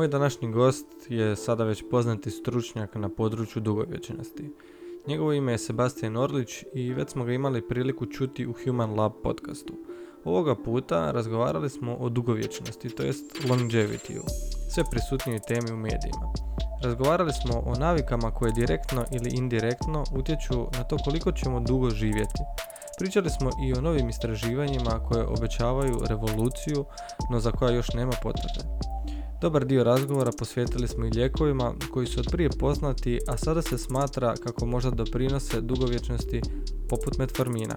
Moj današnji gost je sada već poznati stručnjak na području dugovječnosti. Njegovo ime je Sebastian Orlić i već smo ga imali priliku čuti u Human Lab podcastu. Ovoga puta razgovarali smo o dugovječnosti, to jest longevity sve prisutnijoj temi u medijima. Razgovarali smo o navikama koje direktno ili indirektno utječu na to koliko ćemo dugo živjeti. Pričali smo i o novim istraživanjima koje obećavaju revoluciju, no za koja još nema potvrde. Dobar dio razgovora posvetili smo i lijekovima koji su od prije poznati, a sada se smatra kako možda doprinose dugovječnosti poput metformina.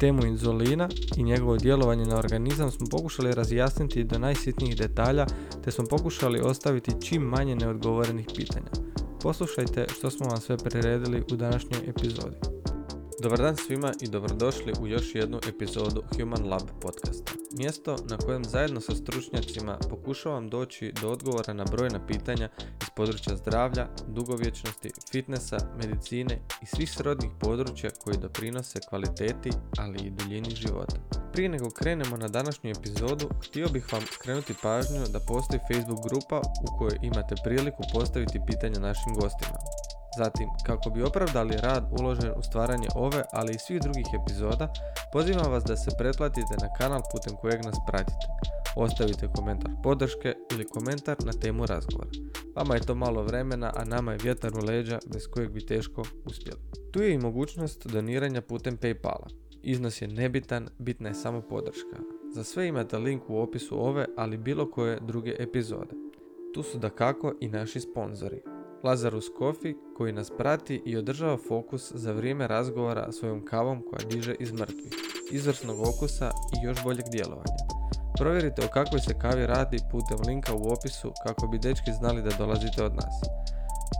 Temu inzulina i njegovo djelovanje na organizam smo pokušali razjasniti do najsitnijih detalja, te smo pokušali ostaviti čim manje neodgovorenih pitanja. Poslušajte što smo vam sve priredili u današnjoj epizodi. Dobar dan svima i dobrodošli u još jednu epizodu Human Lab podcasta. Mjesto na kojem zajedno sa stručnjacima pokušavam doći do odgovora na brojna pitanja iz područja zdravlja, dugovječnosti, fitnessa, medicine i svih srodnih područja koji doprinose kvaliteti, ali i duljini života. Prije nego krenemo na današnju epizodu, htio bih vam skrenuti pažnju da postoji Facebook grupa u kojoj imate priliku postaviti pitanja našim gostima. Zatim, kako bi opravdali rad uložen u stvaranje ove, ali i svih drugih epizoda, pozivam vas da se pretplatite na kanal putem kojeg nas pratite. Ostavite komentar podrške ili komentar na temu razgovora. Vama je to malo vremena, a nama je vjetar u leđa bez kojeg bi teško uspjeli. Tu je i mogućnost doniranja putem Paypala. Iznos je nebitan, bitna je samo podrška. Za sve imate link u opisu ove, ali bilo koje druge epizode. Tu su da kako i naši sponzori. Lazarus Coffee koji nas prati i održava fokus za vrijeme razgovora svojom kavom koja diže iz mrtvih, izvrsnog okusa i još boljeg djelovanja. Provjerite o kakvoj se kavi radi putem linka u opisu kako bi dečki znali da dolazite od nas.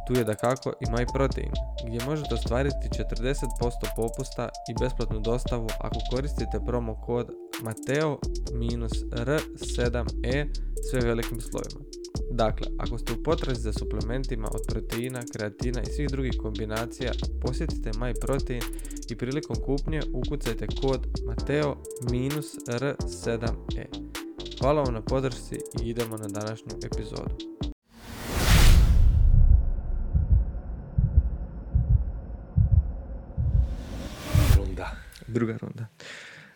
Tu je da kako i MyProtein, gdje možete ostvariti 40% popusta i besplatnu dostavu ako koristite promo kod Mateo-R7E sve velikim slovima. Dakle, ako ste u potrazi za suplementima od proteina, kreatina i svih drugih kombinacija, posjetite MyProtein i prilikom kupnje ukucajte kod Mateo-R7E. Hvala vam na podršci i idemo na današnju epizodu. Runda. Druga runda.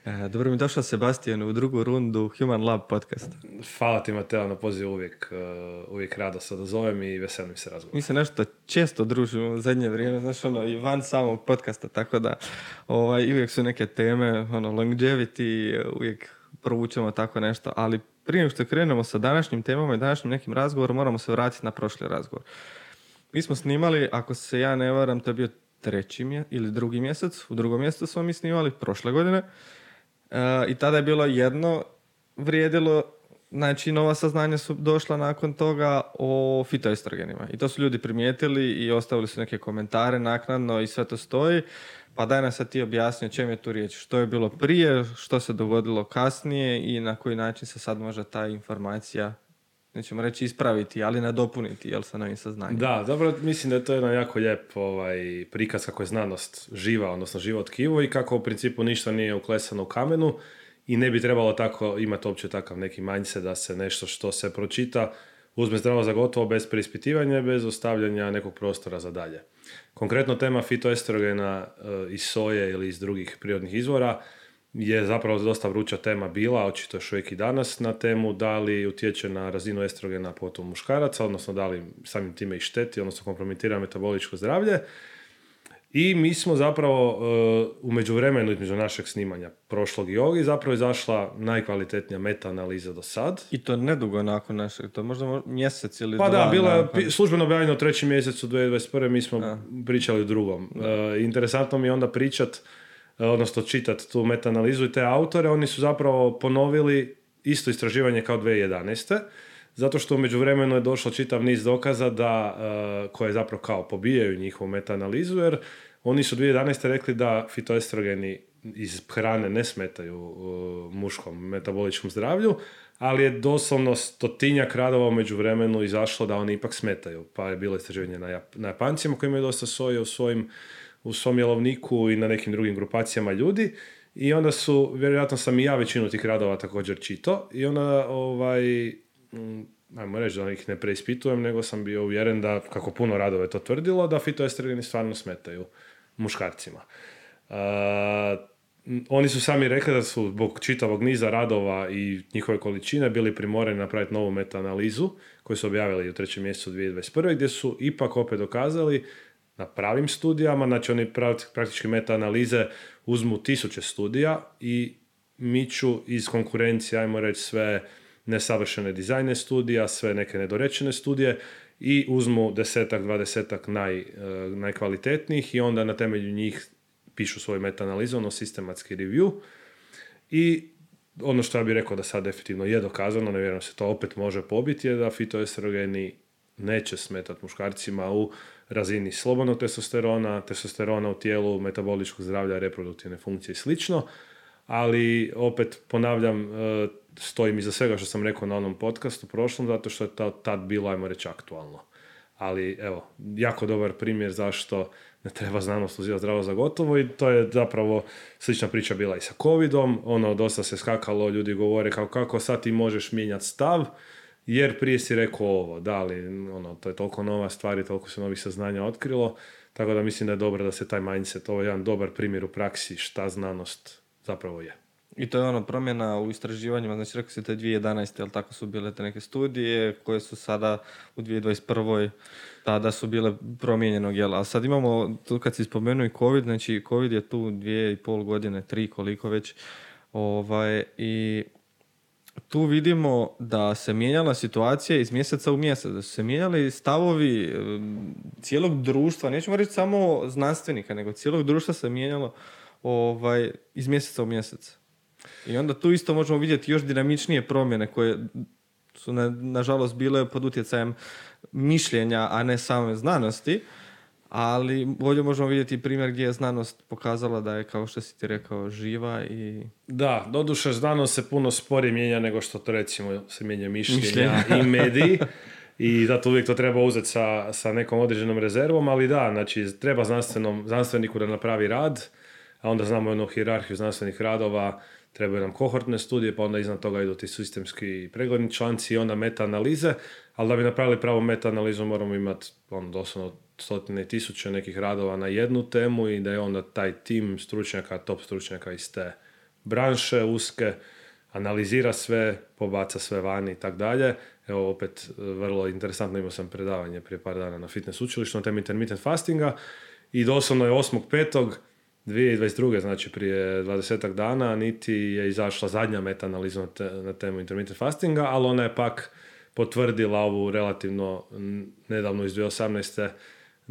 E, dobro mi došao Sebastian u drugu rundu Human Lab podcast. Hvala ti Mateo na pozivu uvijek, e, uvijek rado se dozovem i veselim se razgovor. Mi se nešto često družimo u zadnje vrijeme, znaš ono, i van samog podcasta, tako da ovaj, uvijek su neke teme, ono, longevity, uvijek provučemo tako nešto, ali prije što krenemo sa današnjim temama i današnjim nekim razgovorom, moramo se vratiti na prošli razgovor. Mi smo snimali, ako se ja ne varam, to je bio treći mjesec ili drugi mjesec, u drugom mjesecu smo mi snimali prošle godine. I tada je bilo jedno vrijedilo, znači nova saznanja su došla nakon toga o fitoestrogenima. I to su ljudi primijetili i ostavili su neke komentare naknadno i sve to stoji. Pa daj nas sad ti objasni o čem je tu riječ. Što je bilo prije, što se dogodilo kasnije i na koji način se sad može ta informacija nećemo reći ispraviti, ali nadopuniti, jel sa novim saznanjem. Da, dobro, mislim da je to jedan jako lijep ovaj, prikaz kako je znanost živa, odnosno živo tkivo i kako u principu ništa nije uklesano u kamenu i ne bi trebalo tako imati uopće takav neki mindset da se nešto što se pročita uzme zdravo za gotovo bez preispitivanja, bez ostavljanja nekog prostora za dalje. Konkretno tema fitoestrogena eh, iz soje ili iz drugih prirodnih izvora je zapravo dosta vruća tema bila, očito još uvijek i danas, na temu da li utječe na razinu estrogena potom muškaraca, odnosno da li samim time i šteti, odnosno kompromitira metaboličko zdravlje. I mi smo zapravo uh, u međuvremenu između našeg snimanja prošlog i ovog zapravo izašla najkvalitetnija meta-analiza do sad. I to nedugo nakon našeg, to možda mjesec ili Pa da, bila je službeno objavljeno u trećem mjesecu 2021. Mi smo pričali u drugom. Uh, interesantno mi je onda pričat E, odnosno čitati tu meta-analizu i te autore, oni su zapravo ponovili isto istraživanje kao 2011. Zato što u međuvremenu je došlo čitav niz dokaza da, e, koje zapravo kao pobijaju njihovu meta-analizu, jer oni su 2011. rekli da fitoestrogeni iz hrane ne smetaju muškom metaboličkom zdravlju, ali je doslovno stotinjak radova u međuvremenu izašlo da oni ipak smetaju. Pa je bilo istraživanje na, na Japancima koji imaju dosta soje u svojim u svom jelovniku i na nekim drugim grupacijama ljudi. I onda su, vjerojatno sam i ja većinu tih radova također čito. I onda ovaj, ajmo reći da ih ne preispitujem, nego sam bio uvjeren da, kako puno radove to tvrdilo, da fitoestrogeni stvarno smetaju muškarcima. Uh, oni su sami rekli da su zbog čitavog niza radova i njihove količine bili primoreni napraviti novu meta-analizu koju su objavili u trećem mjesecu 2021. gdje su ipak opet dokazali na pravim studijama, znači oni praktički meta-analize uzmu tisuće studija i miču iz konkurencije, ajmo reći, sve nesavršene dizajne studija, sve neke nedorečene studije i uzmu desetak, dvadesetak naj, e, najkvalitetnijih i onda na temelju njih pišu svoju meta-analizu, ono sistematski review. I ono što ja bih rekao da sad definitivno je dokazano, ne se to opet može pobiti, je da fitoestrogeni neće smetati muškarcima u razini slobodnog testosterona, testosterona u tijelu, metaboličkog zdravlja, reproduktivne funkcije i slično, ali opet ponavljam, e, stojim iza svega što sam rekao na onom podcastu prošlom, zato što je to tad bilo, ajmo reći, aktualno. Ali evo, jako dobar primjer zašto ne treba znanost uzeti zdravo za gotovo i to je zapravo slična priča bila i sa covidom, ono dosta se skakalo, ljudi govore kao kako sad ti možeš mijenjati stav, jer prije si rekao ovo, da li, ono, to je toliko nova stvar i toliko se novih saznanja otkrilo, tako da mislim da je dobro da se taj mindset, ovo je jedan dobar primjer u praksi šta znanost zapravo je. I to je ono promjena u istraživanjima, znači rekao se te 2011. ali tako su bile te neke studije koje su sada u 2021. tada su bile promijenjenog jela. A sad imamo, tu kad si spomenuo i COVID, znači COVID je tu dvije i pol godine, tri koliko već, ovaj, i tu vidimo da se mijenjala situacija iz mjeseca u mjesec, da su se mijenjali stavovi cijelog društva, nećemo reći samo znanstvenika, nego cijelog društva se mijenjalo ovaj, iz mjeseca u mjesec. I onda tu isto možemo vidjeti još dinamičnije promjene koje su na, nažalost bile pod utjecajem mišljenja, a ne same znanosti. Ali bolje možemo vidjeti primjer gdje je znanost pokazala da je, kao što si ti rekao, živa i... Da, doduše znanost se puno sporije mijenja nego što to recimo se mijenja mišljenja, i mediji. I zato uvijek to treba uzeti sa, sa nekom određenom rezervom, ali da, znači treba znanstvenom, znanstveniku da napravi rad, a onda znamo jednu hirarhiju znanstvenih radova, trebaju nam kohortne studije, pa onda iznad toga idu ti sistemski pregledni članci i onda meta-analize, ali da bi napravili pravu meta-analizu moramo imati on, doslovno stotine tisuće nekih radova na jednu temu i da je onda taj tim stručnjaka, top stručnjaka iz te branše uske, analizira sve, pobaca sve vani i tak dalje. Evo opet vrlo interesantno imao sam predavanje prije par dana na fitness učilištu na temi intermittent fastinga i doslovno je 8.5. 2022. znači prije 20 dana niti je izašla zadnja meta-analiza na, temu intermittent fastinga, ali ona je pak potvrdila ovu relativno nedavno iz 2018.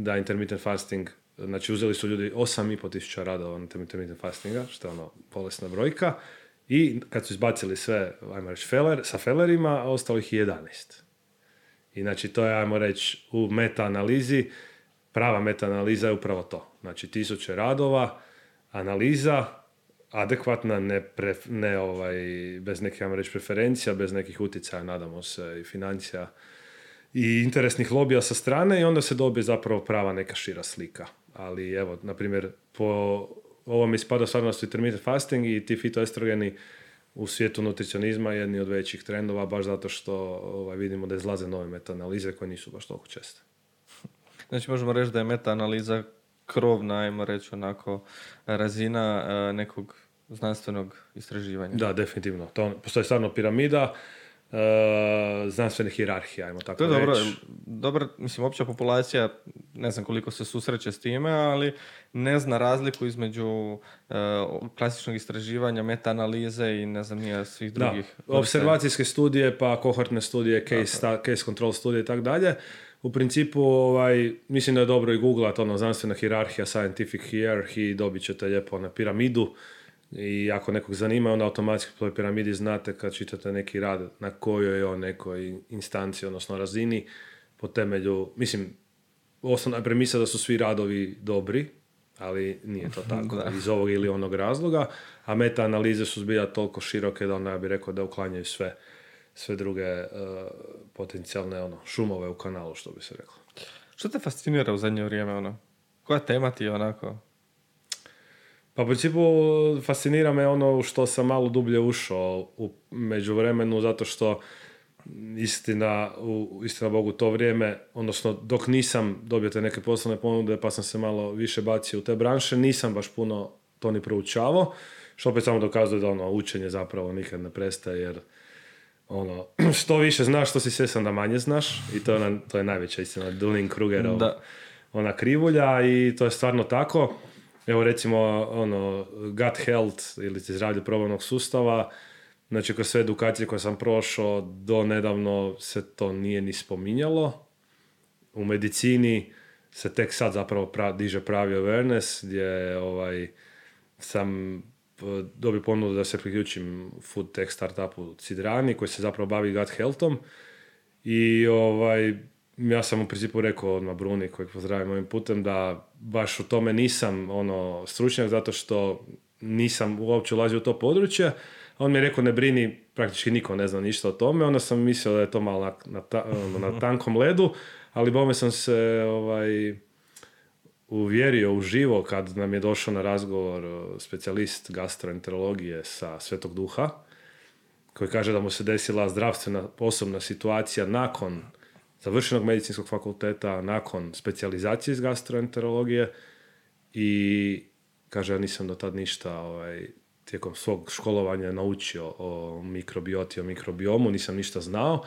da intermittent fasting, znači uzeli su ljudi 8,5 tisuća radova na intermittent fastinga, što je ono bolesna brojka, i kad su izbacili sve, ajmo reći, feller, sa fellerima, ostalo ih 11. I znači to je, ajmo reći, u meta-analizi, prava meta-analiza je upravo to. Znači tisuće radova, analiza, adekvatna, ne, ne ovaj, bez nekih, ajmo reći, preferencija, bez nekih utjecaja, nadamo se, i financija i interesnih lobija sa strane i onda se dobije zapravo prava neka šira slika. Ali evo, na primjer, po ovom ispada stvarno su intermittent fasting i ti fitoestrogeni u svijetu nutricionizma jedni od većih trendova, baš zato što ovaj, vidimo da izlaze nove meta-analize koje nisu baš toliko česte. Znači možemo reći da je meta-analiza krovna, ajmo reći onako, razina e, nekog znanstvenog istraživanja. Da, definitivno. To postoji stvarno piramida uh, znanstvene hirarhije, ajmo tako To je dobro, dobro, mislim, opća populacija, ne znam koliko se susreće s time, ali ne zna razliku između uh, klasičnog istraživanja, meta-analize i ne znam nije svih drugih. Da, observacijske studije, pa kohortne studije, case, case control studije i tako dalje. U principu ovaj, mislim da je dobro i googlat ono znanstvena hirarhija, scientific hierarchy, dobit ćete lijepo na piramidu i ako nekog zanima, onda automatski po toj piramidi znate kad čitate neki rad na kojoj je on nekoj instanciji, odnosno razini, po temelju, mislim, osnovna premisa da su svi radovi dobri, ali nije to tako iz ovog ili onog razloga, a meta analize su zbilja toliko široke da onda ja bih rekao da uklanjaju sve sve druge uh, potencijalne ono, šumove u kanalu, što bi se reklo. Što te fascinira u zadnje vrijeme? Ono? Koja tema ti je onako? Pa u principu fascinira me ono što sam malo dublje ušao u međuvremenu, zato što istina, u, istina Bogu to vrijeme, odnosno dok nisam dobio te neke poslovne ponude pa sam se malo više bacio u te branše, nisam baš puno to ni proučavao, što opet samo dokazuje da ono učenje zapravo nikad ne prestaje jer ono, što više znaš, što si svjesan da manje znaš i to je, ona, to je najveća istina Dunning Krugerov, Da. ona krivulja i to je stvarno tako. Evo recimo ono, gut health ili zdravlje probavnog sustava, znači kroz sve edukacije koje sam prošao do nedavno se to nije ni spominjalo. U medicini se tek sad zapravo pra- diže pravi awareness gdje ovaj, sam dobio ponudu da se priključim food tech startupu Cidrani koji se zapravo bavi gut healthom i ovaj, ja sam u principu rekao odmah Bruni kojeg pozdravim ovim putem da baš u tome nisam ono stručnjak zato što nisam uopće ulazio u to područje. On mi je rekao ne brini, praktički niko ne zna ništa o tome. Onda sam mislio da je to malo na, na, ta- ono, na tankom ledu, ali bome sam se ovaj, uvjerio uživo kad nam je došao na razgovor specijalist gastroenterologije sa Svetog Duha, koji kaže da mu se desila zdravstvena osobna situacija nakon završenog medicinskog fakulteta, nakon specijalizacije iz gastroenterologije i kaže ja nisam do tad ništa ovaj, tijekom svog školovanja naučio o mikrobioti, o mikrobiomu, nisam ništa znao,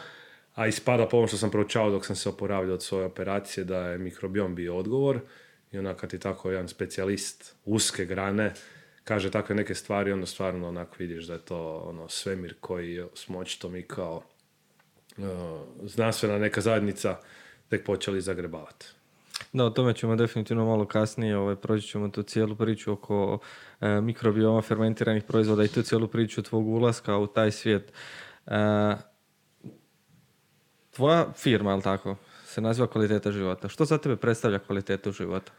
a ispada po ovom što sam proučavao dok sam se oporavljao od svoje operacije da je mikrobiom bio odgovor i onda kad ti tako jedan specijalist uske grane kaže takve neke stvari, onda stvarno onak vidiš da je to ono svemir koji smo očito mi kao znanstvena neka zajednica tek počeli zagrebavati. Da, o tome ćemo definitivno malo kasnije, ovaj, proći ćemo tu cijelu priču oko e, mikrobioma fermentiranih proizvoda i tu cijelu priču tvog ulaska u taj svijet. E, tvoja firma, ali tako, se naziva kvaliteta života. Što za tebe predstavlja kvalitetu života?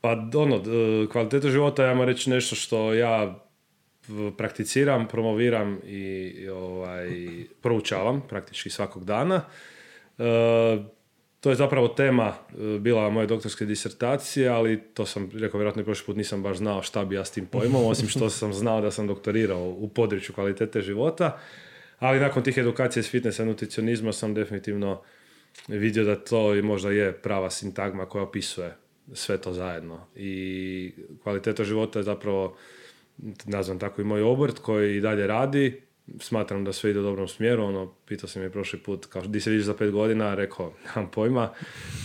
Pa ono, d- kvaliteta života ja reći nešto što ja prakticiram, promoviram i, ovaj, proučavam praktički svakog dana. E, to je zapravo tema e, bila moje doktorske disertacije, ali to sam rekao vjerojatno i prošli put nisam baš znao šta bi ja s tim pojmom, osim što sam znao da sam doktorirao u području kvalitete života. Ali nakon tih edukacija iz fitnessa i nutricionizma sam definitivno vidio da to i možda je prava sintagma koja opisuje sve to zajedno. I kvaliteta života je zapravo, nazvam tako i moj obrt koji i dalje radi. Smatram da sve ide u dobrom smjeru. Ono, pitao sam je prošli put, kao, di se vidiš za pet godina? Rekao, nemam pojma.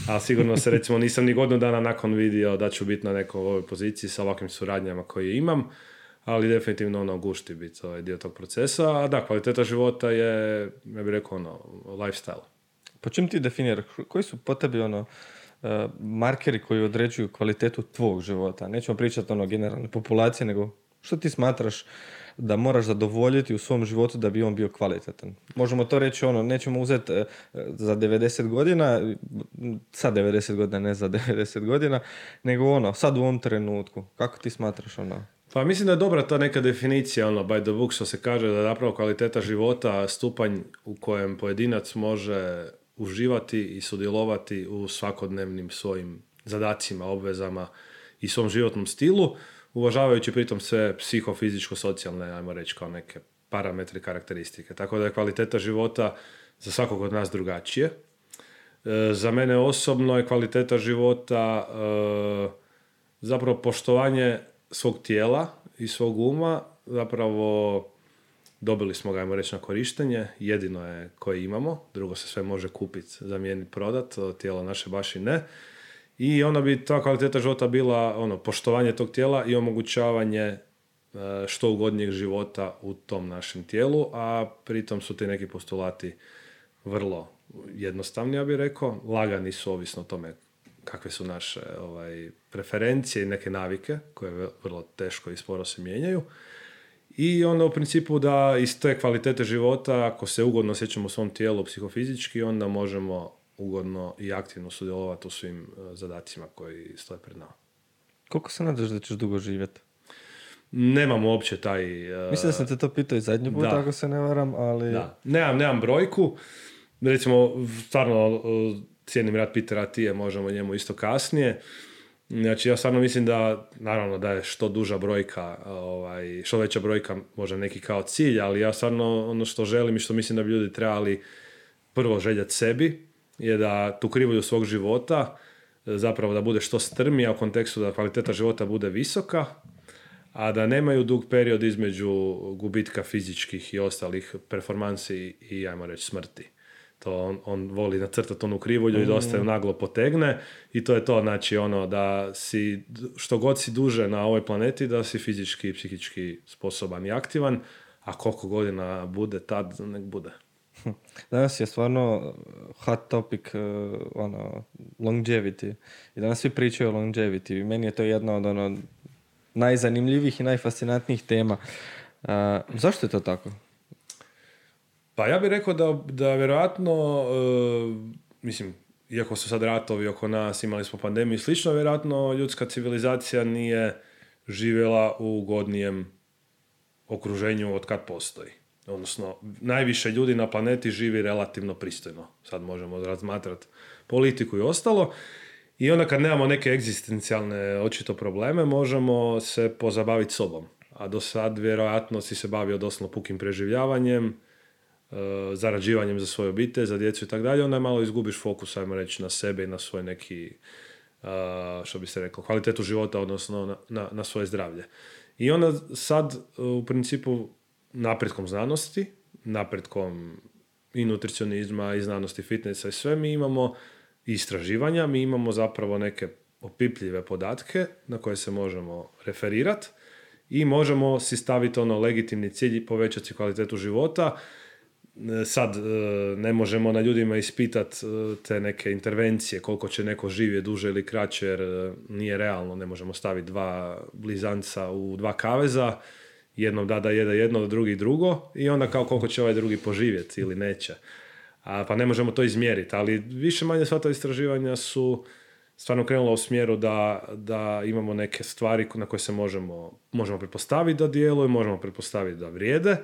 Ali sigurno se, recimo, nisam ni godinu dana nakon vidio da ću biti na nekoj ovoj poziciji sa ovakvim suradnjama koje imam. Ali definitivno ono gušti biti ovaj dio tog procesa. A da, kvaliteta života je, ja bih rekao, ono, lifestyle. Po čim ti definiraš? Koji su po tebi ono, e, markeri koji određuju kvalitetu tvog života? Nećemo pričati ono generalne populacije, nego što ti smatraš da moraš zadovoljiti u svom životu da bi on bio kvalitetan. Možemo to reći ono, nećemo uzeti e, za 90 godina, sad 90 godina, ne za 90 godina, nego ono, sad u ovom trenutku. Kako ti smatraš ono? Pa mislim da je dobra ta neka definicija, ono, by the book, što se kaže da je zapravo kvaliteta života stupanj u kojem pojedinac može uživati i sudjelovati u svakodnevnim svojim zadacima, obvezama i svom životnom stilu, uvažavajući pritom sve psihofizičko-socijalne, ajmo reći, kao neke parametre, karakteristike. Tako da je kvaliteta života za svakog od nas drugačije. E, za mene osobno je kvaliteta života e, zapravo poštovanje svog tijela i svog uma, zapravo dobili smo ga, ajmo reći, na korištenje, jedino je koje imamo, drugo se sve može kupiti, zamijeniti, prodat, tijelo naše baš i ne. I onda bi ta kvaliteta života bila ono, poštovanje tog tijela i omogućavanje e, što ugodnijeg života u tom našem tijelu, a pritom su ti neki postulati vrlo jednostavni, ja bih rekao, lagani su ovisno o tome kakve su naše ovaj, preferencije i neke navike koje vrlo teško i sporo se mijenjaju. I onda u principu da iz te kvalitete života, ako se ugodno osjećamo u svom tijelu psihofizički, onda možemo ugodno i aktivno sudjelovati u svim eh, zadacima koji stoje pred nama. Koliko se nadaš da ćeš dugo živjeti? Nemam uopće taj... eh, Mislim da sam te to pitao i zadnji put, da. ako se ne varam, ali... Da. Nemam, nemam brojku. Recimo, stvarno uh, cijenim rad Petera Tije, možemo njemu isto kasnije. Znači ja stvarno mislim da, naravno da je što duža brojka, ovaj, što veća brojka može neki kao cilj, ali ja stvarno ono što želim i što mislim da bi ljudi trebali prvo željeti sebi, je da tu krivulju svog života zapravo da bude što strmija u kontekstu da kvaliteta života bude visoka, a da nemaju dug period između gubitka fizičkih i ostalih performansi i, ajmo reći, smrti. To on, on voli nacrtati onu krivulju i dosta mm. naglo potegne i to je to, znači ono da si, što god si duže na ovoj planeti, da si fizički i psihički sposoban i aktivan, a koliko godina bude tad, nek bude. Danas je stvarno hot topic uh, ono, longevity. I danas svi pričaju o longevity. I meni je to jedna od ono, najzanimljivijih i najfascinantnijih tema. Uh, zašto je to tako? Pa ja bih rekao da, da vjerojatno, uh, mislim, iako su sad ratovi oko nas, imali smo pandemiju i slično, vjerojatno ljudska civilizacija nije živjela u ugodnijem okruženju od kad postoji. Odnosno, najviše ljudi na planeti živi relativno pristojno. Sad možemo razmatrati politiku i ostalo. I onda kad nemamo neke egzistencijalne očito probleme, možemo se pozabaviti sobom. A do sad vjerojatno si se bavio doslovno pukim preživljavanjem, e, zarađivanjem za svoje obitelj, za djecu i tako dalje, onda malo izgubiš fokus, ajmo reći, na sebe i na svoj neki, e, što bi se reklo, kvalitetu života, odnosno na, na, na svoje zdravlje. I onda sad, u principu, napretkom znanosti, napretkom i nutricionizma i znanosti fitnessa i sve, mi imamo istraživanja, mi imamo zapravo neke opipljive podatke na koje se možemo referirati i možemo si staviti ono legitimni cilj i povećati kvalitetu života. E, sad e, ne možemo na ljudima ispitati e, te neke intervencije, koliko će neko živjeti duže ili kraće, jer nije realno, ne možemo staviti dva blizanca u dva kaveza, jednom da da jede jedno, drugi drugo i onda kao koliko će ovaj drugi poživjeti ili neće. A, pa ne možemo to izmjeriti, ali više manje sva ta istraživanja su stvarno krenula u smjeru da, da imamo neke stvari na koje se možemo, možemo pretpostaviti da djeluju, možemo pretpostaviti da vrijede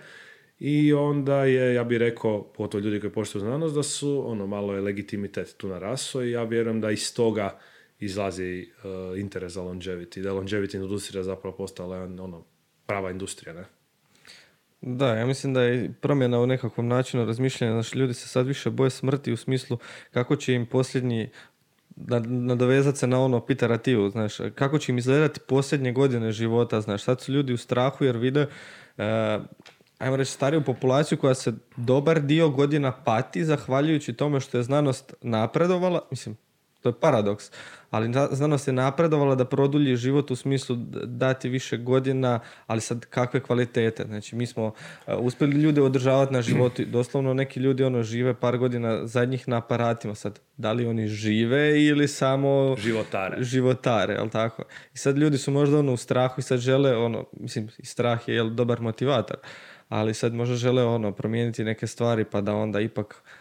i onda je, ja bih rekao, pogotovo ljudi koji poštuju znanost, da su, ono, malo je legitimitet tu narasao i ja vjerujem da iz toga izlazi uh, interes za longevity, da je longevity industrija zapravo postala ono, prava industrija, ne? Da, ja mislim da je promjena u nekakvom načinu razmišljanja, znači ljudi se sad više boje smrti u smislu kako će im posljednji nadovezati se na ono pitarativu, znaš, kako će im izgledati posljednje godine života, znaš, sad su ljudi u strahu jer vide, uh, ajmo reći, stariju populaciju koja se dobar dio godina pati zahvaljujući tome što je znanost napredovala, mislim, to je paradoks, ali znanost je napredovala da produlji život u smislu dati više godina, ali sad kakve kvalitete. Znači mi smo uh, uspjeli ljude održavati na životu, doslovno neki ljudi ono žive par godina zadnjih na aparatima, sad da li oni žive ili samo životare, životare jel tako? I sad ljudi su možda ono u strahu i sad žele ono, mislim strah je jel, dobar motivator, ali sad možda žele ono promijeniti neke stvari pa da onda ipak E,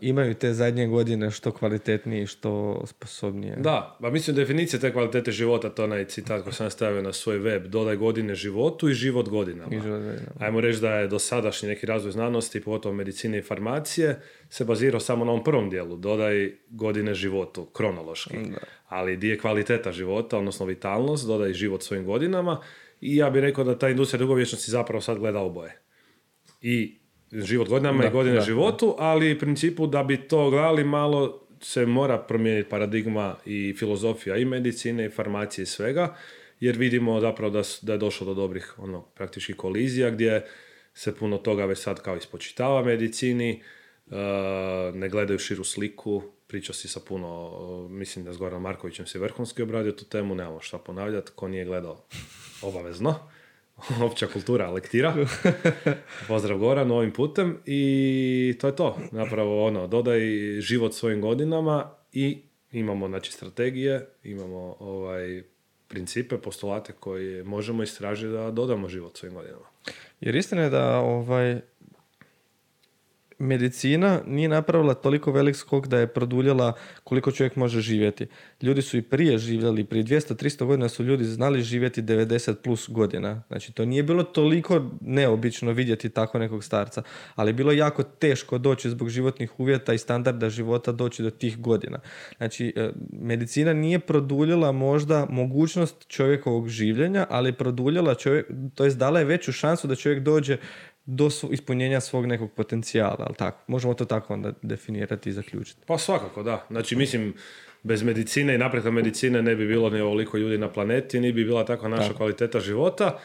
imaju te zadnje godine što kvalitetnije i što sposobnije. Da, pa mislim definicija te kvalitete života, to onaj citat koji sam stavio na svoj web, dodaj godine životu i život godinama. I život Ajmo reći da je dosadašnji neki razvoj znanosti, pogotovo medicine i farmacije, se bazirao samo na ovom prvom dijelu, dodaj godine životu, kronološki. Ali di je kvaliteta života, odnosno vitalnost, dodaj život svojim godinama i ja bih rekao da ta industrija dugovječnosti zapravo sad gleda oboje. I život godinama i godine životu, ali u principu da bi to gledali malo se mora promijeniti paradigma i filozofija i medicine i farmacije i svega, jer vidimo zapravo da, da je došlo do dobrih ono, praktički kolizija gdje se puno toga već sad kao ispočitava medicini, uh, ne gledaju širu sliku, pričao si sa puno, mislim da s Goran Markovićem se vrhunski obradio tu temu, nemamo šta ponavljati, ko nije gledao obavezno. opća kultura lektira. Pozdrav Goran ovim putem i to je to. Napravo ono, dodaj život svojim godinama i imamo znači strategije, imamo ovaj principe, postulate koje možemo istražiti da dodamo život svojim godinama. Jer istina je da ovaj medicina nije napravila toliko velik skok da je produljila koliko čovjek može živjeti. Ljudi su i prije živjeli, prije 200-300 godina su ljudi znali živjeti 90 plus godina. Znači to nije bilo toliko neobično vidjeti tako nekog starca, ali je bilo jako teško doći zbog životnih uvjeta i standarda života doći do tih godina. Znači e, medicina nije produljila možda mogućnost čovjekovog življenja, ali je čovjek, to jest dala je veću šansu da čovjek dođe do ispunjenja svog nekog potencijala, ali tako? Možemo to tako onda definirati i zaključiti. Pa svakako, da. Znači, mislim, bez medicine i napretka medicine ne bi bilo ni ovoliko ljudi na planeti, ni bi bila takva naša kvaliteta života.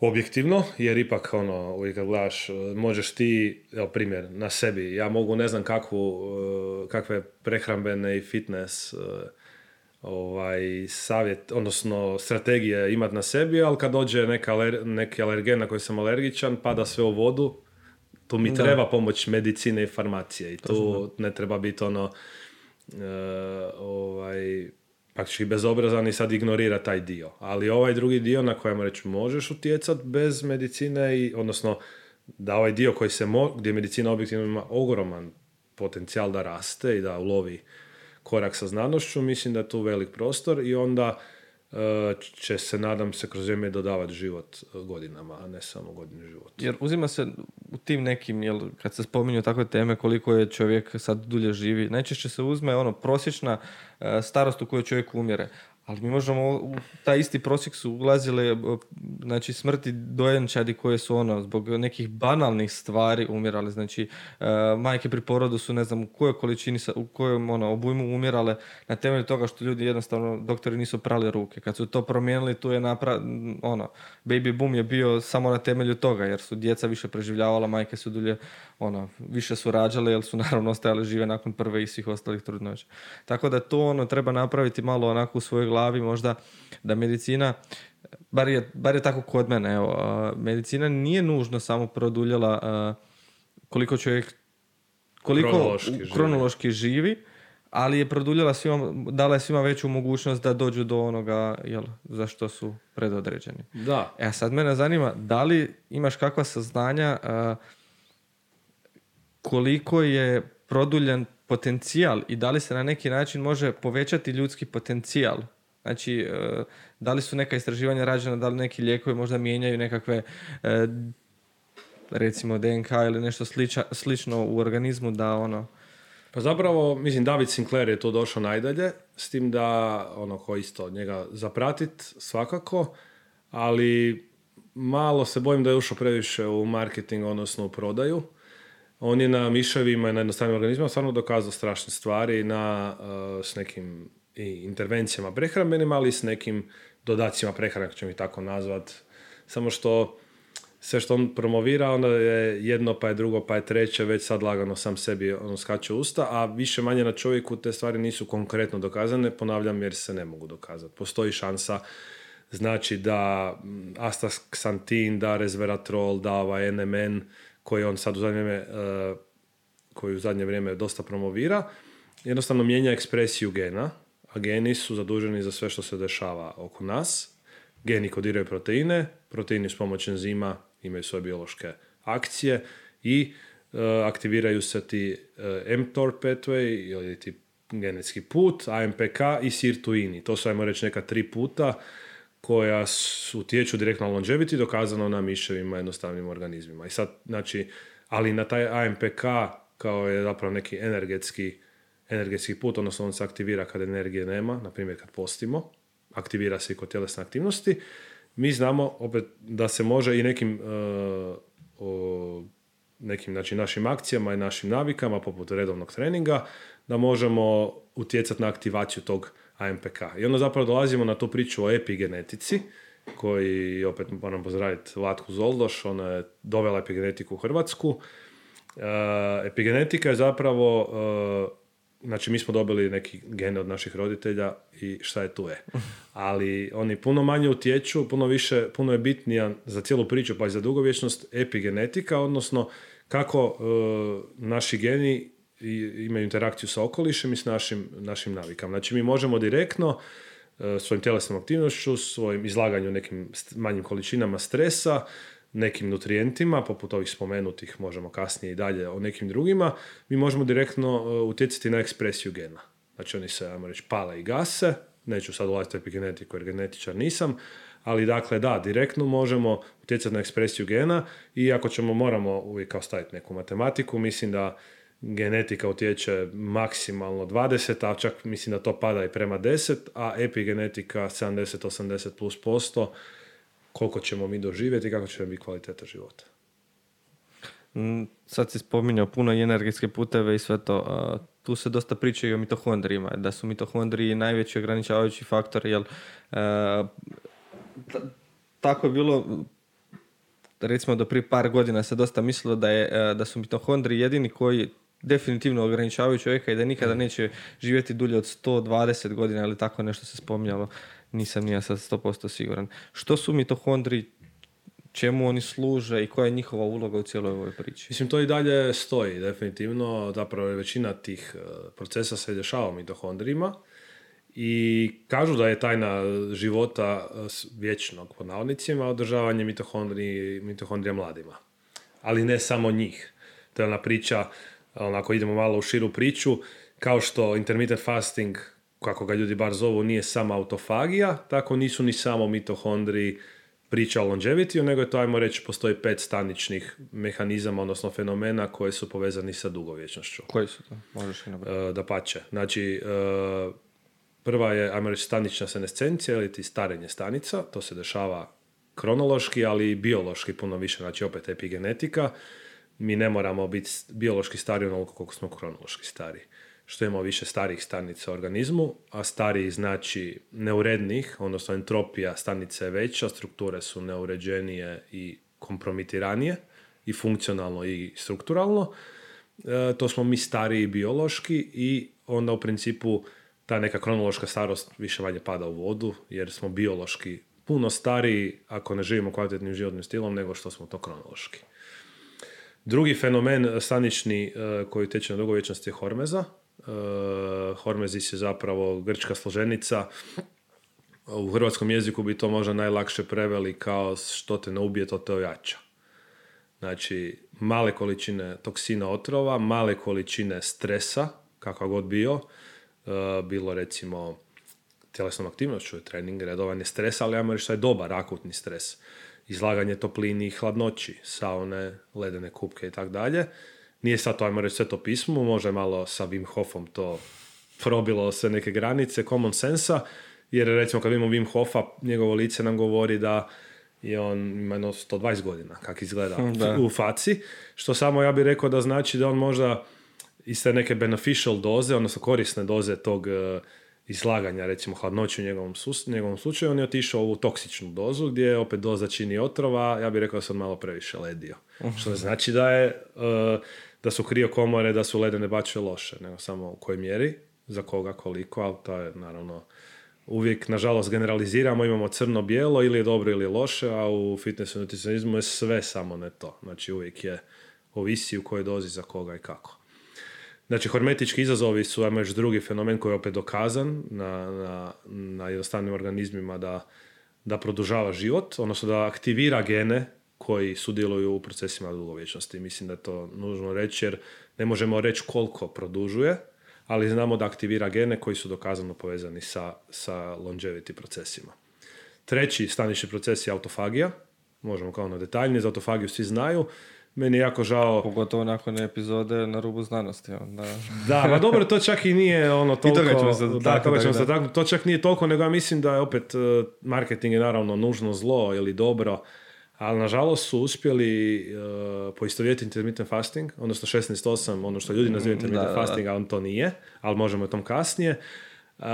Objektivno, jer ipak ono, uvijek kad gledaš, možeš ti, evo primjer, na sebi, ja mogu ne znam kakvu, eh, kakve prehrambene i fitness eh, ovaj, savjet, odnosno strategije imati na sebi, ali kad dođe neka neki alergen na koji sam alergičan, pada sve u vodu, tu mi treba pomoć medicine i farmacije i tu ne treba biti ono uh, ovaj, praktički bezobrazan i sad ignorira taj dio. Ali ovaj drugi dio na kojem reći možeš utjecati bez medicine i odnosno da ovaj dio koji se mo, gdje medicina objektivno ima ogroman potencijal da raste i da ulovi korak sa znanošću, mislim da je tu velik prostor i onda e, će se, nadam se, kroz vrijeme dodavati život e, godinama, a ne samo godinu života. Jer uzima se u tim nekim, jel, kad se spominju takve teme, koliko je čovjek sad dulje živi, najčešće se uzme ono prosječna e, starost u kojoj čovjek umire. Ali mi možemo, u taj isti prosjek su ulazile znači, smrti dojenčadi koje su ono, zbog nekih banalnih stvari umirale. Znači, uh, majke pri porodu su ne znam u kojoj količini, u kojem ono, obujmu umirale na temelju toga što ljudi jednostavno, doktori nisu prali ruke. Kad su to promijenili, tu je napra... ono, baby boom je bio samo na temelju toga, jer su djeca više preživljavala, majke su dulje, ono, više su rađale, jer su naravno ostajale žive nakon prve i svih ostalih trudnoća. Tako da to ono treba napraviti malo onako u svojoj glavi možda da medicina bar je, bar je tako kod mene, evo, medicina nije nužno samo produljila koliko čovjek koliko kronološki, kronološki živi. ali je produljila svima, dala je svima veću mogućnost da dođu do onoga jel, za što su predodređeni. Da. E, sad mene zanima, da li imaš kakva saznanja koliko je produljen potencijal i da li se na neki način može povećati ljudski potencijal Znači, e, da li su neka istraživanja rađena, da li neki lijekovi možda mijenjaju nekakve e, recimo DNK ili nešto sliča, slično u organizmu da ono... Pa zapravo, mislim, David Sinclair je to došao najdalje, s tim da, ono, ko isto njega zapratit svakako, ali malo se bojim da je ušao previše u marketing, odnosno u prodaju. On je na miševima i na jednostavnim organizmima stvarno dokazao strašne stvari na, uh, s nekim i intervencijama prehrambenim, ali s nekim dodacima prehrane, ćemo ih tako nazvat. Samo što sve što on promovira, onda je jedno, pa je drugo, pa je treće, već sad lagano sam sebi ono skače usta, a više manje na čovjeku te stvari nisu konkretno dokazane, ponavljam jer se ne mogu dokazati. Postoji šansa znači da mm, astaxantin, da resveratrol, da ovaj NMN, koji on sad u zadnje vrijeme, uh, koji u zadnje vrijeme dosta promovira, jednostavno mijenja ekspresiju gena, a geni su zaduženi za sve što se dešava oko nas. Geni kodiraju proteine, proteini s pomoć enzima imaju svoje biološke akcije i e, aktiviraju se ti e, mTOR pathway ili ti genetski put, AMPK i sirtuini. To su, ajmo reći, neka tri puta koja utječu direktno na longevity, dokazano na miševima, jednostavnim organizmima. I sad, znači, ali na taj AMPK kao je zapravo neki energetski energetski put, odnosno on se aktivira kad energije nema, na primjer kad postimo, aktivira se i kod tjelesne aktivnosti. Mi znamo opet da se može i nekim, uh, o, nekim znači, našim akcijama i našim navikama, poput redovnog treninga, da možemo utjecati na aktivaciju tog AMPK. I onda zapravo dolazimo na tu priču o epigenetici, koji opet moram pozdraviti Latku Zoldoš, ona je dovela epigenetiku u Hrvatsku. Uh, epigenetika je zapravo uh, znači mi smo dobili neki gene od naših roditelja i šta je tu je. Ali oni puno manje utječu, puno više, puno je bitnija za cijelu priču pa i za dugovječnost epigenetika, odnosno kako e, naši geni imaju interakciju sa okolišem i s našim, našim navikama. Znači mi možemo direktno e, svojim tjelesnom aktivnošću, svojim izlaganju nekim manjim količinama stresa, nekim nutrijentima, poput ovih spomenutih, možemo kasnije i dalje o nekim drugima, mi možemo direktno e, utjecati na ekspresiju gena. Znači oni se, ajmo reći, pale i gase, neću sad ulaziti u epigenetiku jer genetičar nisam, ali dakle da, direktno možemo utjecati na ekspresiju gena i ako ćemo, moramo uvijek kao staviti neku matematiku, mislim da genetika utječe maksimalno 20, a čak mislim da to pada i prema 10, a epigenetika 70-80 plus posto, koliko ćemo mi doživjeti i kako će biti kvaliteta života. Mm, sad si spominjao puno i energetske puteve i sve to. Tu se dosta priča i o mitohondrijima, da su mitohondriji najveći ograničavajući faktor, jer e, tako je bilo recimo do prije par godina se dosta mislilo da, je, e, da su mitohondriji jedini koji definitivno ograničavaju čovjeka i da nikada neće živjeti dulje od 120 godina ili tako nešto se spominjalo. Nisam nija sad 100% siguran. Što su mitohondri, čemu oni služe i koja je njihova uloga u cijeloj ovoj priči? Mislim, to i dalje stoji, definitivno. Zapravo većina tih e, procesa se dešava u mitohondrijima i kažu da je tajna života e, vječnog, pod navodnicima, održavanje mitohondrija mladima. Ali ne samo njih. To je ona priča onako idemo malo u širu priču, kao što intermittent fasting, kako ga ljudi bar zovu, nije sama autofagija, tako nisu ni samo mitohondri priča o longevity, nego je to, ajmo reći, postoji pet staničnih mehanizama, odnosno fenomena koje su povezani sa dugovječnošću. Koji su to? Možeš i Da pače. Znači, e, prva je, ajmo reći, stanična senescencija ili ti starenje stanica, to se dešava kronološki, ali i biološki puno više, znači opet epigenetika mi ne moramo biti biološki stari onoliko koliko smo kronološki stari. Što imamo više starih stanica u organizmu, a stariji znači neurednih, odnosno entropija stanice je veća, strukture su neuređenije i kompromitiranije i funkcionalno i strukturalno. E, to smo mi stariji biološki i onda u principu ta neka kronološka starost više manje pada u vodu jer smo biološki puno stariji ako ne živimo kvalitetnim životnim stilom nego što smo to kronološki. Drugi fenomen stanični e, koji teče na dugovječnosti je hormeza. E, hormezis je zapravo grčka složenica. U hrvatskom jeziku bi to možda najlakše preveli kao što te ne ubije, to te ojača. Znači, male količine toksina otrova, male količine stresa, kakva god bio, e, bilo recimo tjelesnom aktivnošću, trening, redovanje stresa, ali ja reći što je dobar akutni stres izlaganje toplini i hladnoći, saune, ledene kupke i tako dalje. Nije sad to, ajmo reći, sve to pismo, može malo sa Wim Hofom to probilo se neke granice common sensa, jer recimo kad vidimo Wim Hofa, njegovo lice nam govori da je on ima jedno 120 godina, kak izgleda u faci, što samo ja bih rekao da znači da on možda iz te neke beneficial doze, odnosno korisne doze tog eh, izlaganja, recimo hladnoću u njegovom, njegovom slučaju, on je otišao u toksičnu dozu gdje opet doza čini otrova, ja bih rekao da sam malo previše ledio. uh Što ne znači da je uh, da su krio komore, da su ledene bače loše, nego samo u kojoj mjeri, za koga, koliko, ali to je naravno uvijek, nažalost, generaliziramo, imamo crno-bijelo, ili je dobro ili je loše, a u fitnessu i nutricionizmu je sve samo ne to. Znači uvijek je ovisi u kojoj dozi, za koga i kako. Znači, hormetički izazovi su, ajmo još drugi fenomen koji je opet dokazan na, na, na jednostavnim organizmima da, da produžava život, odnosno da aktivira gene koji sudjeluju u procesima dugovječnosti. Mislim da je to nužno reći jer ne možemo reći koliko produžuje, ali znamo da aktivira gene koji su dokazano povezani sa, sa longevity procesima. Treći stanični proces je autofagija. Možemo kao na detaljnije, za autofagiju svi znaju meni je jako žao. Pogotovo nakon epizode na rubu znanosti. Onda... da, ma dobro, to čak i nije ono toliko... I toga ćemo se da, toga ćemo se To čak nije toliko, nego ja mislim da je opet e, marketing je naravno nužno zlo ili dobro, ali nažalost su uspjeli uh, poistovjetiti intermittent fasting, odnosno 16.8, ono što ljudi nazivaju mm, intermittent da, fasting, a on to nije, ali možemo o tom kasnije, uh,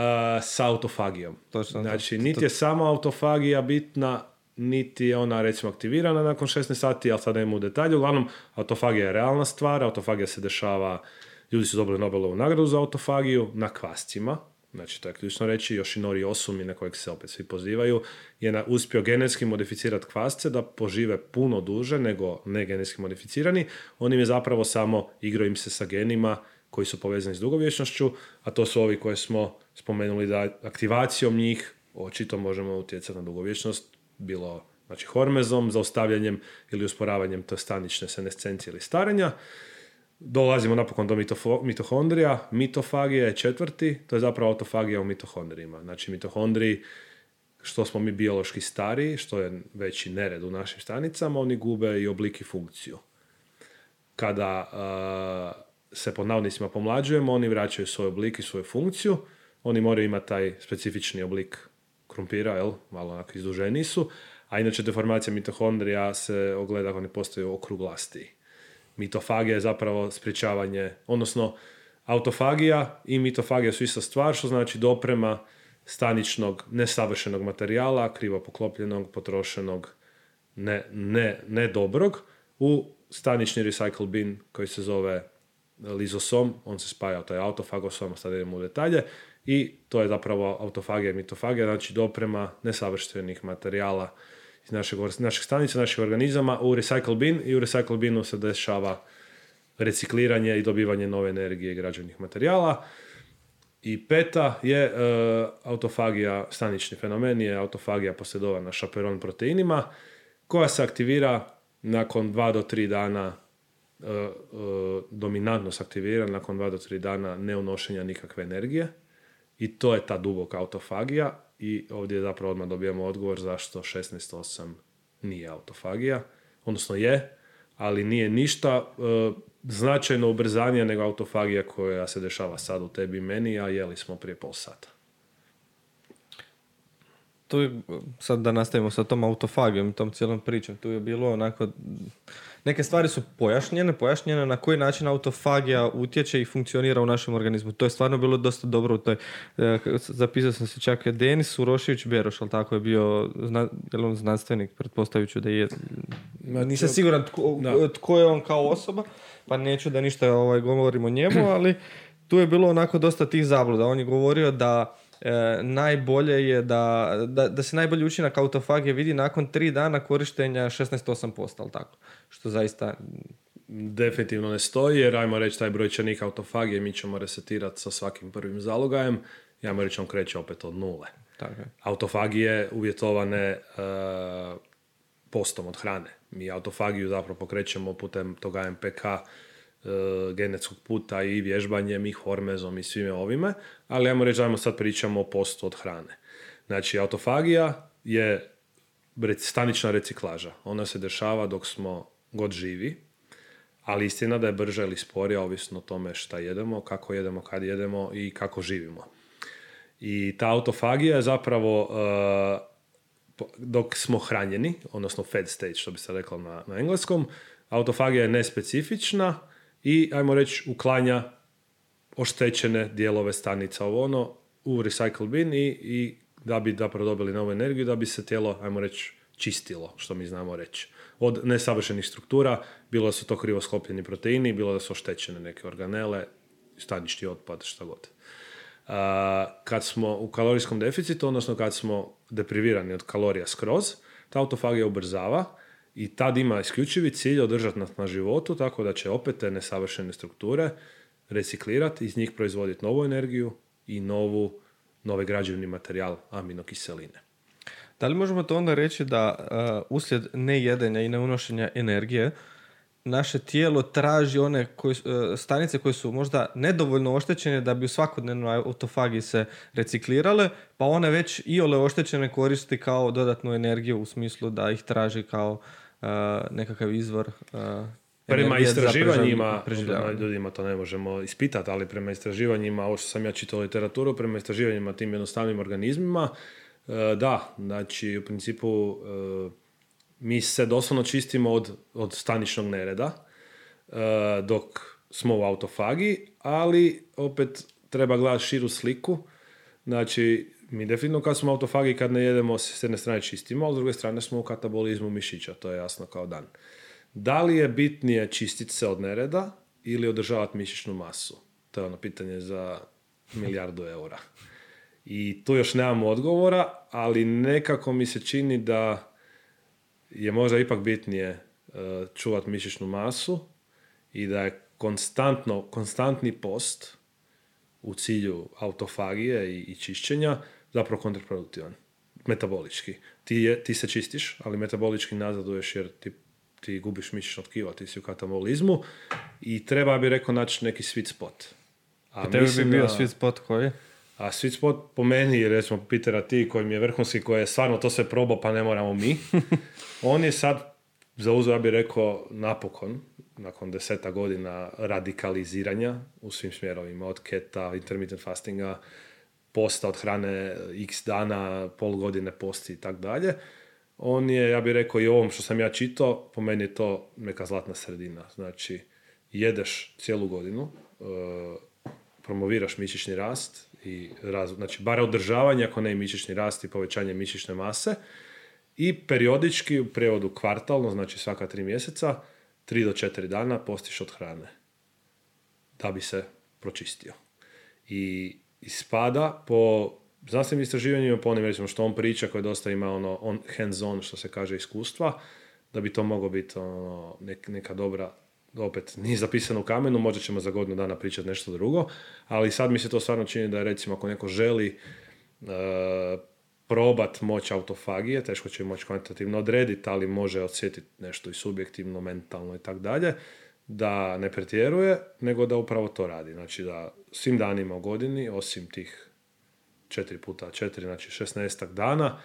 sa autofagijom. Točno, znači, niti je samo autofagija bitna, niti je ona recimo aktivirana nakon 16 sati, ali sada idemo u detalje. Uglavnom, autofagija je realna stvar, autofagija se dešava, ljudi su dobili Nobelovu nagradu za autofagiju na kvascima, znači to je ključno reći, Yoshinori Osumi, na kojeg se opet svi pozivaju, je na, uspio genetski modificirati kvasce da požive puno duže nego ne genetski modificirani. On im je zapravo samo igrao im se sa genima koji su povezani s dugovječnošću, a to su ovi koje smo spomenuli da aktivacijom njih očito možemo utjecati na dugovječnost bilo Znači hormezom, zaustavljanjem ili usporavanjem to stanične senescencije ili starenja. Dolazimo napokon do mitofo- mitohondrija. Mitofagija je četvrti, to je zapravo autofagija u mitohondrijima. Znači mitohondriji, što smo mi biološki stariji, što je veći nered u našim stanicama, oni gube i oblik i funkciju. Kada uh, se pod navodnicima pomlađujemo, oni vraćaju svoj oblik i svoju funkciju, oni moraju imati taj specifični oblik krumpira, jel? malo onako izduženiji su, a inače deformacija mitohondrija se ogleda ako ne postaju okruglastiji. Mitofagija je zapravo sprječavanje, odnosno autofagija i mitofagija su ista stvar, što znači doprema staničnog nesavršenog materijala, krivo poklopljenog, potrošenog, ne, ne, ne dobrog, u stanični recycle bin koji se zove lizosom, on se spaja u taj autofagosom, sad idemo u detalje, i to je zapravo autofagija i mitofagija, znači doprema nesavršenih materijala iz našeg, naših stanica, naših organizama u recycle bin i u recycle binu se dešava recikliranje i dobivanje nove energije građevnih materijala. I peta je e, autofagija, stanični fenomen je autofagija posjedovana šaperon proteinima koja se aktivira nakon 2 do 3 dana e, e, dominantno se aktivira nakon 2 do 3 dana neunošenja nikakve energije i to je ta duboka autofagija i ovdje zapravo odmah dobijamo odgovor zašto 16.8 nije autofagija, odnosno je, ali nije ništa e, značajno ubrzanije nego autofagija koja se dešava sad u tebi i meni, a jeli smo prije pol sata. Tu sad da nastavimo sa tom autofagijom i tom cijelom pričom, tu je bilo onako neke stvari su pojašnjene, pojašnjene na koji način autofagija utječe i funkcionira u našem organizmu. To je stvarno bilo dosta dobro u toj, e, zapisao sam se čak Denis Urošević Beroš, ali tako je bio, zna, je on znanstvenik, pretpostavit da je, nisam siguran tko, tko, je on kao osoba, pa neću da ništa ovaj, govorim o njemu, ali tu je bilo onako dosta tih zabluda. On je govorio da e, najbolje je da, da, da se najbolji učinak autofagije vidi nakon tri dana korištenja 16.8%, ali tako? Što zaista definitivno ne stoji, jer ajmo reći taj brojčanik autofagije mi ćemo resetirati sa svakim prvim zalogajem, ja ajmo reći on kreće opet od nule. Tako je. Autofagije uvjetovane uh, postom od hrane. Mi autofagiju zapravo pokrećemo putem toga MPK E, genetskog puta i vježbanjem i hormezom i svime ovime, ali ajmo reći, ajmo sad pričamo o postu od hrane. Znači, autofagija je stanična reciklaža. Ona se dešava dok smo god živi, ali istina da je brža ili sporija, ovisno o tome šta jedemo, kako jedemo, kad jedemo i kako živimo. I ta autofagija je zapravo e, dok smo hranjeni, odnosno fed stage, što bi se reklo na, na engleskom, autofagija je nespecifična, i, ajmo reći, uklanja oštećene dijelove stanica ovo ono u recycle bin i, i da bi da dobili novu energiju, da bi se tijelo, ajmo reći, čistilo, što mi znamo reći. Od nesavršenih struktura, bilo da su to krivo sklopljeni proteini, bilo da su oštećene neke organele, stanični otpad, šta god. kad smo u kalorijskom deficitu, odnosno kad smo deprivirani od kalorija skroz, ta autofagija ubrzava i tad ima isključivi cilj održati nas na životu tako da će opet te nesavršene strukture reciklirati, iz njih proizvoditi novu energiju i novu, nove građevni materijal aminokiseline. Da li možemo to onda reći da uh, uslijed nejedenja i neunošenja energije naše tijelo traži one koji, uh, stanice koje su možda nedovoljno oštećene da bi u svakodnevnoj autofagiji se reciklirale, pa one već i ole oštećene koristi kao dodatnu energiju u smislu da ih traži kao nekakav izvor Prema istraživanjima, ljudima to ne možemo ispitati, ali prema istraživanjima, ovo što sam ja čitao literaturu, prema istraživanjima tim jednostavnim organizmima, da, znači u principu mi se doslovno čistimo od, od staničnog nereda dok smo u autofagi, ali opet treba gledati širu sliku. Znači, mi definitivno kad smo autofagi, kad ne jedemo, s jedne strane čistimo, a s druge strane smo u katabolizmu mišića, to je jasno kao dan. Da li je bitnije čistiti se od nereda ili održavati mišićnu masu? To je ono pitanje za milijardu eura. I tu još nemamo odgovora, ali nekako mi se čini da je možda ipak bitnije e, čuvati mišićnu masu i da je konstantno, konstantni post u cilju autofagije i, i čišćenja zapravo kontraproduktivan. metabolički. Ti, je, ti se čistiš, ali metabolički nazaduješ jer ti, ti gubiš mišićno tkivo, ti si u katabolizmu i treba bi rekao naći neki sweet spot. A tebi bi bio sweet spot koji? A sweet spot po meni, recimo Petera ti koji mi je vrhunski, koji je stvarno to sve probao pa ne moramo mi, on je sad zauzeo, ja bih rekao, napokon, nakon deseta godina radikaliziranja u svim smjerovima, od keta, intermittent fastinga, posta od hrane x dana, pol godine posti i tako dalje. On je, ja bih rekao i ovom što sam ja čitao, po meni je to neka zlatna sredina. Znači, jedeš cijelu godinu, e, promoviraš mišićni rast i raz, znači bar održavanje, ako ne i mišićni rast i povećanje mišićne mase i periodički u prevodu kvartalno, znači svaka tri mjeseca, tri do četiri dana postiš od hrane da bi se pročistio. I ispada po znanstvenim istraživanjima, po onim recimo što on priča, koje dosta ima ono on, hands on, što se kaže, iskustva, da bi to moglo biti ono, neka dobra, opet nije zapisano u kamenu, možda ćemo za godinu dana pričati nešto drugo, ali sad mi se to stvarno čini da je recimo ako neko želi uh, probat moć autofagije, teško će moći kvantitativno odrediti, ali može osjetiti nešto i subjektivno, mentalno i tako dalje, da ne pretjeruje, nego da upravo to radi. Znači da svim danima u godini, osim tih 4 puta 4, znači 16 dana,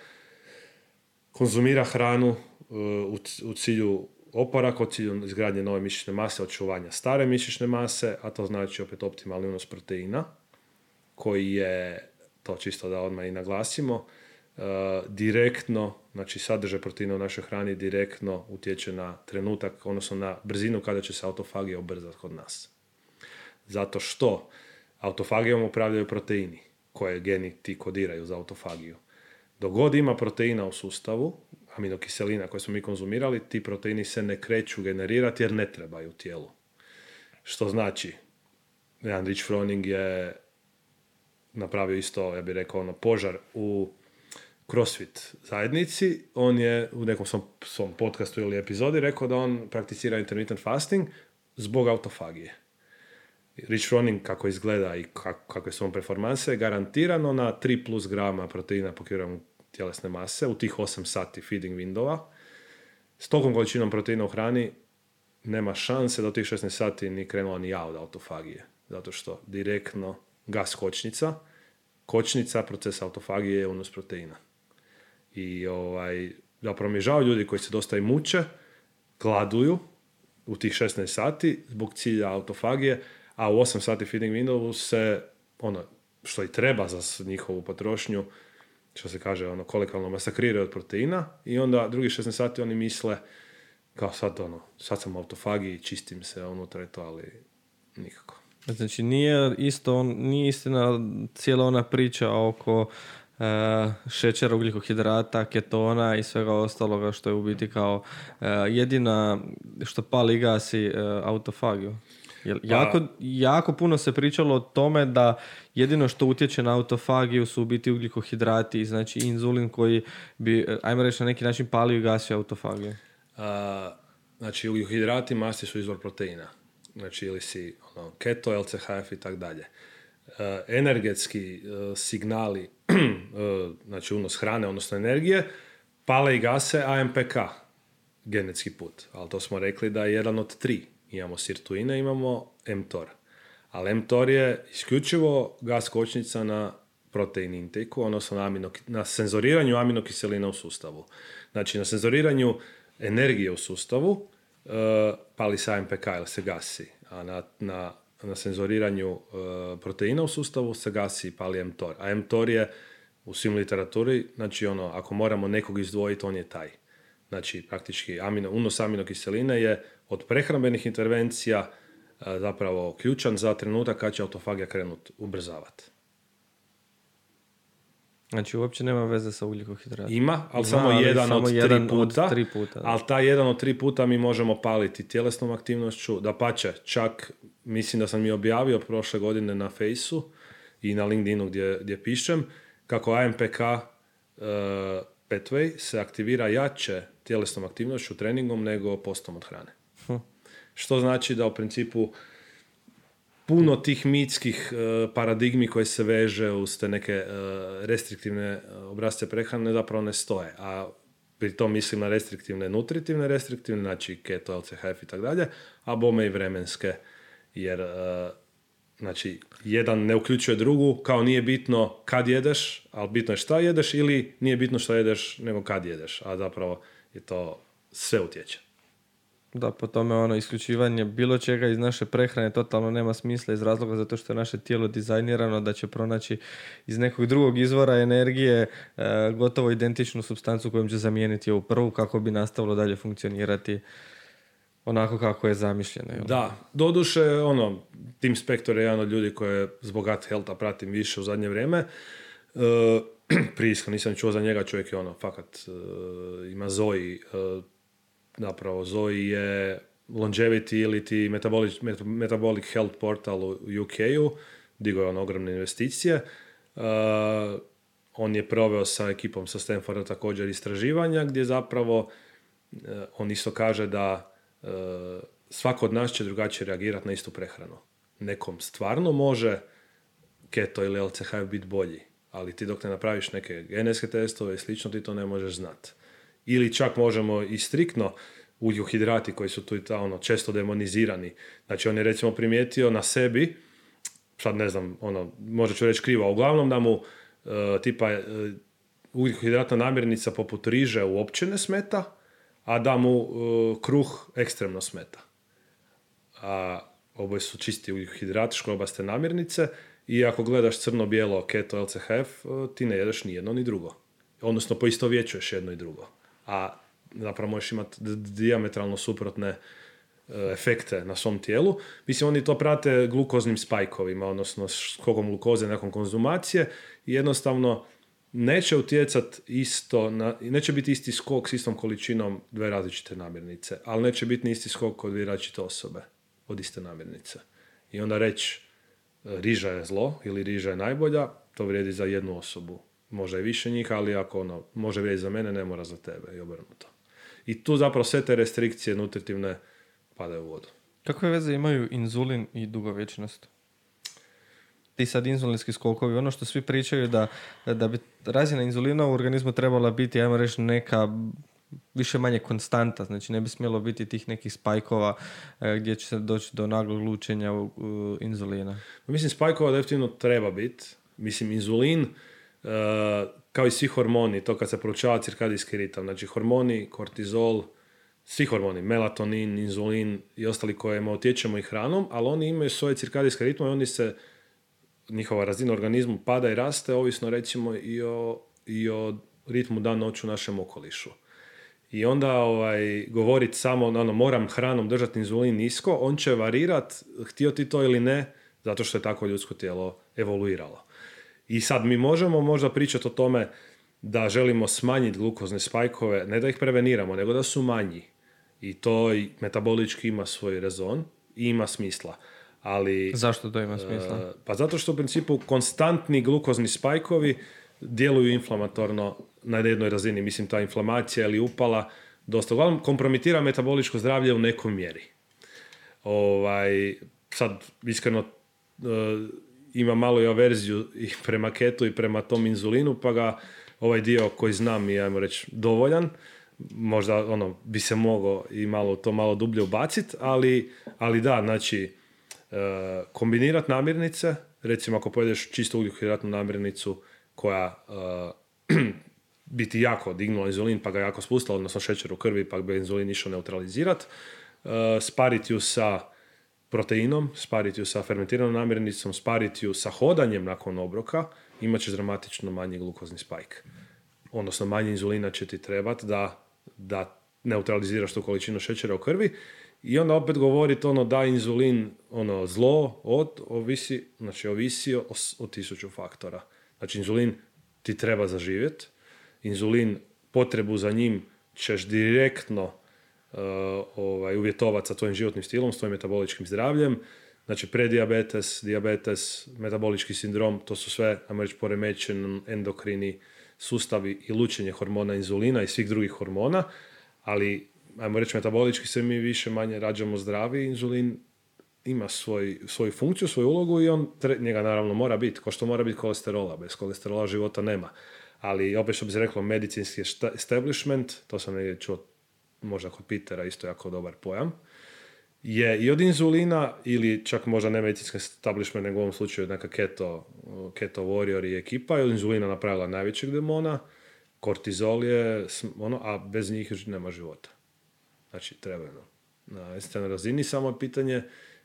konzumira hranu uh, u, cilju oporak, u cilju izgradnje nove mišićne mase, očuvanja stare mišićne mase, a to znači opet optimalni unos proteina, koji je, to čisto da odmah i naglasimo, uh, direktno, znači sadržaj proteina u našoj hrani direktno utječe na trenutak, odnosno na brzinu kada će se autofagija ubrzati kod nas. Zato što autofagijom upravljaju proteini koje geni ti kodiraju za autofagiju. Dok god ima proteina u sustavu, aminokiselina koje smo mi konzumirali, ti proteini se ne kreću generirati jer ne trebaju tijelu. Što znači, jedan Rich Froning je napravio isto, ja bih rekao, ono, požar u CrossFit zajednici. On je u nekom svom, svom podcastu ili epizodi rekao da on prakticira intermittent fasting zbog autofagije. Rich Froning kako izgleda i kako je svom performanse, garantirano na 3 plus grama proteina po kilogramu tjelesne mase u tih 8 sati feeding windova. S tokom količinom proteina u hrani nema šanse da u tih 16 sati ni krenula ni ja od autofagije. Zato što direktno gas kočnica, kočnica procesa autofagije je unos proteina. I ovaj, zapravo mi ljudi koji se dosta i muče, gladuju u tih 16 sati zbog cilja autofagije, a u 8 sati feeding windowu se ono što i treba za njihovu potrošnju što se kaže ono kolektivno masakriraju od proteina i onda drugi 16 sati oni misle kao sad ono, sad sam u autofagiji, čistim se unutra to, ali nikako. Znači nije isto, nije istina cijela ona priča oko uh, šećera, ugljikohidrata, ketona i svega ostaloga što je u biti kao uh, jedina što pali gasi uh, autofagiju. Jer pa- jako, jako puno se pričalo o tome da jedino što utječe na autofagiju su u biti ugljikohidrati, znači inzulin koji bi, ajmo reći, na neki način palio i gasio autofagiju. A, znači ugljikohidrati masti su izvor proteina. Znači ili si ono, keto, LCHF i tako dalje. Energetski uh, signali, znači unos hrane, odnosno energije, pale i gase AMPK, genetski put. Ali to smo rekli da je jedan od tri imamo sirtuine, imamo mTOR. Ali mTOR je isključivo gas kočnica na protein intake odnosno na, amino, na senzoriranju aminokiselina u sustavu. Znači na senzoriranju energije u sustavu uh, pali se AMPK ili se gasi, a na, na, na senzoriranju uh, proteina u sustavu se gasi pali mTOR. A mTOR je u svim literaturi, znači ono, ako moramo nekog izdvojiti, on je taj. Znači, praktički amino, unos aminokiseline je od prehrambenih intervencija e, zapravo ključan za trenutak kad će autofagija krenuti ubrzavati. Znači uopće nema veze sa ugljikohidratom. Ima, ali samo jedan samo od jedan tri puta. Od tri puta ali taj jedan od tri puta mi možemo paliti tjelesnom aktivnošću. Da pače, čak mislim da sam mi objavio prošle godine na Fejsu i na LinkedInu gdje, gdje pišem kako AMPK uh, pathway se aktivira jače tjelesnom aktivnošću, treningom nego postom od hrane. Što znači da u principu puno tih mitskih e, paradigmi koje se veže uz te neke e, restriktivne e, obrazce prehrane zapravo ne stoje. A pri tom mislim na restriktivne, nutritivne restriktivne, znači keto, LCHF i tako dalje, a bome i vremenske, jer znači jedan ne uključuje drugu, kao nije bitno kad jedeš, ali bitno je šta jedeš ili nije bitno šta jedeš, nego kad jedeš, a zapravo je to sve utječe. Da, po tome ono isključivanje bilo čega iz naše prehrane totalno nema smisla iz razloga zato što je naše tijelo dizajnirano da će pronaći iz nekog drugog izvora energije e, gotovo identičnu substancu kojom će zamijeniti ovu prvu kako bi nastavilo dalje funkcionirati onako kako je zamišljeno. Jel? Da, doduše, ono, Tim Spector je jedan od ljudi koje zbog Gut Healtha pratim više u zadnje vrijeme. E, prije nisam čuo za njega, čovjek je ono, fakat e, ima Zoe, e, napravo Zoe je longevity ili ti metabolic, metabolic health portal u UK-u, digo je on ogromne investicije. Uh, on je proveo sa ekipom sa Stanforda također istraživanja gdje zapravo uh, on isto kaže da uh, svako od nas će drugačije reagirati na istu prehranu. Nekom stvarno može keto ili LCHF biti bolji, ali ti dok ne napraviš neke genetske testove i slično, ti to ne možeš znati ili čak možemo i striktno ugljikohidrati koji su tu i ta, ono, često demonizirani. Znači on je recimo primijetio na sebi, sad ne znam, ono, možda ću reći krivo, uglavnom da mu uh, tipa uh, ugljikohidratna namirnica poput riže uopće ne smeta, a da mu uh, kruh ekstremno smeta. A oboje su čisti ugljikohidrati, škrobaste namirnice i ako gledaš crno-bijelo keto LCHF, ti ne jedeš ni jedno ni drugo. Odnosno poistovjećuješ jedno i drugo a zapravo možeš imati diametralno suprotne e, efekte na svom tijelu. Mislim, oni to prate glukoznim spajkovima, odnosno skokom glukoze nakon konzumacije i jednostavno neće utjecat isto, na, neće biti isti skok s istom količinom dve različite namirnice, ali neće biti ni isti skok kod dvije različite osobe od iste namirnice. I onda reći e, riža je zlo ili riža je najbolja, to vrijedi za jednu osobu možda i više njih, ali ako ono, može vrijediti za mene, ne mora za tebe i obrnuto. I tu zapravo sve te restrikcije nutritivne padaju u vodu. Kakve veze imaju inzulin i dugovječnost? Ti sad inzulinski skokovi, ono što svi pričaju da, da bi razina inzulina u organizmu trebala biti, ajmo reći, neka više manje konstanta, znači ne bi smjelo biti tih nekih spajkova e, gdje će se doći do naglog lučenja inzulina. Mislim, spajkova definitivno treba biti. Mislim, inzulin, kao i svi hormoni, to kad se proučava cirkadijski ritam, znači hormoni, kortizol, svi hormoni, melatonin, inzulin i ostali kojima utječemo i hranom, ali oni imaju svoje cirkadijske ritme i oni se, njihova razina organizmu pada i raste, ovisno recimo i o, i o ritmu dan noću u našem okolišu. I onda ovaj, govoriti samo, ono, moram hranom držati inzulin nisko, on će varirat, htio ti to ili ne, zato što je tako ljudsko tijelo evoluiralo. I sad mi možemo možda pričati o tome da želimo smanjiti glukozne spajkove, ne da ih preveniramo, nego da su manji. I to metabolički ima svoj rezon i ima smisla. Ali, Zašto to ima smisla? Uh, pa zato što u principu konstantni glukozni spajkovi djeluju inflamatorno na jednoj razini. Mislim, ta inflamacija ili upala dosta uglavnom kompromitira metaboličko zdravlje u nekom mjeri. Ovaj, sad, iskreno, uh, ima malo i averziju i prema ketu i prema tom inzulinu, pa ga ovaj dio koji znam i ajmo reći dovoljan, možda ono bi se mogao i malo to malo dublje ubaciti, ali, ali da, znači e, kombinirati namirnice, recimo ako pojedeš čisto ugljikohidratnu namirnicu koja e, biti jako dignula inzulin pa ga jako spustila, odnosno šećer u krvi pa bi inzulin išao neutralizirati, e, spariti ju sa proteinom, spariti ju sa fermentiranom namirnicom, spariti ju sa hodanjem nakon obroka, imat će dramatično manji glukozni spajk. Odnosno manje inzulina će ti trebati da, da neutraliziraš tu količinu šećera u krvi i onda opet govoriti ono da inzulin ono zlo od ovisi, znači ovisi o, o tisuću faktora. Znači inzulin ti treba zaživjeti, inzulin potrebu za njim ćeš direktno ovaj, uvjetovati sa tvojim životnim stilom, s tvojim metaboličkim zdravljem. Znači, prediabetes, diabetes, metabolički sindrom, to su sve, ajmo reći, poremećeni endokrini sustavi i lučenje hormona inzulina i svih drugih hormona, ali, ajmo reći, metabolički se mi više manje rađamo zdravi, inzulin ima svoj, svoju funkciju, svoju ulogu i on, njega naravno mora biti, kao što mora biti kolesterola, bez kolesterola života nema. Ali opet što bi se reklo medicinski establishment, to sam negdje čuo možda kod Pitera, isto jako dobar pojam, je i od inzulina ili čak možda ne medicinski establishment, nego u ovom slučaju neka keto, keto warrior i ekipa je od inzulina napravila najvećeg demona, kortizol je, ono, a bez njih nema života. Znači, treba no. na eksternoj razini samo je pitanje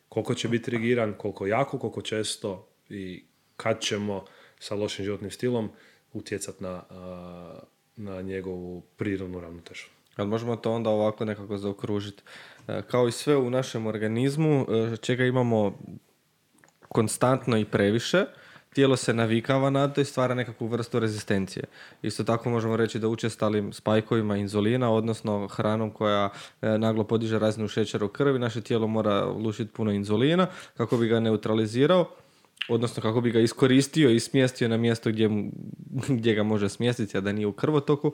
koliko će biti regiran, koliko jako, koliko često i kad ćemo sa lošim životnim stilom utjecati na, na njegovu prirodnu ravnotežu. Ali možemo to onda ovako nekako zaokružiti. E, Kao i sve u našem organizmu, e, čega imamo konstantno i previše, tijelo se navikava na to i stvara nekakvu vrstu rezistencije. Isto tako možemo reći da učestalim spajkovima inzulina, odnosno hranom koja e, naglo podiže razinu šećera u krvi, naše tijelo mora lušiti puno inzulina kako bi ga neutralizirao, odnosno kako bi ga iskoristio i smjestio na mjesto gdje, gdje ga može smjestiti, a da nije u krvotoku.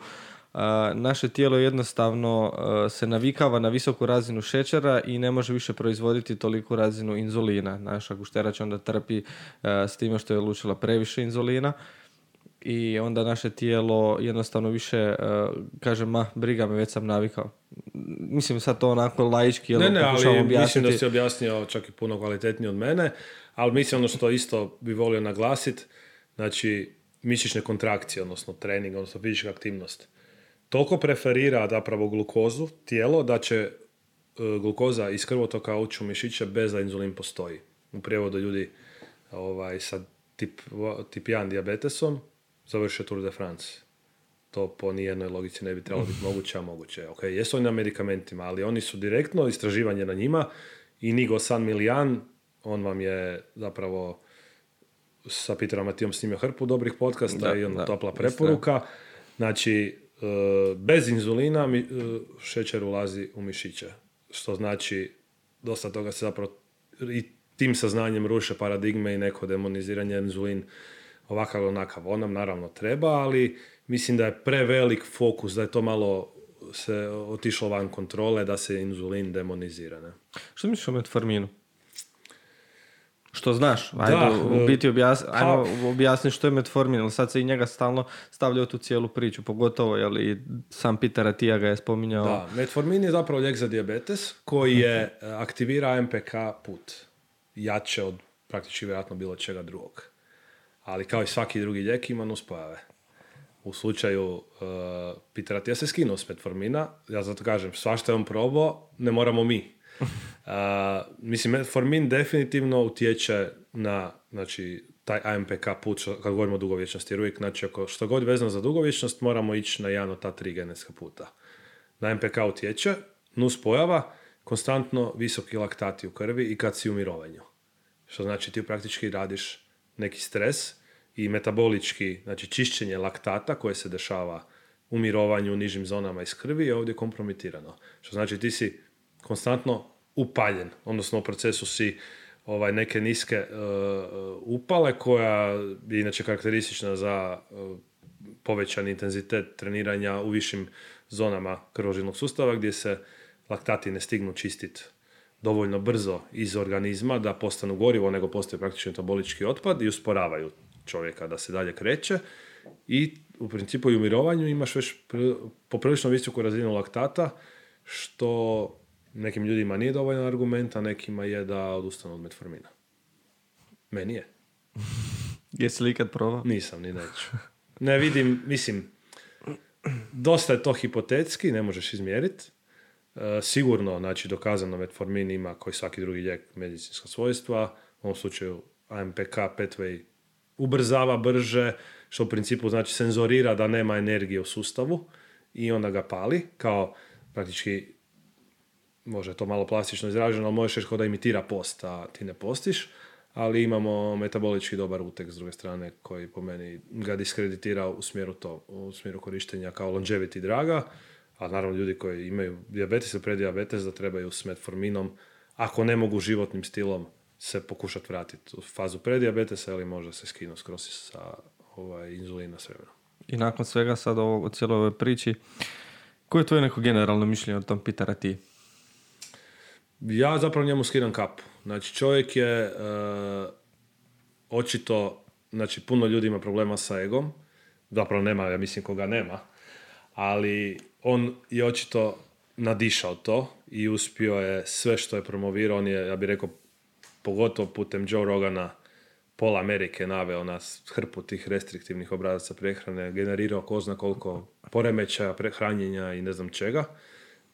Naše tijelo jednostavno se navikava na visoku razinu šećera i ne može više proizvoditi toliku razinu inzulina. Naša gušterač onda trpi s time što je lučila previše inzulina i onda naše tijelo jednostavno više kaže ma briga me već sam navikao. Mislim sad to onako laički Ne, ne, ali mislim da si objasnio čak i puno kvalitetnije od mene, ali mislim ono što isto bi volio naglasiti, znači mišićne kontrakcije, odnosno trening, odnosno fizička aktivnost. Toliko preferira zapravo glukozu, tijelo, da će e, glukoza iz krvotoka ući u mišiće bez da inzulin postoji. U prijevodu ljudi ovaj, sa tip, tip 1 dijabetesom završe Tour de France. To po nijednoj logici ne bi trebalo biti moguće, a moguće je. Ok, jesu oni na medikamentima, ali oni su direktno istraživanje na njima i Nigo San Milian, on vam je zapravo sa Peterom Matijom snimio hrpu dobrih podcasta Da, i ono da, topla preporuka. Znači, bez inzulina e, šećer ulazi u mišiće. Što znači, dosta toga se zapravo i tim saznanjem ruše paradigme i neko demoniziranje inzulin ovakav ili onakav. On nam naravno treba, ali mislim da je prevelik fokus, da je to malo se otišlo van kontrole, da se inzulin demonizira. Ne? Što misliš o metforminu? Što znaš? Ajde, Da, u biti objasni, ajmo objasni što je metformin, jer sad se i njega stalno stavlja u tu cijelu priču, pogotovo, jel, i sam Peter Atija ga je spominjao. Da, metformin je zapravo lijek za dijabetes koji je e, aktivira MPK put. Jače od praktički vjerojatno bilo čega drugog. Ali kao i svaki drugi lijek ima nuspojave. U slučaju uh, Peter Atija se skinuo s metformina, ja zato kažem, svašta je on probao, ne moramo mi. Uh, mislim, metformin definitivno utječe na znači, taj AMPK put, kad govorimo o dugovječnosti, jer uvijek, znači, ako što god vezano za dugovječnost, moramo ići na jedan od ta tri genetska puta. Na MPK utječe, nus pojava, konstantno visoki laktati u krvi i kad si u mirovanju. Što znači ti praktički radiš neki stres i metabolički, znači čišćenje laktata koje se dešava u mirovanju u nižim zonama iz krvi je ovdje kompromitirano. Što znači ti si konstantno upaljen, odnosno u procesu si ovaj, neke niske e, upale koja je inače karakteristična za e, povećani intenzitet treniranja u višim zonama krvožilnog sustava gdje se laktati ne stignu čistiti dovoljno brzo iz organizma da postanu gorivo, nego postaju praktično metabolički otpad i usporavaju čovjeka da se dalje kreće. I u principu i u mirovanju imaš već pri- poprilično visoku razinu laktata, što nekim ljudima nije dovoljan argument, a nekima je da odustanu od metformina. Meni je. Jesi li ikad probao? Nisam, ni neću. Ne vidim, mislim, dosta je to hipotetski, ne možeš izmjeriti. E, sigurno, znači, dokazano metformin ima, koji svaki drugi lijek, medicinska svojstva. U ovom slučaju AMPK pathway ubrzava brže, što u principu znači senzorira da nema energije u sustavu i onda ga pali, kao praktički može to malo plastično izraženo, ali možeš reći da imitira post, a ti ne postiš, ali imamo metabolički dobar uteg s druge strane koji po meni ga diskreditira u smjeru to, u smjeru korištenja kao longevity draga, a naravno ljudi koji imaju dijabetes ili predijabetes da trebaju s metforminom, ako ne mogu životnim stilom se pokušati vratiti u fazu predijabetesa ili možda se skinu skroz sa ovaj, inzulina s vremenom. I nakon svega sad o cijeloj ovoj priči, koje je tvoje neko generalno mišljenje o tom Peter Atiji? Ja zapravo njemu skidam kapu. Znači čovjek je e, očito, znači puno ljudi ima problema sa egom, zapravo nema, ja mislim koga nema, ali on je očito nadišao to i uspio je sve što je promovirao, on je, ja bih rekao, pogotovo putem Joe Rogana, pola Amerike naveo nas hrpu tih restriktivnih obrazaca prehrane, generirao ko zna koliko poremećaja, prehranjenja i ne znam čega.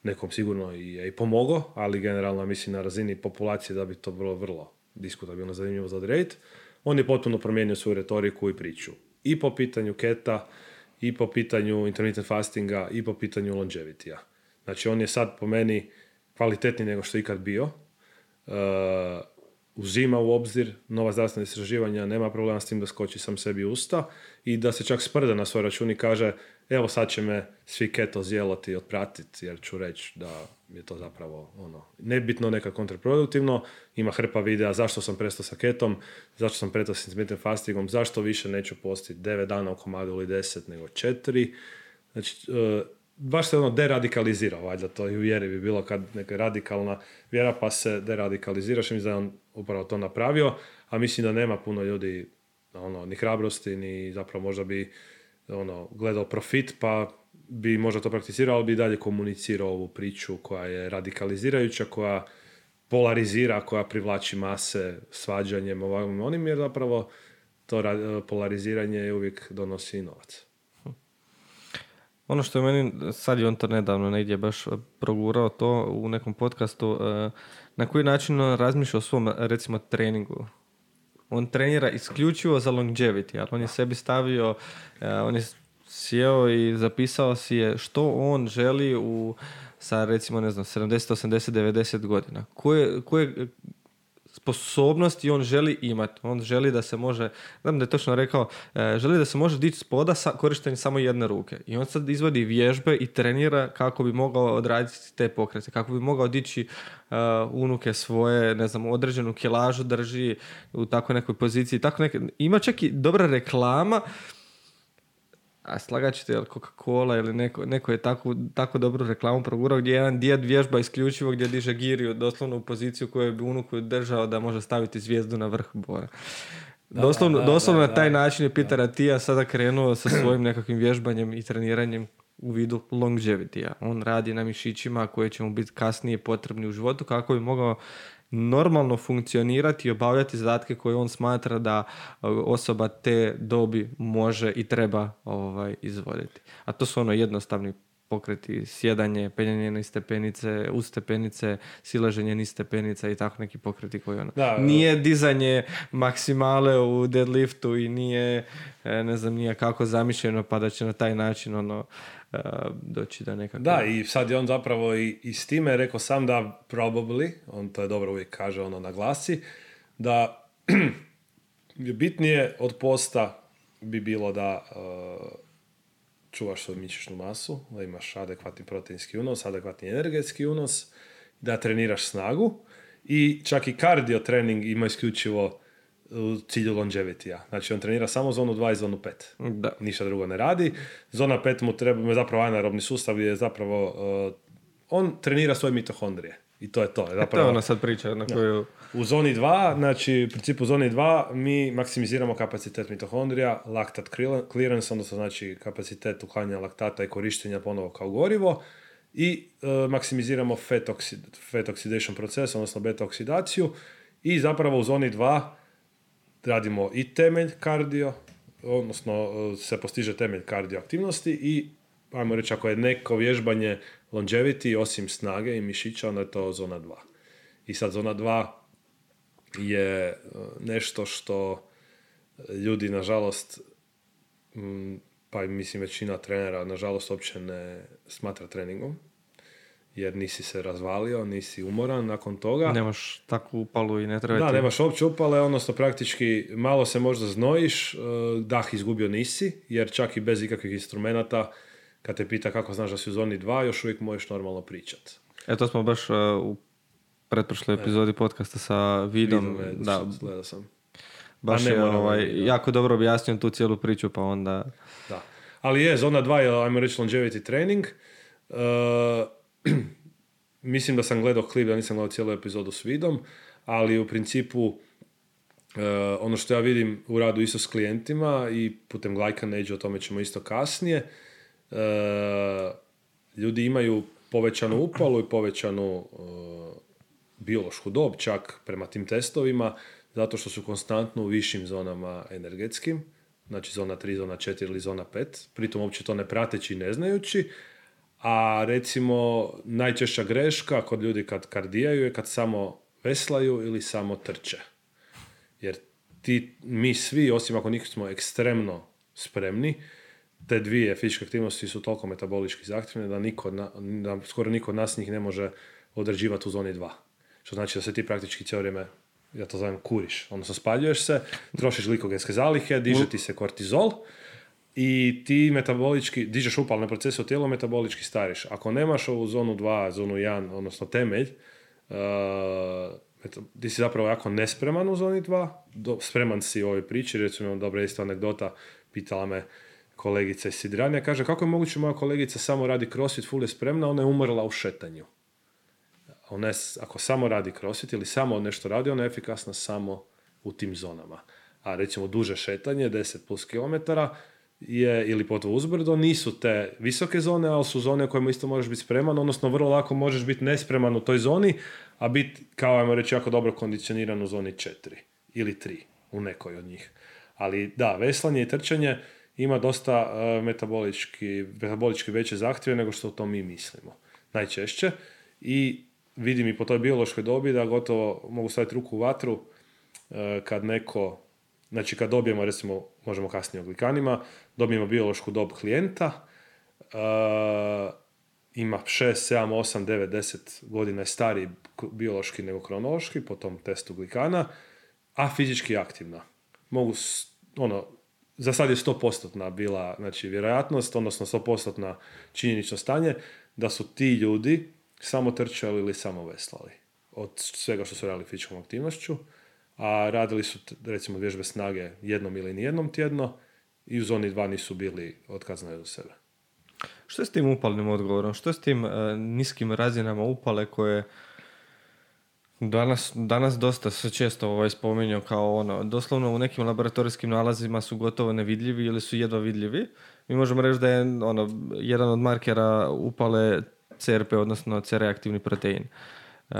Nekom sigurno i i pomogao, ali generalno mislim na razini populacije da bi to bilo vrlo diskutabilno zanimljivo za odrediti. On je potpuno promijenio svoju retoriku i priču. I po pitanju keta, i po pitanju intermittent fastinga, i po pitanju longevity Znači on je sad po meni kvalitetniji nego što je ikad bio. Uh, uzima u obzir nova zdravstvena istraživanja, nema problema s tim da skoči sam sebi usta i da se čak sprda na svoj račun i kaže evo sad će me svi keto zjeloti i otpratiti jer ću reći da je to zapravo ono, nebitno, neka kontraproduktivno, ima hrpa videa zašto sam prestao sa ketom, zašto sam prestao s intermittent fastingom, zašto više neću postiti 9 dana u komadu ili 10 nego 4. Znači, e, baš se ono deradikalizirao, valjda to i u vjeri bi bilo kad neka radikalna vjera pa se deradikaliziraš i mislim on upravo to napravio, a mislim da nema puno ljudi ono, ni hrabrosti, ni zapravo možda bi ono, gledao profit, pa bi možda to prakticirao, ali bi dalje komunicirao ovu priču koja je radikalizirajuća, koja polarizira, koja privlači mase svađanjem ovakvim onim, jer zapravo to polariziranje uvijek donosi novac. Ono što je meni, sad je on to nedavno negdje baš progurao to u nekom podcastu, e, na koji način razmišlja o svom, recimo, treningu. On trenira isključivo za longevity, ali on je sebi stavio, e, on je sjeo i zapisao si je što on želi u sa recimo ne znam 70, 80, 90 godina. Koje, koje sposobnosti on želi imati. On želi da se može, znam da je točno rekao, e, želi da se može dići spoda sa korištenjem samo jedne ruke. I on sad izvodi vježbe i trenira kako bi mogao odraditi te pokrete, kako bi mogao dići uh, unuke svoje, ne znam, određenu kilažu drži u takvoj nekoj poziciji. Tako neke, ima čak i dobra reklama a slagat ćete, Coca-Cola ili neko, neko je tako, tako dobru reklamu progurao gdje jedan djed vježba isključivo gdje diže giriju doslovno u poziciju koju bi unuku držao da može staviti zvijezdu na vrh bora. doslovno, doslovno na taj način je Peter Atija sada krenuo sa svojim nekakvim vježbanjem i treniranjem u vidu longevity On radi na mišićima koje će mu biti kasnije potrebni u životu kako bi mogao normalno funkcionirati i obavljati zadatke koje on smatra da e, osoba te dobi može i treba ovaj, izvoditi. A to su ono jednostavni pokreti, sjedanje, penjanje niz stepenice, uz stepenice, silaženje niz stepenica i tako neki pokreti koji ono. Da, nije dizanje maksimale u deadliftu i nije, e, ne znam, nije kako zamišljeno pa da će na taj način ono doći da nekako... Da, i sad je on zapravo i, i s time rekao sam da probably, on to je dobro uvijek kaže, ono naglasi, da bitnije od posta bi bilo da uh, čuvaš svoju mišićnu masu, da imaš adekvatni proteinski unos, adekvatni energetski unos, da treniraš snagu i čak i kardio trening ima isključivo u cilju longevity Znači on trenira samo zonu 2 i zonu 5. Da. Ništa drugo ne radi. Zona 5 mu treba, zapravo anaerobni sustav je zapravo, uh, on trenira svoje mitohondrije. I to je to. Zapravo, to je ona sad priča na koju... U zoni 2, znači u principu u zoni 2 mi maksimiziramo kapacitet mitohondrija, laktat clearance, odnosno znači kapacitet uklanjanja laktata i korištenja ponovo kao gorivo i uh, maksimiziramo fat, fat oxidation proces, odnosno beta oksidaciju i zapravo u zoni 2 radimo i temelj kardio, odnosno e, se postiže temelj kardio aktivnosti i ajmo reći ako je neko vježbanje longevity osim snage i mišića, onda je to zona 2. I sad zona 2 je e, nešto što ljudi nažalost pa mislim većina trenera nažalost uopće ne smatra treningom jer nisi se razvalio, nisi umoran nakon toga. Nemaš takvu upalu i ne treba Da, nemaš uopće upale, odnosno praktički malo se možda znojiš, e, dah izgubio nisi, jer čak i bez ikakvih instrumenata, kad te pita kako znaš da si u zoni 2, još uvijek možeš normalno pričat. E, to smo baš uh, u pretprošloj epizodi podcasta sa Vidom. da, sam. Baš je ovaj, jako dobro objasnio tu cijelu priču, pa onda... Da. Ali je, zona 2 je, ajmo reći, longevity training. Uh, mislim da sam gledao klip, da nisam gledao cijelu epizodu s vidom, ali u principu e, ono što ja vidim u radu isto s klijentima i putem Glycan o tome ćemo isto kasnije, ljudi imaju povećanu upalu i povećanu biološku dob čak prema tim testovima, zato što su konstantno u višim zonama energetskim, znači zona 3, zona 4 ili zona 5, pritom uopće to ne prateći i ne znajući, a recimo najčešća greška kod ljudi kad kardijaju je kad samo veslaju ili samo trče. Jer ti, mi svi, osim ako nismo ekstremno spremni, te dvije fizičke aktivnosti su toliko metabolički zahtjevne da, niko, da skoro niko od nas njih ne može određivati u zoni 2. Što znači da se ti praktički cijelo vrijeme, ja to zovem kuriš, odnosno spaljuješ se, trošiš glikogenske zalihe, diže ti se kortizol i ti metabolički, dižeš upalne procese u tijelu, metabolički stariš. Ako nemaš ovu zonu 2, zonu 1, odnosno temelj, uh, ti si zapravo jako nespreman u zoni 2, do, spreman si u ovoj priči, recimo dobra isto anegdota, pitala me kolegica iz Sidranija, kaže kako je moguće moja kolegica samo radi crossfit, full je spremna, ona je umrla u šetanju ona je, ako samo radi crossfit ili samo nešto radi, ona je efikasna samo u tim zonama. A recimo duže šetanje, 10 plus kilometara, je, ili potom uzbrdo, nisu te visoke zone, ali su zone u kojima isto možeš biti spreman, odnosno vrlo lako možeš biti nespreman u toj zoni, a biti, kao ajmo reći, jako dobro kondicioniran u zoni 4 ili 3 u nekoj od njih. Ali da, veslanje i trčanje ima dosta uh, metabolički, metabolički veće zahtjeve nego što to mi mislimo. Najčešće. I vidim i po toj biološkoj dobi da gotovo mogu staviti ruku u vatru e, kad neko, znači kad dobijemo recimo, možemo kasnije o glikanima, dobijemo biološku dob klijenta, e, ima 6, 7, 8, 9, 10 godina je stariji biološki nego kronološki po tom testu glikana, a fizički aktivna. Mogu, ono, za sad je 100% bila znači, vjerojatnost, odnosno 100% činjenično stanje, da su ti ljudi samo trčali ili samo veslali. Od svega što su radili fizičkom aktivnošću, a radili su recimo vježbe snage jednom ili nijednom tjedno i u zoni dva nisu bili otkazani do sebe. Što je s tim upalnim odgovorom? Što je s tim e, niskim razinama upale koje danas, danas dosta se često ovaj spominjao kao ono, doslovno u nekim laboratorijskim nalazima su gotovo nevidljivi ili su jedva vidljivi. Mi možemo reći da je ono, jedan od markera upale CRP, odnosno C-reaktivni protein. Uh,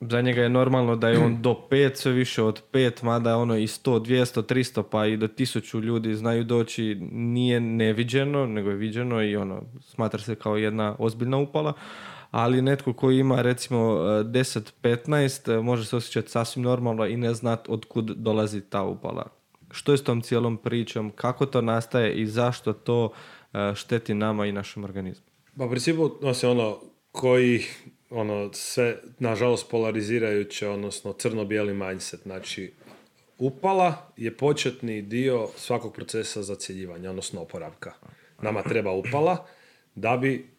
za njega je normalno da je on do 5, sve više od 5, mada ono i 100, 200, 300 pa i do 1000 ljudi znaju doći, nije neviđeno, nego je viđeno i ono, smatra se kao jedna ozbiljna upala, ali netko koji ima recimo 10, 15 može se osjećati sasvim normalno i ne znat od kud dolazi ta upala. Što je s tom cijelom pričom, kako to nastaje i zašto to uh, šteti nama i našem organizmu? Pa u principu, se ono, koji ono, sve, nažalost, polarizirajuće, odnosno crno-bijeli mindset. Znači, upala je početni dio svakog procesa zacjeljivanja, odnosno oporavka. Nama treba upala da bi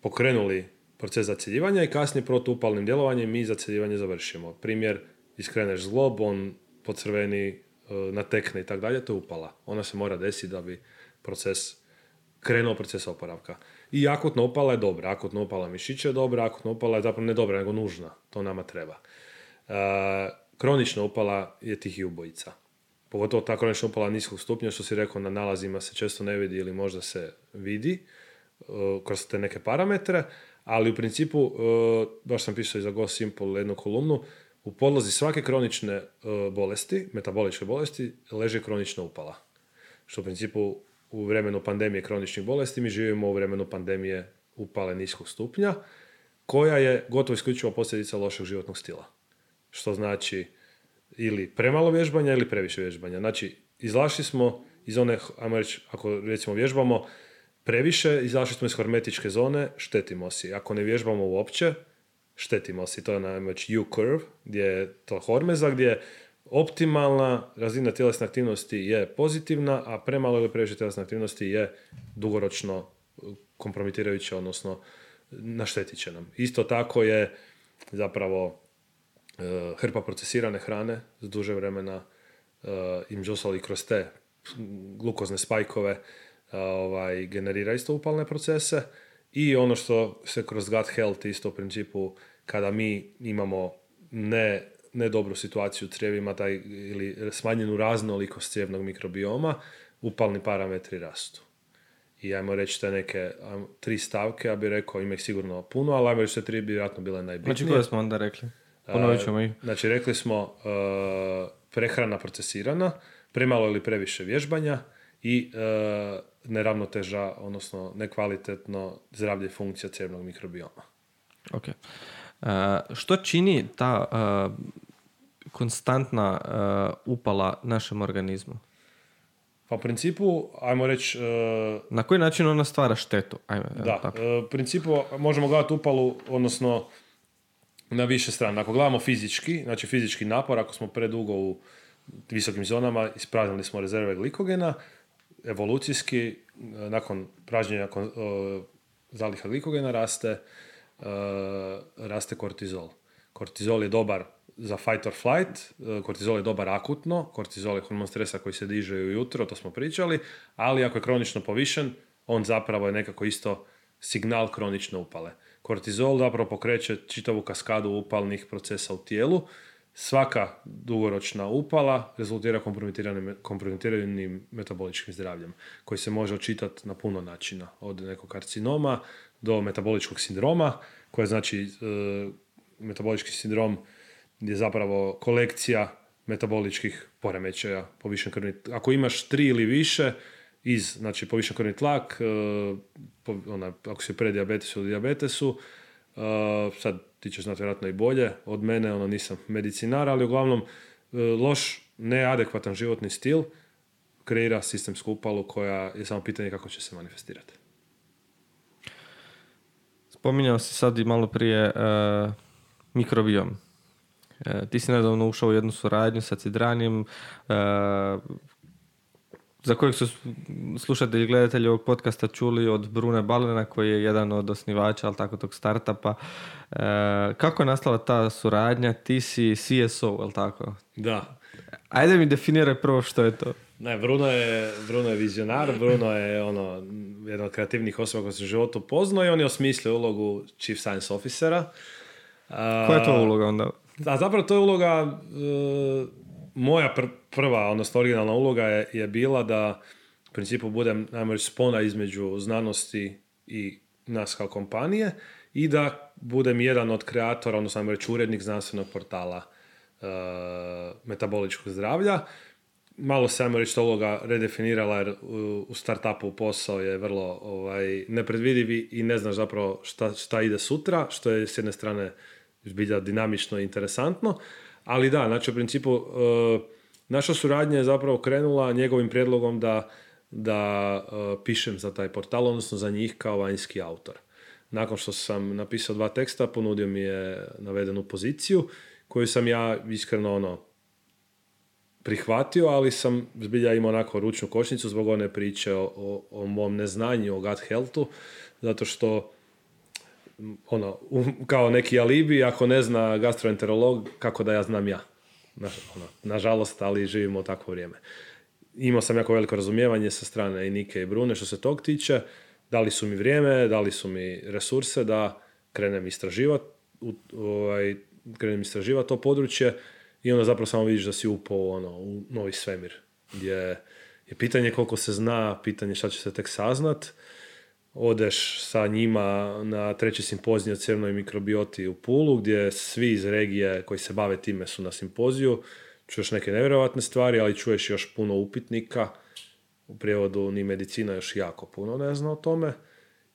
pokrenuli proces zacjeljivanja i kasnije protuupalnim djelovanjem mi zacjeljivanje završimo. Primjer, iskreneš zglob, on pocrveni, e, natekne i tako dalje, to je upala. Ona se mora desiti da bi proces krenuo proces oporavka. I akutna upala je dobra. Akutna upala mišića je dobra, akutna upala je zapravo ne dobra, nego nužna. To nama treba. E, kronična upala je tih i ubojica. Pogotovo ta kronična upala niskog stupnja, što si rekao, na nalazima se često ne vidi ili možda se vidi e, kroz te neke parametre, ali u principu, e, baš sam pisao i za Go Simple jednu kolumnu, u podlozi svake kronične e, bolesti, metaboličke bolesti, leži kronična upala. Što u principu u vremenu pandemije kroničnih bolesti, mi živimo u vremenu pandemije upale niskog stupnja, koja je gotovo isključivo posljedica lošeg životnog stila. Što znači ili premalo vježbanja ili previše vježbanja. Znači, izlašli smo iz one, ako recimo vježbamo previše, izašli smo iz hormetičke zone, štetimo si. Ako ne vježbamo uopće, štetimo si. To je, ajmo reći, U-curve, gdje je to hormeza, gdje optimalna razina tjelesne aktivnosti je pozitivna, a premalo ili previše tjelesne aktivnosti je dugoročno kompromitirajuća, odnosno naštetit će nam. Isto tako je zapravo e, hrpa procesirane hrane s duže vremena e, im i kroz te glukozne spajkove ovaj, generira isto upalne procese i ono što se kroz gut health isto u principu kada mi imamo ne nedobru situaciju u crijevima taj, ili smanjenu raznolikost cijevnog mikrobioma, upalni parametri rastu. I ajmo reći te neke tri stavke, ja bih rekao, ima ih sigurno puno, ali ajmo reći te tri bi vjerojatno bile najbitnije. Znači koje smo onda rekli? Ponovit ćemo ih. Znači rekli smo uh, prehrana procesirana, premalo ili previše vježbanja i uh, neravnoteža, odnosno nekvalitetno zdravlje i funkcija cjevnog mikrobioma. Ok. što čini ta konstantna upala našem organizmu? Pa u principu, ajmo reći... Uh, Na koji način ona stvara štetu? Ajme, da, tako. Uh, u principu možemo gledati upalu, odnosno na više strane. Ako gledamo fizički, znači fizički napor, ako smo predugo u visokim zonama, ispraznili smo rezerve glikogena, evolucijski, nakon pražnjenja uh, zaliha glikogena raste, raste kortizol. Kortizol je dobar za fight or flight, e, kortizol je dobar akutno, kortizol je hormon stresa koji se diže ujutro, to smo pričali, ali ako je kronično povišen, on zapravo je nekako isto signal kronične upale. Kortizol zapravo pokreće čitavu kaskadu upalnih procesa u tijelu. Svaka dugoročna upala rezultira kompromitiranim, kompromitiranim metaboličkim zdravljem, koji se može očitati na puno načina. Od nekog karcinoma do metaboličkog sindroma, koje znači e, metabolički sindrom je zapravo kolekcija metaboličkih poremećaja, povišen krvni Ako imaš tri ili više iz, znači povišen krvni tlak, uh, ona, ako si pre diabetesu ili diabetesu, sad ti ćeš znati vjerojatno i bolje od mene, ono nisam medicinar, ali uglavnom uh, loš, neadekvatan životni stil kreira sistemsku upalu koja je samo pitanje kako će se manifestirati. Spominjao si sad i malo prije uh, mikrobiom. E, ti si nedavno ušao u jednu suradnju sa Cidranijem, e, za kojeg su slušatelji i gledatelji ovog podcasta čuli od Brune Balena koji je jedan od osnivača ali tako tog startupa. E, kako je nastala ta suradnja? Ti si CSO, ali tako? Da. Ajde mi definiraj prvo što je to. Ne, Bruno je, Bruno je vizionar, Bruno je ono, jedan od kreativnih osoba koji se u životu poznao i on je osmislio ulogu Chief Science Officera. Koja je to uloga onda? A zapravo to je uloga, e, moja prva, odnosno originalna uloga je, je bila da u principu budem, najmo reći, spona između znanosti i nas kao kompanije i da budem jedan od kreatora, odnosno najmo reći, urednik znanstvenog portala e, metaboličkog zdravlja. Malo se, ajmo reći, uloga redefinirala jer u, u startupu posao je vrlo ovaj, nepredvidivi i ne znaš zapravo šta, šta ide sutra, što je s jedne strane zbilja dinamično i interesantno. Ali da, znači u principu e, naša suradnja je zapravo krenula njegovim prijedlogom da, da e, pišem za taj portal, odnosno za njih kao vanjski autor. Nakon što sam napisao dva teksta, ponudio mi je navedenu poziciju koju sam ja iskreno ono prihvatio, ali sam zbilja imao onako ručnu kočnicu zbog one priče o, o, o mom neznanju o gut healthu, zato što ono, kao neki alibi, ako ne zna gastroenterolog, kako da ja znam ja. Na, ono, nažalost, ali živimo u takvo vrijeme. Imao sam jako veliko razumijevanje sa strane i Nike i Brune što se tog tiče. Dali su mi vrijeme, dali su mi resurse da krenem istraživati ovaj, krenem istraživati to područje i onda zapravo samo vidiš da si upao ono, u novi svemir gdje je pitanje koliko se zna, pitanje šta će se tek saznat odeš sa njima na treći simpozij o crnoj mikrobioti u Pulu, gdje svi iz regije koji se bave time su na simpoziju. Čuješ neke nevjerojatne stvari, ali čuješ još puno upitnika. U prijevodu ni medicina još jako puno ne zna o tome.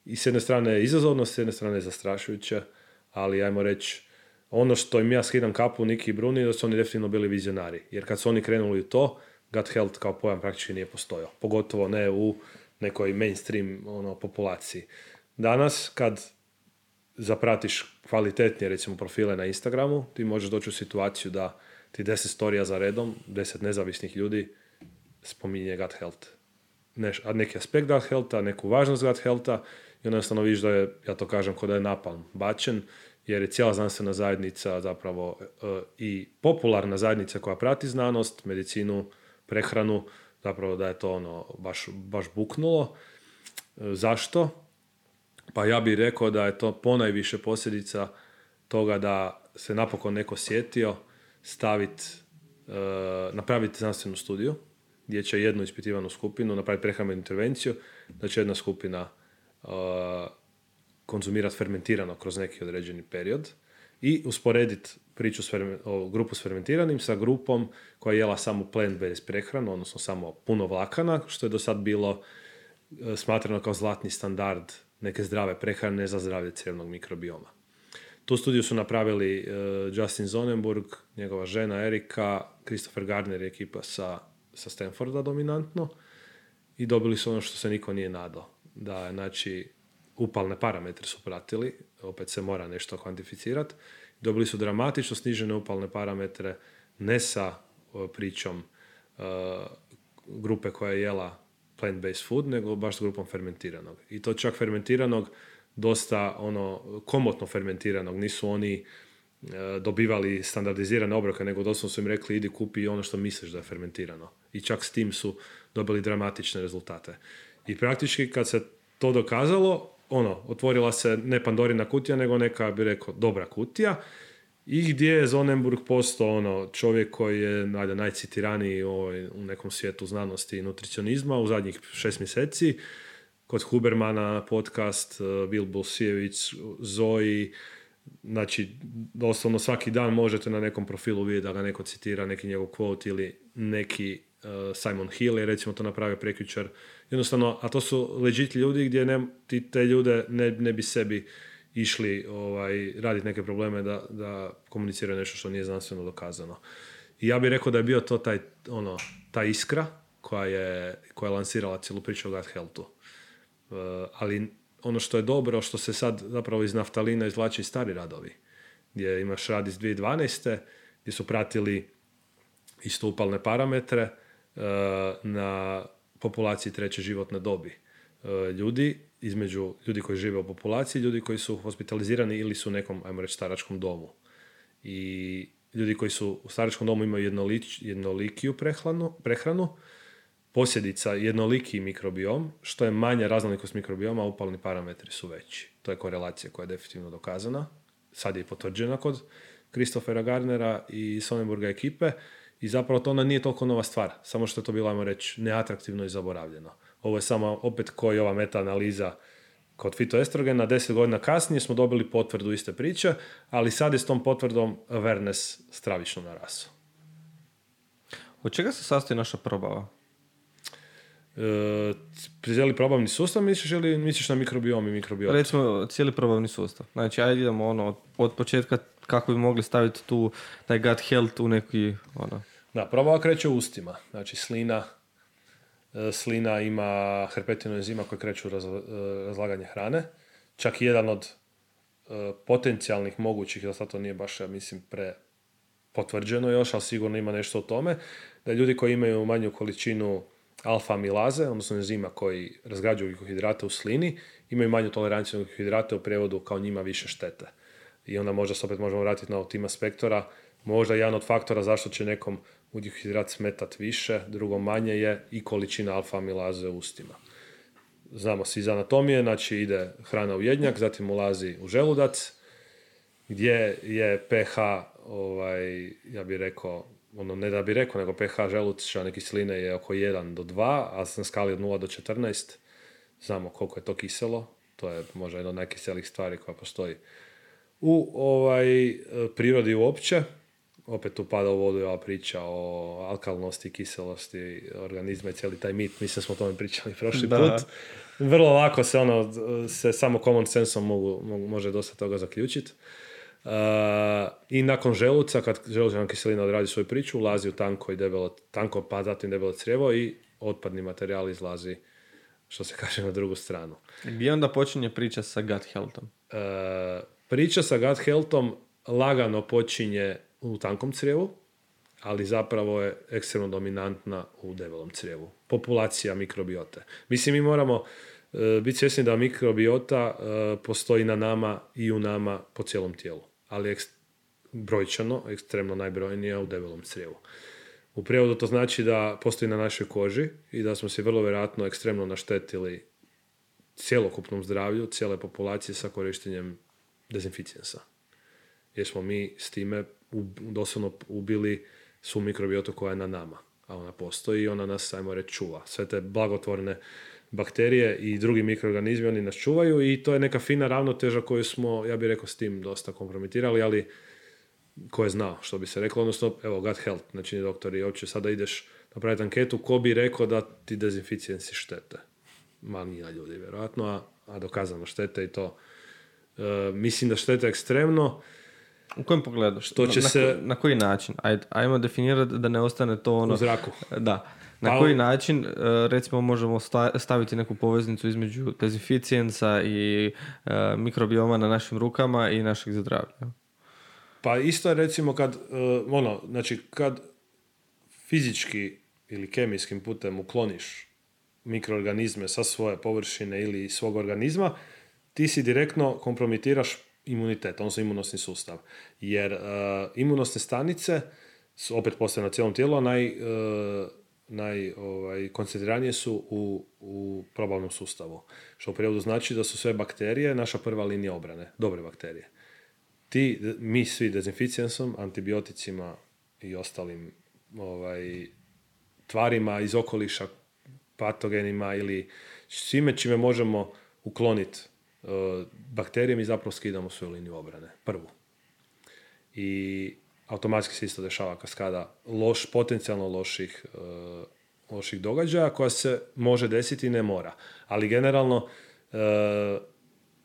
I s jedne strane je izazovno, s jedne strane je zastrašujuće, ali ajmo reći, ono što im ja skidam kapu Niki i Bruni, da su oni definitivno bili vizionari. Jer kad su oni krenuli u to, gut health kao pojam praktički nije postojao. Pogotovo ne u nekoj mainstream ono, populaciji. Danas kad zapratiš kvalitetnije recimo profile na Instagramu, ti možeš doći u situaciju da ti deset storija za redom, deset nezavisnih ljudi spominje gut health. Neš, a neki aspekt gut healtha, neku važnost gut healtha i onda jednostavno vidiš da je, ja to kažem, kod da je napalm bačen, jer je cijela znanstvena zajednica zapravo e, i popularna zajednica koja prati znanost, medicinu, prehranu, zapravo da je to ono baš, baš buknulo. E, zašto? Pa ja bih rekao da je to ponajviše posljedica toga da se napokon neko sjetio staviti, napraviti znanstvenu studiju gdje će jednu ispitivanu skupinu napraviti prehrambenu intervenciju, da će jedna skupina konzumirati fermentirano kroz neki određeni period i usporediti priču s o, grupu s fermentiranim sa grupom koja je jela samo plant-based prehranu, odnosno samo puno vlakana, što je do sad bilo e, smatrano kao zlatni standard neke zdrave prehrane za zdravlje crijevnog mikrobioma. Tu studiju su napravili e, Justin Zonenburg, njegova žena Erika, Christopher Gardner i ekipa sa, sa Stanforda dominantno i dobili su ono što se niko nije nadao. Da, znači, upalne parametre su pratili, opet se mora nešto kvantificirati, dobili su dramatično snižene upalne parametre, ne sa pričom uh, grupe koja je jela plant-based food, nego baš s grupom fermentiranog. I to čak fermentiranog dosta ono komotno fermentiranog, nisu oni uh, dobivali standardizirane obroke, nego doslovno su im rekli idi kupi ono što misliš da je fermentirano. I čak s tim su dobili dramatične rezultate. I praktički kad se to dokazalo, ono, otvorila se ne Pandorina kutija, nego neka, bi rekao, dobra kutija. I gdje je Zonenburg postao ono, čovjek koji je najde, najcitiraniji ovaj, u nekom svijetu znanosti i nutricionizma u zadnjih šest mjeseci. Kod Hubermana podcast, eh, Bil Bulsijević, Zoji, znači doslovno svaki dan možete na nekom profilu vidjeti da ga neko citira, neki njegov quote ili neki Simon Hill je recimo to napravio prekjučer jednostavno, a to su legit ljudi gdje ne, ti, te ljude ne, ne bi sebi išli ovaj, raditi neke probleme da, da komuniciraju nešto što nije znanstveno dokazano. I ja bih rekao da je bio to taj, ono, ta iskra koja je, koja je lansirala cijelu priču o gut healthu. Uh, ali ono što je dobro, što se sad zapravo iz naftalina izvlači i stari radovi, gdje imaš rad iz 2012. gdje su pratili isto upalne parametre na populaciji treće životne dobi. E, ljudi, između ljudi koji žive u populaciji, ljudi koji su hospitalizirani ili su u nekom, ajmo reći, staračkom domu. I ljudi koji su u staračkom domu imaju jednolič, jednolikiju prehranu, prehranu, posljedica jednoliki mikrobiom, što je manja raznolikost mikrobioma, upalni parametri su veći. To je korelacija koja je definitivno dokazana. Sad je potvrđena kod Kristofera Garnera i Sonnenburga ekipe. I zapravo to onda nije toliko nova stvar, samo što je to bilo, ajmo reći, neatraktivno i zaboravljeno. Ovo je samo opet koji ova meta-analiza kod fitoestrogena, deset godina kasnije smo dobili potvrdu iste priče, ali sad je s tom potvrdom awareness stravično narasao. Od čega se sastoji naša probava? E, cijeli probavni sustav misliš ili misliš na mikrobiom i mikrobiot? Recimo cijeli probavni sustav. Znači, ajde idemo ono, od početka kako bi mogli staviti tu taj gut health u neki ono, da, probava kreće ustima. Znači slina, e, slina ima herpetinu enzima koji kreću e, razlaganje hrane. Čak i jedan od e, potencijalnih mogućih, da sad to nije baš, ja mislim, pre potvrđeno još, ali sigurno ima nešto o tome, da ljudi koji imaju manju količinu alfa milaze, odnosno enzima koji razgrađuju ugljikohidrate u slini, imaju manju toleranciju ugljikohidrate u prijevodu kao njima više štete. I onda možda se opet možemo vratiti na tima spektora, možda jedan od faktora zašto će nekom ugljikohidrat smetat više, drugo manje je i količina alfa amilaze u ustima. Znamo se iz anatomije, znači ide hrana u jednjak, zatim ulazi u želudac, gdje je pH, ovaj, ja bih rekao, ono ne da bi rekao, nego pH želučane kisline je oko 1 do 2, a na skali od 0 do 14 znamo koliko je to kiselo, to je možda jedna od najkiselih stvari koja postoji u ovaj, prirodi uopće opet upada u vodu ova priča o alkalnosti, kiselosti organizma i cijeli taj mit, mislim smo o tome pričali prošli put. Vrlo lako se ono, se samo common sensom mogu, može dosta toga zaključiti. Uh, I nakon želuca, kad želučna kiselina odradi svoju priču, ulazi u tanko i debelo, tanko pa zatim debelo crijevo i otpadni materijal izlazi, što se kaže, na drugu stranu. Gdje onda počinje priča sa gut healthom? Uh, priča sa gut healthom lagano počinje u tankom crijevu, ali zapravo je ekstremno dominantna u debelom crijevu. Populacija mikrobiote. Mislim, mi moramo e, biti svjesni da mikrobiota e, postoji na nama i u nama po cijelom tijelu, ali ekst, brojčano, ekstremno najbrojnija u debelom crijevu. U prijevodu to znači da postoji na našoj koži i da smo se vrlo vjerojatno ekstremno naštetili cjelokupnom zdravlju, cijele populacije sa korištenjem dezinficijensa. Jer smo mi s time doslovno ubili svu mikrobiotu koja je na nama. A ona postoji i ona nas, ajmo reći, čuva. Sve te blagotvorne bakterije i drugi mikroorganizmi, oni nas čuvaju i to je neka fina ravnoteža koju smo, ja bih rekao, s tim dosta kompromitirali, ali ko je znao, što bi se reklo, odnosno, evo, gut health, znači doktori, uopće sada ideš napraviti anketu, ko bi rekao da ti dezinficijensi štete? Manija ljudi, vjerojatno, a, a dokazano štete i to. E, mislim da štete ekstremno. U kojem pogledu? Što će na, se... Na, koji način? Ajde, ajmo definirati da ne ostane to ono... U zraku. Da. Na pa koji način, e, recimo, možemo staviti neku poveznicu između dezinficijensa i e, mikrobioma na našim rukama i našeg zdravlja? Pa isto je recimo kad, ono, znači kad fizički ili kemijskim putem ukloniš mikroorganizme sa svoje površine ili svog organizma, ti si direktno kompromitiraš imunitet, odnosno imunosni sustav. Jer uh, imunosne stanice su opet postoje na cijelom tijelu, a naj, uh, naj ovaj, koncentriranije su u, u probavnom sustavu. Što u prijevodu znači da su sve bakterije naša prva linija obrane, dobre bakterije. Ti, mi svi dezinficijensom, antibioticima i ostalim ovaj, tvarima iz okoliša, patogenima ili svime čime možemo ukloniti bakterije, mi zapravo skidamo svoju liniju obrane. Prvu. I automatski se isto dešava kaskada loš, potencijalno loših, uh, loših događaja koja se može desiti i ne mora. Ali generalno uh,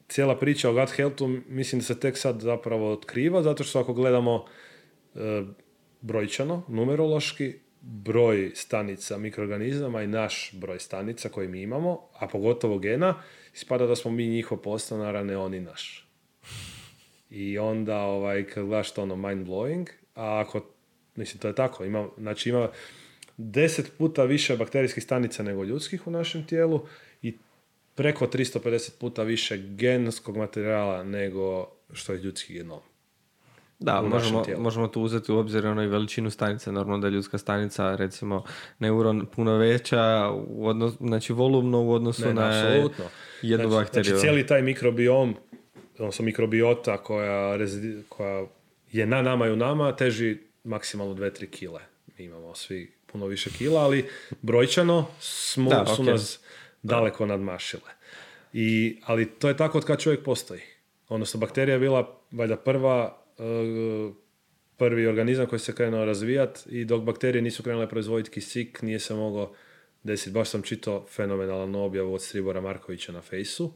cijela priča o gut healthu mislim da se tek sad zapravo otkriva zato što ako gledamo brojčano, numerološki, broj stanica mikroorganizama i naš broj stanica koji mi imamo, a pogotovo gena, ispada da smo mi njihov postanar, a ne oni naš. I onda, ovaj, kad gledaš to ono mind blowing, a ako, mislim, to je tako, ima, znači ima deset puta više bakterijskih stanica nego ljudskih u našem tijelu i preko 350 puta više genskog materijala nego što je ljudski genom. Da, možemo, možemo tu uzeti u obzir ono i veličinu stanice. Normalno da je ljudska stanica, recimo, neuron puno veća, u odnos, znači volumno u odnosu ne, na apsolutno. jednu znači, bakteriju. Znači cijeli taj mikrobiom, odnosno mikrobiota koja, koja je na nama i u nama, teži maksimalno 2-3 kile. Mi imamo svi puno više kila, ali brojčano smo, da, su nas daleko nadmašile. I, ali to je tako od kad čovjek postoji. Odnosno, bakterija je bila valjda prva prvi organizam koji se krenuo razvijati i dok bakterije nisu krenule proizvoditi kisik, nije se moglo desiti. Baš sam čitao fenomenalan objavu od Stribora Markovića na fejsu,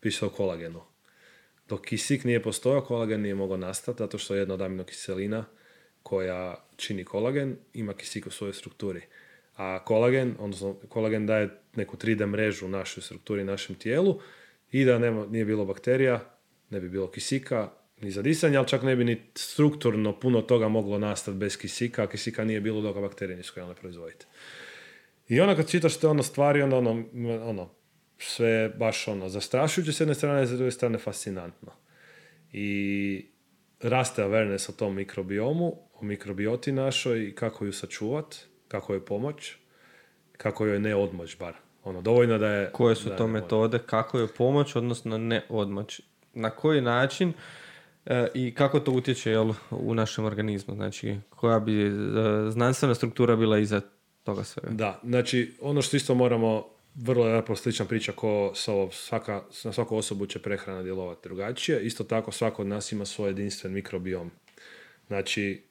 pisao o kolagenu. Dok kisik nije postojao, kolagen nije mogao nastati, zato što je jedna od aminokiselina koja čini kolagen, ima kisik u svojoj strukturi. A kolagen, odnosno kolagen daje neku 3D mrežu našoj strukturi, našem tijelu i da nema, nije bilo bakterija, ne bi bilo kisika, ni za disanje, ali čak ne bi ni strukturno puno toga moglo nastati bez kisika, a kisika nije bilo dok bakterije nisu krenule proizvoditi. I onda kad čitaš te ono stvari, onda ono, ono sve baš ono, zastrašujuće s jedne strane, s druge strane fascinantno. I raste awareness o tom mikrobiomu, o mikrobioti našoj i kako ju sačuvat, kako joj pomoć, kako joj ne odmoć bar. Ono, dovoljno da je... Koje su to metode, kako joj pomoć, odnosno ne odmoć? Na koji način E, I kako to utječe jel, u našem organizmu? Znači, koja bi e, znanstvena struktura bila iza toga svega? Da, znači, ono što isto moramo, vrlo je slična priča ko svaka, na svaku osobu će prehrana djelovati drugačije. Isto tako svako od nas ima svoj jedinstven mikrobiom. Znači,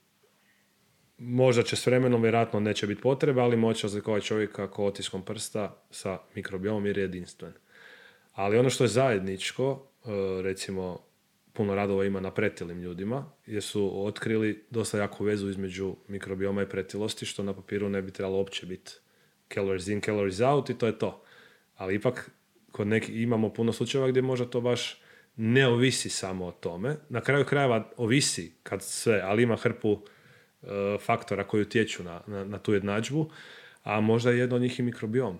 možda će s vremenom vjerojatno neće biti potrebe, ali moće razlikovati čovjeka ko otiskom prsta sa mikrobiomom jer je jedinstven. Ali ono što je zajedničko, e, recimo puno radova ima na pretilim ljudima, jer su otkrili dosta jaku vezu između mikrobioma i pretilosti, što na papiru ne bi trebalo uopće biti calories in, calories out i to je to. Ali ipak kod neki, imamo puno slučajeva gdje možda to baš ne ovisi samo o tome. Na kraju krajeva ovisi kad sve, ali ima hrpu e, faktora koji utječu na, na, na, tu jednadžbu, a možda je jedno od njih i mikrobiom.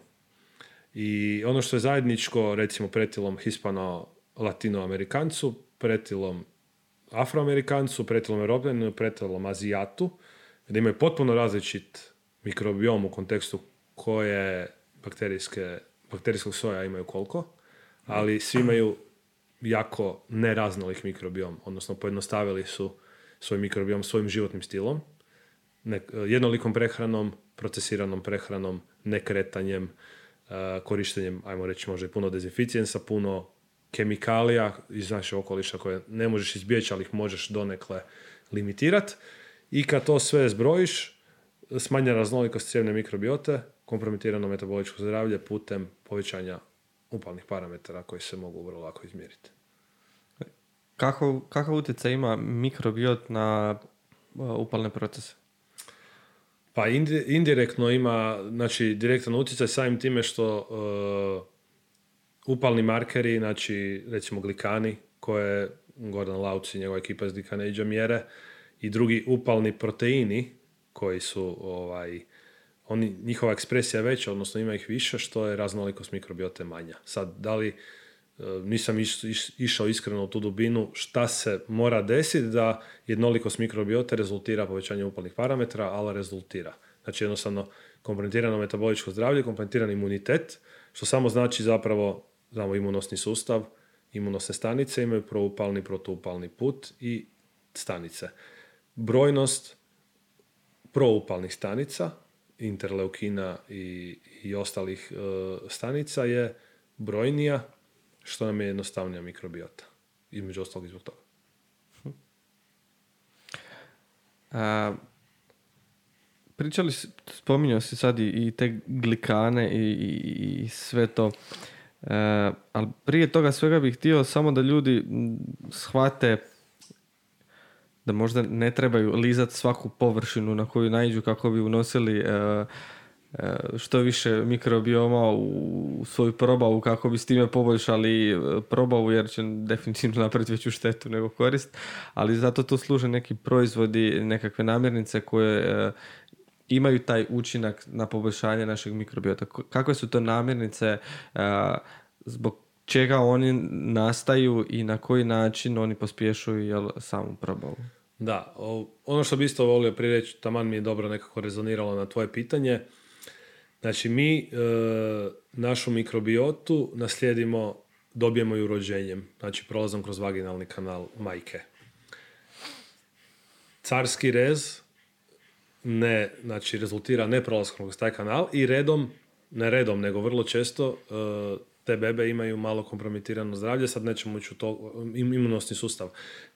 I ono što je zajedničko, recimo pretilom hispano-latinoamerikancu, pretilom afroamerikancu, pretilom europljanu, pretilom azijatu, da imaju potpuno različit mikrobiom u kontekstu koje bakterijske, bakterijskog soja imaju koliko, ali svi imaju jako neraznolik mikrobiom, odnosno pojednostavili su svoj mikrobiom svojim životnim stilom, ne, jednolikom prehranom, procesiranom prehranom, nekretanjem, korištenjem, ajmo reći, možda puno dezinficijensa, puno kemikalija iz našeg okoliša koje ne možeš izbjeći, ali ih možeš donekle limitirati. I kad to sve zbrojiš, smanja raznolikost cijevne mikrobiote, kompromitirano metaboličko zdravlje putem povećanja upalnih parametara koji se mogu vrlo lako izmjeriti. Kako, kakav utjecaj ima mikrobiot na upalne procese? Pa indirektno ima, znači direktan utjecaj samim time što upalni markeri, znači recimo glikani koje Gordon Lauc i njegova ekipa iz Glikaneđa mjere i drugi upalni proteini koji su ovaj, oni, njihova ekspresija je veća, odnosno ima ih više, što je raznolikost mikrobiote manja. Sad, da li e, nisam išao iskreno u tu dubinu, šta se mora desiti da jednolikost mikrobiote rezultira povećanjem upalnih parametra, ali rezultira. Znači jednostavno kompromitirano metaboličko zdravlje, kompromitiran imunitet, što samo znači zapravo, znamo, imunosni sustav, imunosne stanice imaju proupalni, protuupalni put i stanice. Brojnost proupalnih stanica, interleukina i, i ostalih e, stanica je brojnija, što nam je jednostavnija mikrobiota. Između ostalog i zbog toga. A, pričali, spominjao si sad i, te glikane i, i, sve to. E, ali prije toga svega bih htio samo da ljudi shvate da možda ne trebaju lizati svaku površinu na koju naiđu kako bi unosili e, e, što više mikrobioma u svoju probavu kako bi s time poboljšali e, probavu jer će definitivno napraviti veću štetu nego korist, ali zato tu služe neki proizvodi, nekakve namirnice koje imaju taj učinak na poboljšanje našeg mikrobiota. Kakve su to namirnice, zbog čega oni nastaju i na koji način oni pospješuju jel, samu probavu. Da, ono što bi isto volio prije reći, taman mi je dobro nekako rezoniralo na tvoje pitanje. Znači mi e, našu mikrobiotu naslijedimo, dobijemo ju rođenjem, znači prolazom kroz vaginalni kanal majke. Carski rez ne, znači rezultira ne prolaskom kroz taj kanal i redom, ne redom, nego vrlo često e, te bebe imaju malo kompromitirano zdravlje, sad nećemo ući u to, imunosni sustav.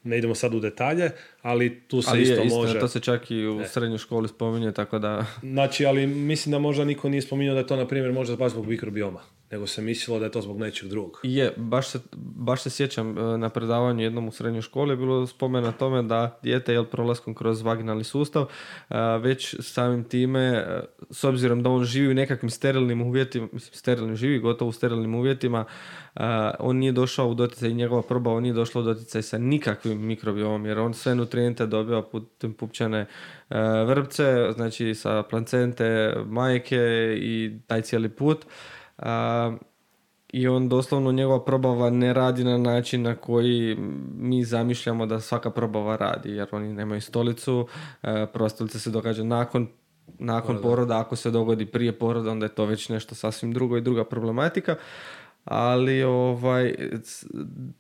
Ne idemo sad u detalje, ali tu se ali isto, je, isto može... To se čak i u srednjoj školi spominje, tako da... Znači, ali mislim da možda niko nije spominjao da je to, na primjer, možda baš zbog mikrobioma nego se mislilo da je to zbog nečeg drugog. Je, baš se, baš se sjećam e, na predavanju jednom u srednjoj školi je bilo spomen na tome da dijete jel prolaskom kroz vaginalni sustav e, već samim time e, s obzirom da on živi u nekakvim sterilnim uvjetima, mislim sterilnim živi gotovo u sterilnim uvjetima, on nije došao u doticaj njegova proba, on nije došao u doticaj sa nikakvim mikrobiomom jer on sve nutrijente dobiva putem pupčane vrpce, znači sa placente, majke i taj cijeli put i on doslovno njegova probava ne radi na način na koji mi zamišljamo da svaka probava radi, jer oni nemaju stolicu, e, prva stolica se događa nakon nakon poroda, ako se dogodi prije poroda, onda je to već nešto sasvim drugo i druga problematika. Ali ovaj,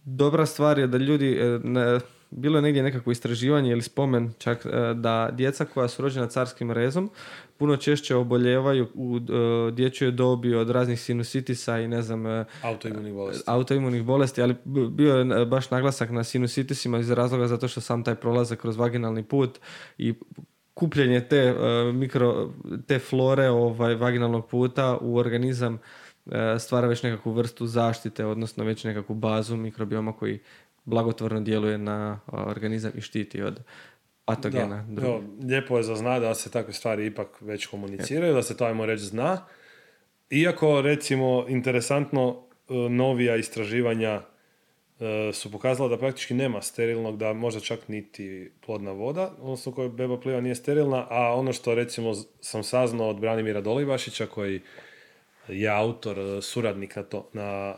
dobra stvar je da ljudi, e, ne, bilo je negdje nekakvo istraživanje ili spomen čak e, da djeca koja su rođena carskim rezom puno češće oboljevaju u uh, dječjoj dobi od raznih sinusitisa i ne znam uh, autoimunih bolesti. autoimunih bolesti, ali bio je baš naglasak na sinusitisima iz razloga zato što sam taj prolazak kroz vaginalni put i kupljenje te mikro te flore ovaj vaginalnog puta u organizam stvara već nekakvu vrstu zaštite, odnosno već nekakvu bazu mikrobioma koji blagotvorno djeluje na organizam i štiti od patogena. Da, lijepo je za zna da se takve stvari ipak već komuniciraju, da se to ajmo reći zna. Iako recimo interesantno e, novija istraživanja e, su pokazala da praktički nema sterilnog, da možda čak niti plodna voda, odnosno koja beba pliva nije sterilna, a ono što recimo sam saznao od Branimira Dolibašića koji je autor, e, suradnik na, to, na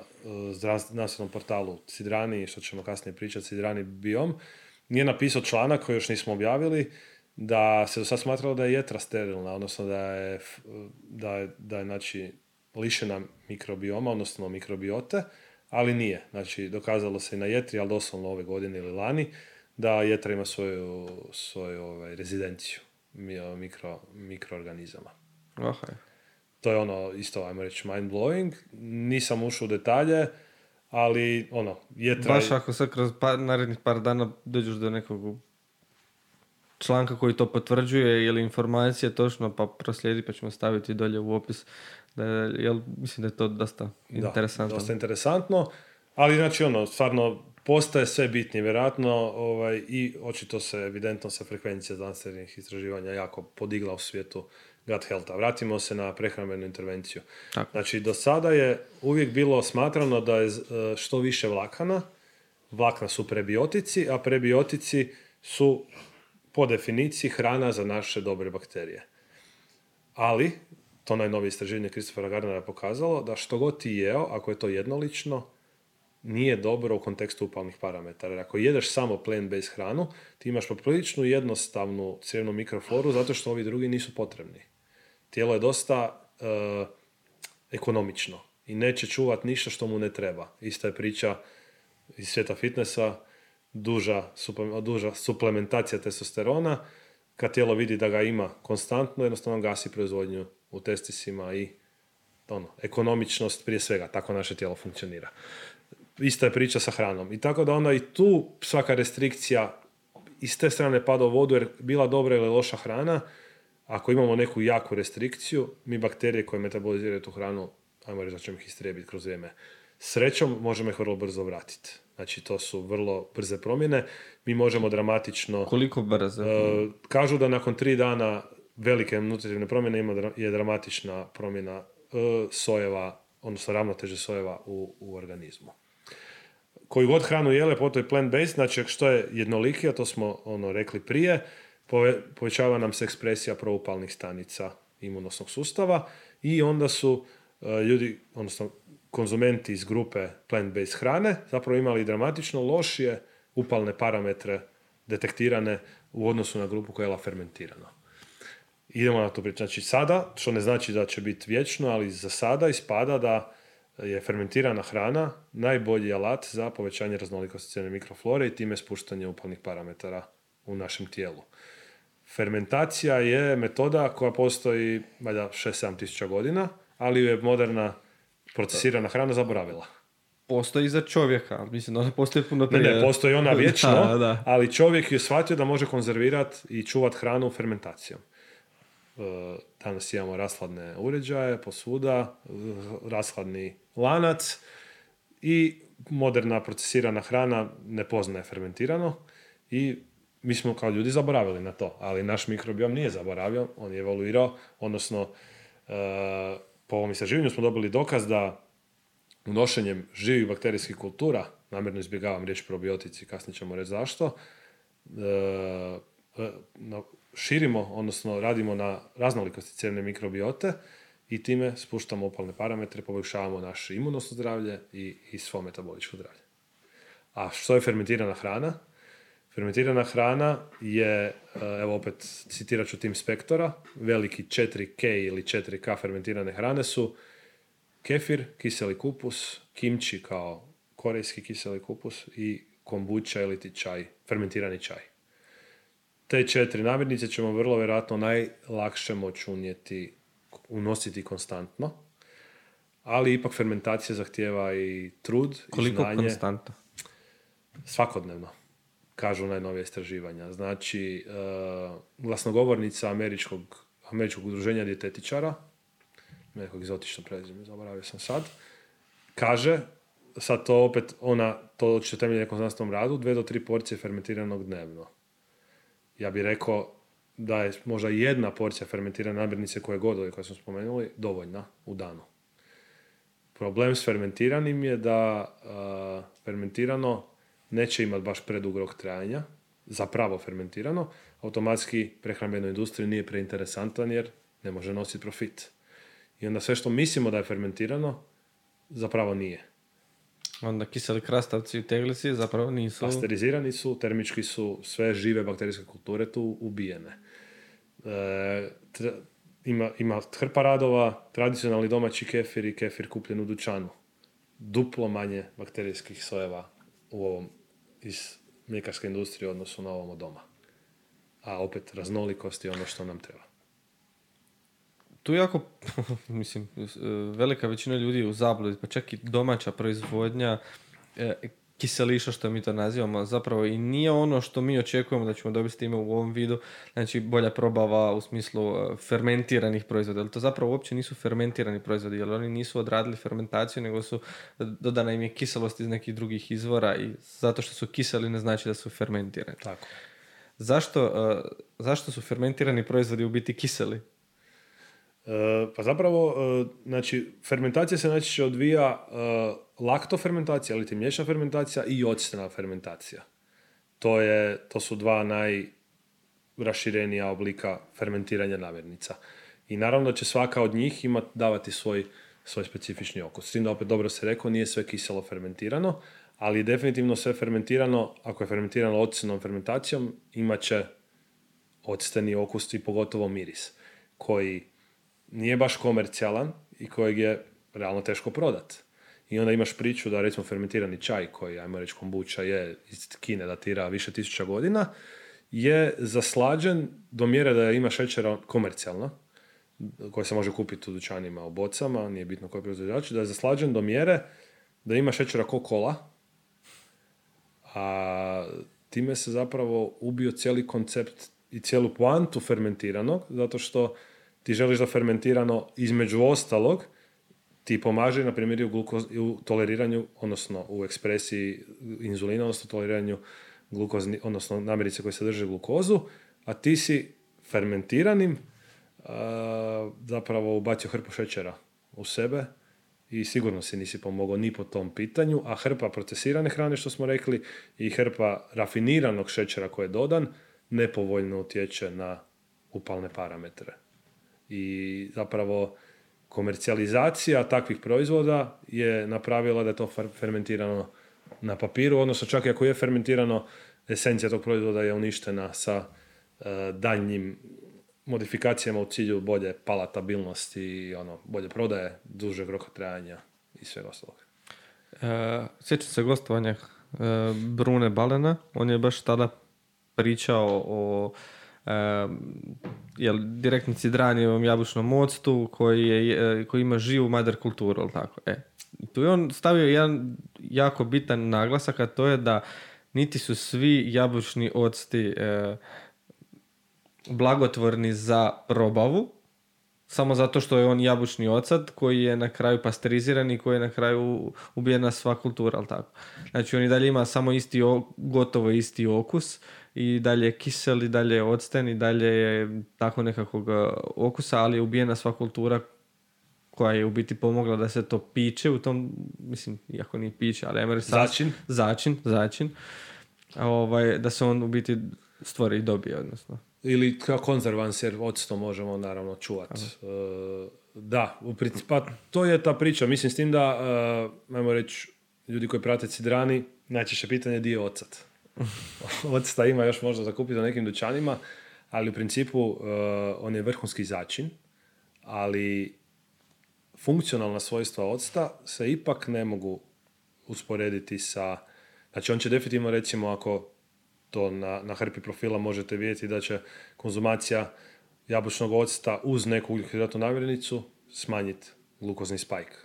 znanstvenom portalu Sidrani, što ćemo kasnije pričati, Sidrani Biom, nije napisao članak koji još nismo objavili, da se do sad smatralo da je jetra sterilna, odnosno da je, da je, da je znači, lišena mikrobioma, odnosno mikrobiote, ali nije. Znači, dokazalo se i na jetri, ali doslovno ove godine ili lani, da jetra ima svoju, svoju ovaj, rezidenciju mi- mikro, mikroorganizama. Aha. To je ono isto, ajmo reći, mind blowing. Nisam ušao u detalje, ali ono, jetra... Baš ako sad kroz pa, narednih par dana dođeš do nekog članka koji to potvrđuje ili informacije točno pa proslijedi pa ćemo staviti dolje u opis. Da, je- jel, mislim da je to dosta Da, interesantno. dosta interesantno, ali znači ono, stvarno postaje sve bitnije, vjerojatno ovaj, i očito se, evidentno se frekvencija znanstvenih istraživanja jako podigla u svijetu gut healtha. Vratimo se na prehrambenu intervenciju. Tako. Znači, do sada je uvijek bilo smatrano da je e, što više vlakana, vlakna su prebiotici, a prebiotici su po definiciji hrana za naše dobre bakterije. Ali, to najnovije istraživanje Christophera Gardnera je pokazalo da što god ti jeo, ako je to jednolično, nije dobro u kontekstu upalnih parametara. Jer ako jedeš samo plant-based hranu, ti imaš popriličnu jednostavnu crijevnu mikrofloru zato što ovi drugi nisu potrebni. Tijelo je dosta e, ekonomično i neće čuvat ništa što mu ne treba. Ista je priča iz svijeta fitnessa, duža, suple- duža suplementacija testosterona, kad tijelo vidi da ga ima konstantno, jednostavno gasi proizvodnju u testisima i ono, ekonomičnost prije svega, tako naše tijelo funkcionira. Ista je priča sa hranom. I tako da onda i tu svaka restrikcija iz te strane pada u vodu, jer bila dobra ili loša hrana, ako imamo neku jaku restrikciju, mi bakterije koje metaboliziraju tu hranu, ajmo reći da ćemo ih istrijebiti kroz vrijeme. Srećom možemo ih vrlo brzo vratiti. Znači to su vrlo brze promjene. Mi možemo dramatično... Koliko brzo? E, kažu da nakon tri dana velike nutritivne promjene ima dra- je dramatična promjena e, sojeva, odnosno ravnoteže sojeva u, u organizmu. Koju god hranu jele, potom je plant-based, znači što je jednolikija, to smo ono rekli prije, povećava nam se ekspresija proupalnih stanica imunosnog sustava i onda su e, ljudi, odnosno konzumenti iz grupe plant-based hrane zapravo imali dramatično lošije upalne parametre detektirane u odnosu na grupu koja je jela fermentirano. Idemo na to priču. Znači sada, što ne znači da će biti vječno, ali za sada ispada da je fermentirana hrana najbolji alat za povećanje raznolikosti cijene mikroflore i time spuštanje upalnih parametara u našem tijelu. Fermentacija je metoda koja postoji valjda 6-7 tisuća godina, ali ju je moderna procesirana hrana zaboravila. Postoji za čovjeka, mislim da ona postoji puno Ne, prije. ne, postoji ona vječno, Da, da. ali čovjek je shvatio da može konzervirati i čuvat hranu fermentacijom. E, Danas imamo rashladne uređaje posvuda, e, rashladni lanac i moderna procesirana hrana ne poznaje fermentirano i mi smo kao ljudi zaboravili na to, ali naš mikrobiom nije zaboravio, on je evoluirao, odnosno e, po ovom istraživanju smo dobili dokaz da unošenjem živih bakterijskih kultura, namjerno izbjegavam riječ probiotici, kasnije ćemo reći zašto, e, širimo, odnosno radimo na raznolikosti cijene mikrobiote i time spuštamo opalne parametre, poboljšavamo naše imunosno zdravlje i, i svo metaboličko zdravlje. A što je fermentirana hrana? Fermentirana hrana je, e, evo opet citirat ću tim spektora, veliki 4K ili 4K fermentirane hrane su kefir, kiseli kupus, kimči kao korejski kiseli kupus i kombuča ili ti čaj, fermentirani čaj. Te četiri namirnice ćemo vrlo vjerojatno najlakše moći unijeti, unositi konstantno, ali ipak fermentacija zahtjeva i trud Koliko i znanje konstantno? svakodnevno, kažu najnovije istraživanja. Znači, e, glasnogovornica američkog, američkog udruženja dijetetičara, nekog egzotično prezime, zaboravio sam sad, kaže, sad to opet, ona to će temelji nekom znanstvenom radu, dve do tri porcije fermentiranog dnevno. Ja bih rekao da je možda jedna porcija fermentirane namirnice koje god koje smo spomenuli dovoljna u danu. Problem s fermentiranim je da a, fermentirano neće imati baš predug rok trajanja, zapravo fermentirano, automatski prehrambenoj industriji nije preinteresantan jer ne može nositi profit. I onda sve što mislimo da je fermentirano, zapravo nije. Onda kiseli krastavci i teglici zapravo nisu... Pasterizirani su, termički su, sve žive bakterijske kulture tu ubijene. E, tra- ima, ima hrpa radova, tradicionalni domaći kefir i kefir kupljen u dućanu. Duplo manje bakterijskih sojeva u ovom iz mljekarska industrija u odnosu na ovom doma. A opet raznolikost je ono što nam treba. Tu jako, mislim, velika većina ljudi je u zabludi, pa čak i domaća proizvodnja e, kiseliša što mi to nazivamo zapravo i nije ono što mi očekujemo da ćemo dobiti s time u ovom vidu, znači bolja probava u smislu e, fermentiranih proizvoda, ali to zapravo uopće nisu fermentirani proizvodi, jer oni nisu odradili fermentaciju, nego su dodana im je kiselost iz nekih drugih izvora i zato što su kiseli ne znači da su fermentirani. Tako. Zašto, e, zašto su fermentirani proizvodi u biti kiseli? E, pa zapravo, e, znači, fermentacija se najčešće odvija uh, laktofermentacija, ili ti mliječna fermentacija i octena fermentacija. To, je, to su dva najraširenija oblika fermentiranja namirnica. I naravno da će svaka od njih imati, davati svoj, svoj specifični okus. S tim da opet dobro se rekao, nije sve kiselo fermentirano, ali definitivno sve fermentirano, ako je fermentirano octenom fermentacijom, imat će octeni okus i pogotovo miris, koji nije baš komercijalan i kojeg je realno teško prodat. I onda imaš priču da recimo fermentirani čaj koji, ajmo reći, kombuča je iz Kine datira više tisuća godina, je zaslađen do mjere da ima šećera komercijalno, koji se može kupiti u dućanima u bocama, nije bitno koji proizvođač, da je zaslađen do mjere da ima šećera ko kola, a time se zapravo ubio cijeli koncept i cijelu poantu fermentiranog, zato što ti želiš da fermentirano između ostalog ti pomaže, na primjer, u, u toleriranju, odnosno u ekspresiji inzulina, odnosno toleriranju glukozni, odnosno namirnice koje sadrže glukozu, a ti si fermentiranim zapravo ubacio hrpu šećera u sebe i sigurno si nisi pomogao ni po tom pitanju, a hrpa procesirane hrane, što smo rekli, i hrpa rafiniranog šećera koji je dodan, nepovoljno utječe na upalne parametre i zapravo komercijalizacija takvih proizvoda je napravila da je to fermentirano na papiru, odnosno čak i ako je fermentirano, esencija tog proizvoda je uništena sa uh, daljnjim modifikacijama u cilju bolje palatabilnosti i ono, bolje prodaje, dužeg roka trajanja i svega ostalog. E, sjećam se gostovanja e, Brune Balena, on je baš tada pričao o jel, direktni cidranijevom jabučnom octu koji, je, koji ima živu mader kulturu, ali tako. E, tu je on stavio jedan jako bitan naglasak, a to je da niti su svi jabučni octi e, blagotvorni za probavu, samo zato što je on jabučni ocad koji je na kraju pasteriziran i koji je na kraju ubijena sva kultura, ali tako. Znači on i dalje ima samo isti, gotovo isti okus, i dalje je kisel i dalje je octen i dalje je tako nekakvog e, okusa, ali je ubijena sva kultura koja je u biti pomogla da se to piće u tom, mislim, iako nije piće, ali ajmo začin. začin, začin, ovaj, da se on u biti stvori i dobije, odnosno. Ili kao konzervans, jer octo možemo naravno čuvati. Uh, da, u principu, pa to je ta priča. Mislim s tim da, uh, ajmo reći, ljudi koji prate cidrani, najčešće pitanje je di je ocat. Octa ima još možda za kupiti u nekim dućanima, ali u principu uh, on je vrhunski začin, ali funkcionalna svojstva octa se ipak ne mogu usporediti sa... Znači on će definitivno recimo ako to na, na hrpi profila možete vidjeti da će konzumacija jabučnog octa uz neku ugljehidratnu namirnicu smanjiti glukozni spike.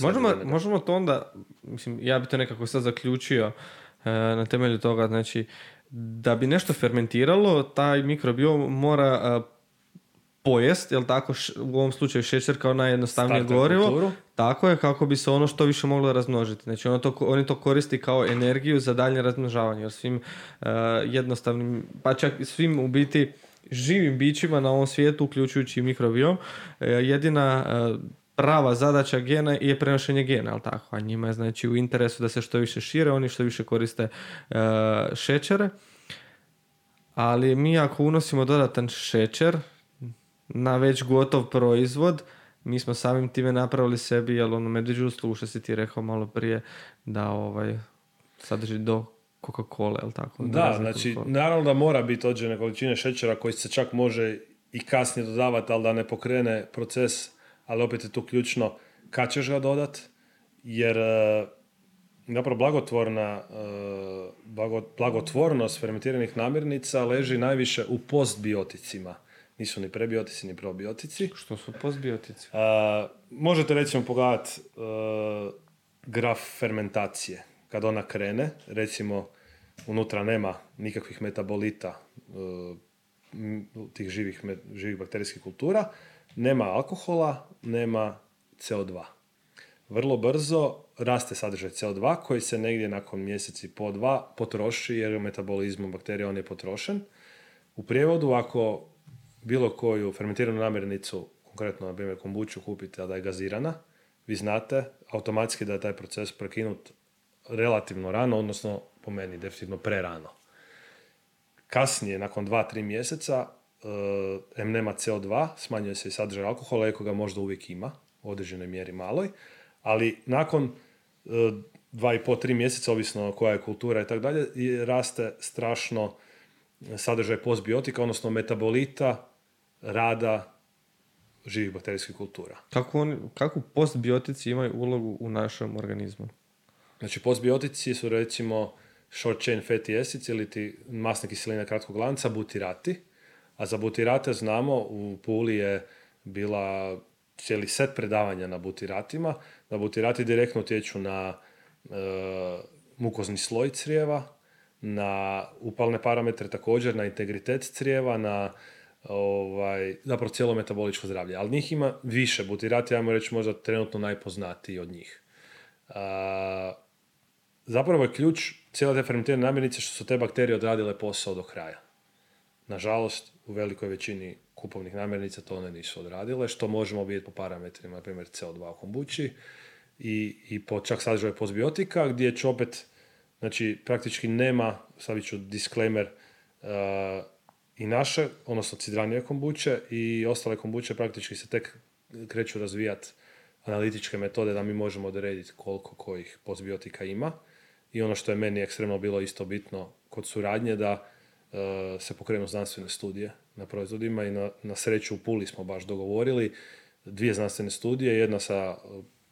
Možemo, možemo to onda, mislim, ja bi to nekako sad zaključio, na temelju toga, znači, da bi nešto fermentiralo, taj mikrobiom mora e, pojest, jel tako, u ovom slučaju šećer kao najjednostavnije gorivo, tako je kako bi se ono što više moglo razmnožiti. Znači ono to, oni to koristi kao energiju za daljnje razmnožavanje, jer svim uh, jednostavnim, pa čak svim u biti živim bićima na ovom svijetu, uključujući mikrobiom, jedina prava zadaća gena je prenošenje gena, ali tako? A njima je znači u interesu da se što više šire, oni što više koriste uh, šećere. Ali mi ako unosimo dodatan šećer na već gotov proizvod, mi smo samim time napravili sebi, jel ono medveđu uslugu što si ti rekao malo prije, da ovaj sadrži do Coca-Cola, jel tako? Da, znači, naravno da mora biti određene količine šećera koji se čak može i kasnije dodavati, ali da ne pokrene proces ali opet je tu ključno kad ćeš ga dodat, jer e, zapravo blagotvorna, uh, blagotvornost fermentiranih namirnica leži najviše u postbioticima. Nisu ni prebiotici, ni probiotici. Što su postbiotici? Uh, možete recimo pogledati graf fermentacije. Kad ona krene, recimo unutra nema nikakvih metabolita tih živih, živih bakterijskih kultura, nema alkohola, nema CO2. Vrlo brzo raste sadržaj CO2 koji se negdje nakon mjeseci po dva potroši jer u metabolizmu bakterija on je potrošen. U prijevodu ako bilo koju fermentiranu namirnicu, konkretno na primjer kombuću kupite, a da je gazirana, vi znate automatski da je taj proces prekinut relativno rano, odnosno po meni definitivno prerano. Kasnije, nakon 2-3 mjeseca, M nema CO2, smanjuje se i sadržaj alkohola, eko ga možda uvijek ima, u određenoj mjeri maloj, ali nakon e, dva i po, tri mjeseca, ovisno koja je kultura i tako dalje, raste strašno sadržaj postbiotika, odnosno metabolita rada živih bakterijskih kultura. Kako, oni, kako postbiotici imaju ulogu u našem organizmu? Znači, postbiotici su recimo short chain fatty acids ili ti masne kiseline kratkog lanca, butirati. A za butirate znamo, u Puli je bila cijeli set predavanja na butiratima, da butirati direktno utječu na e, mukozni sloj crijeva, na upalne parametre također, na integritet crijeva, na ovaj, zapravo cijelo metaboličko zdravlje. Ali njih ima više butirati, ajmo reći možda trenutno najpoznatiji od njih. A, zapravo je ključ cijele te fermentirane namirnice što su te bakterije odradile posao do kraja. Nažalost, u velikoj većini kupovnih namirnica to one nisu odradile, što možemo vidjeti po parametrima, na primjer CO2 u kombući i, i po čak sadržaju postbiotika, gdje će opet, znači praktički nema, sad ću disclaimer, uh, i naše, odnosno cidranije kombuće i ostale kombuće praktički se tek kreću razvijati analitičke metode da mi možemo odrediti koliko kojih postbiotika ima. I ono što je meni ekstremno bilo isto bitno kod suradnje da se pokrenu znanstvene studije na proizvodima i na, na sreću u Puli smo baš dogovorili. Dvije znanstvene studije, jedna sa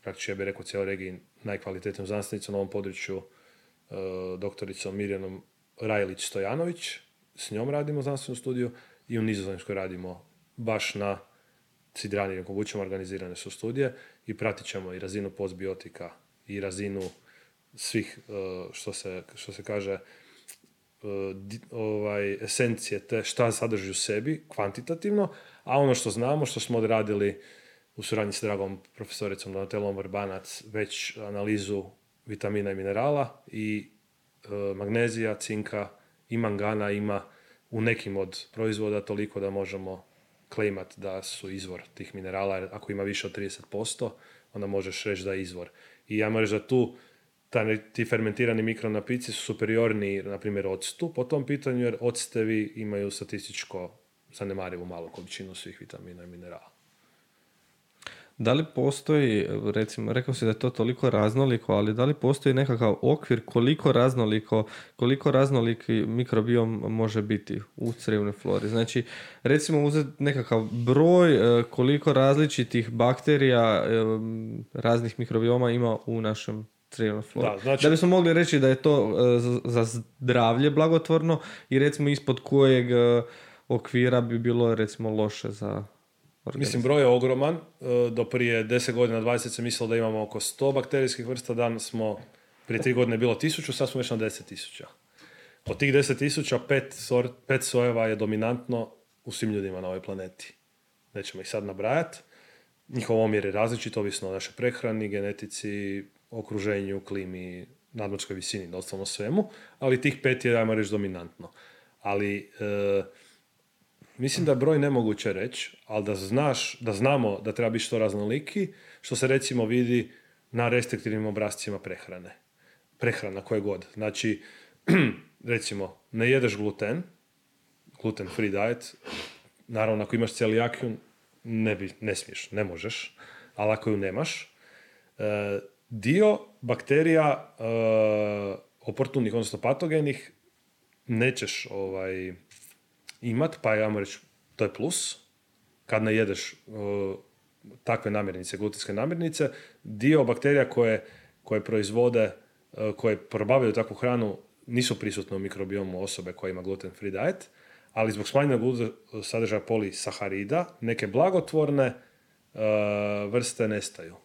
praktički ja bih rekao cijeloj regiji najkvalitetnijom znanstvenicom na ovom području uh, doktoricom Mirjanom Rajlić-Stojanović, s njom radimo znanstvenu studiju i u Nizozemskoj radimo baš na cidranjenim kombućama organizirane su studije i pratit ćemo i razinu postbiotika i razinu svih, što se, što se kaže, ovaj, esencije te šta sadrži u sebi kvantitativno, a ono što znamo, što smo odradili u suradnji s dragom profesoricom Donatelom Vrbanac već analizu vitamina i minerala i e, magnezija, cinka, i mangana ima u nekim od proizvoda toliko da možemo klaimat da su izvor tih minerala, ako ima više od 30%, onda možeš reći da je izvor. I ja moram da tu ti fermentirani mikronapici su superiorni, na primjer, octu po tom pitanju, jer octevi imaju statističko zanemarivu malu količinu svih vitamina i minerala. Da li postoji, recimo, rekao si da je to toliko raznoliko, ali da li postoji nekakav okvir koliko raznoliko, koliko raznoliki mikrobiom može biti u crevnoj flori? Znači, recimo uzeti nekakav broj e, koliko različitih bakterija e, raznih mikrobioma ima u našem. Da, znači... da bismo mogli reći da je to e, za zdravlje blagotvorno i recimo ispod kojeg okvira bi bilo recimo loše za Mislim, broj je ogroman. E, do prije 10 godina, 20 se mislilo da imamo oko 100 bakterijskih vrsta. Danas smo, prije 3 godine je bilo 1000, sad smo već na 10.000. Od tih 10.000, pet, pet sojeva je dominantno u svim ljudima na ovoj planeti. Nećemo ih sad nabrajati. Njihov omjer je različit, ovisno o našoj prehrani, genetici, okruženju, klimi, nadmorskoj visini, doslovno svemu, ali tih pet je, ajmo reći, dominantno. Ali e, Mislim da broj nemoguće reći, ali da znaš, da znamo da treba biti što raznoliki, što se recimo vidi na restriktivnim obrazcima prehrane. Prehrana koje god. Znači, recimo, ne jedeš gluten, gluten free diet, naravno ako imaš celijakiju, ne, bi, ne smiješ, ne možeš, ali ako ju nemaš, e, dio bakterija e, oportunih, odnosno patogenih, nećeš ovaj, imat, pa ja reći, to je plus. Kad ne jedeš takve namirnice, glutenske namirnice, dio bakterija koje, koje proizvode e, koje probavljaju takvu hranu nisu prisutne u mikrobiomu osobe koja ima gluten free diet, ali zbog smanjenog sadržaja polisaharida neke blagotvorne vrste nestaju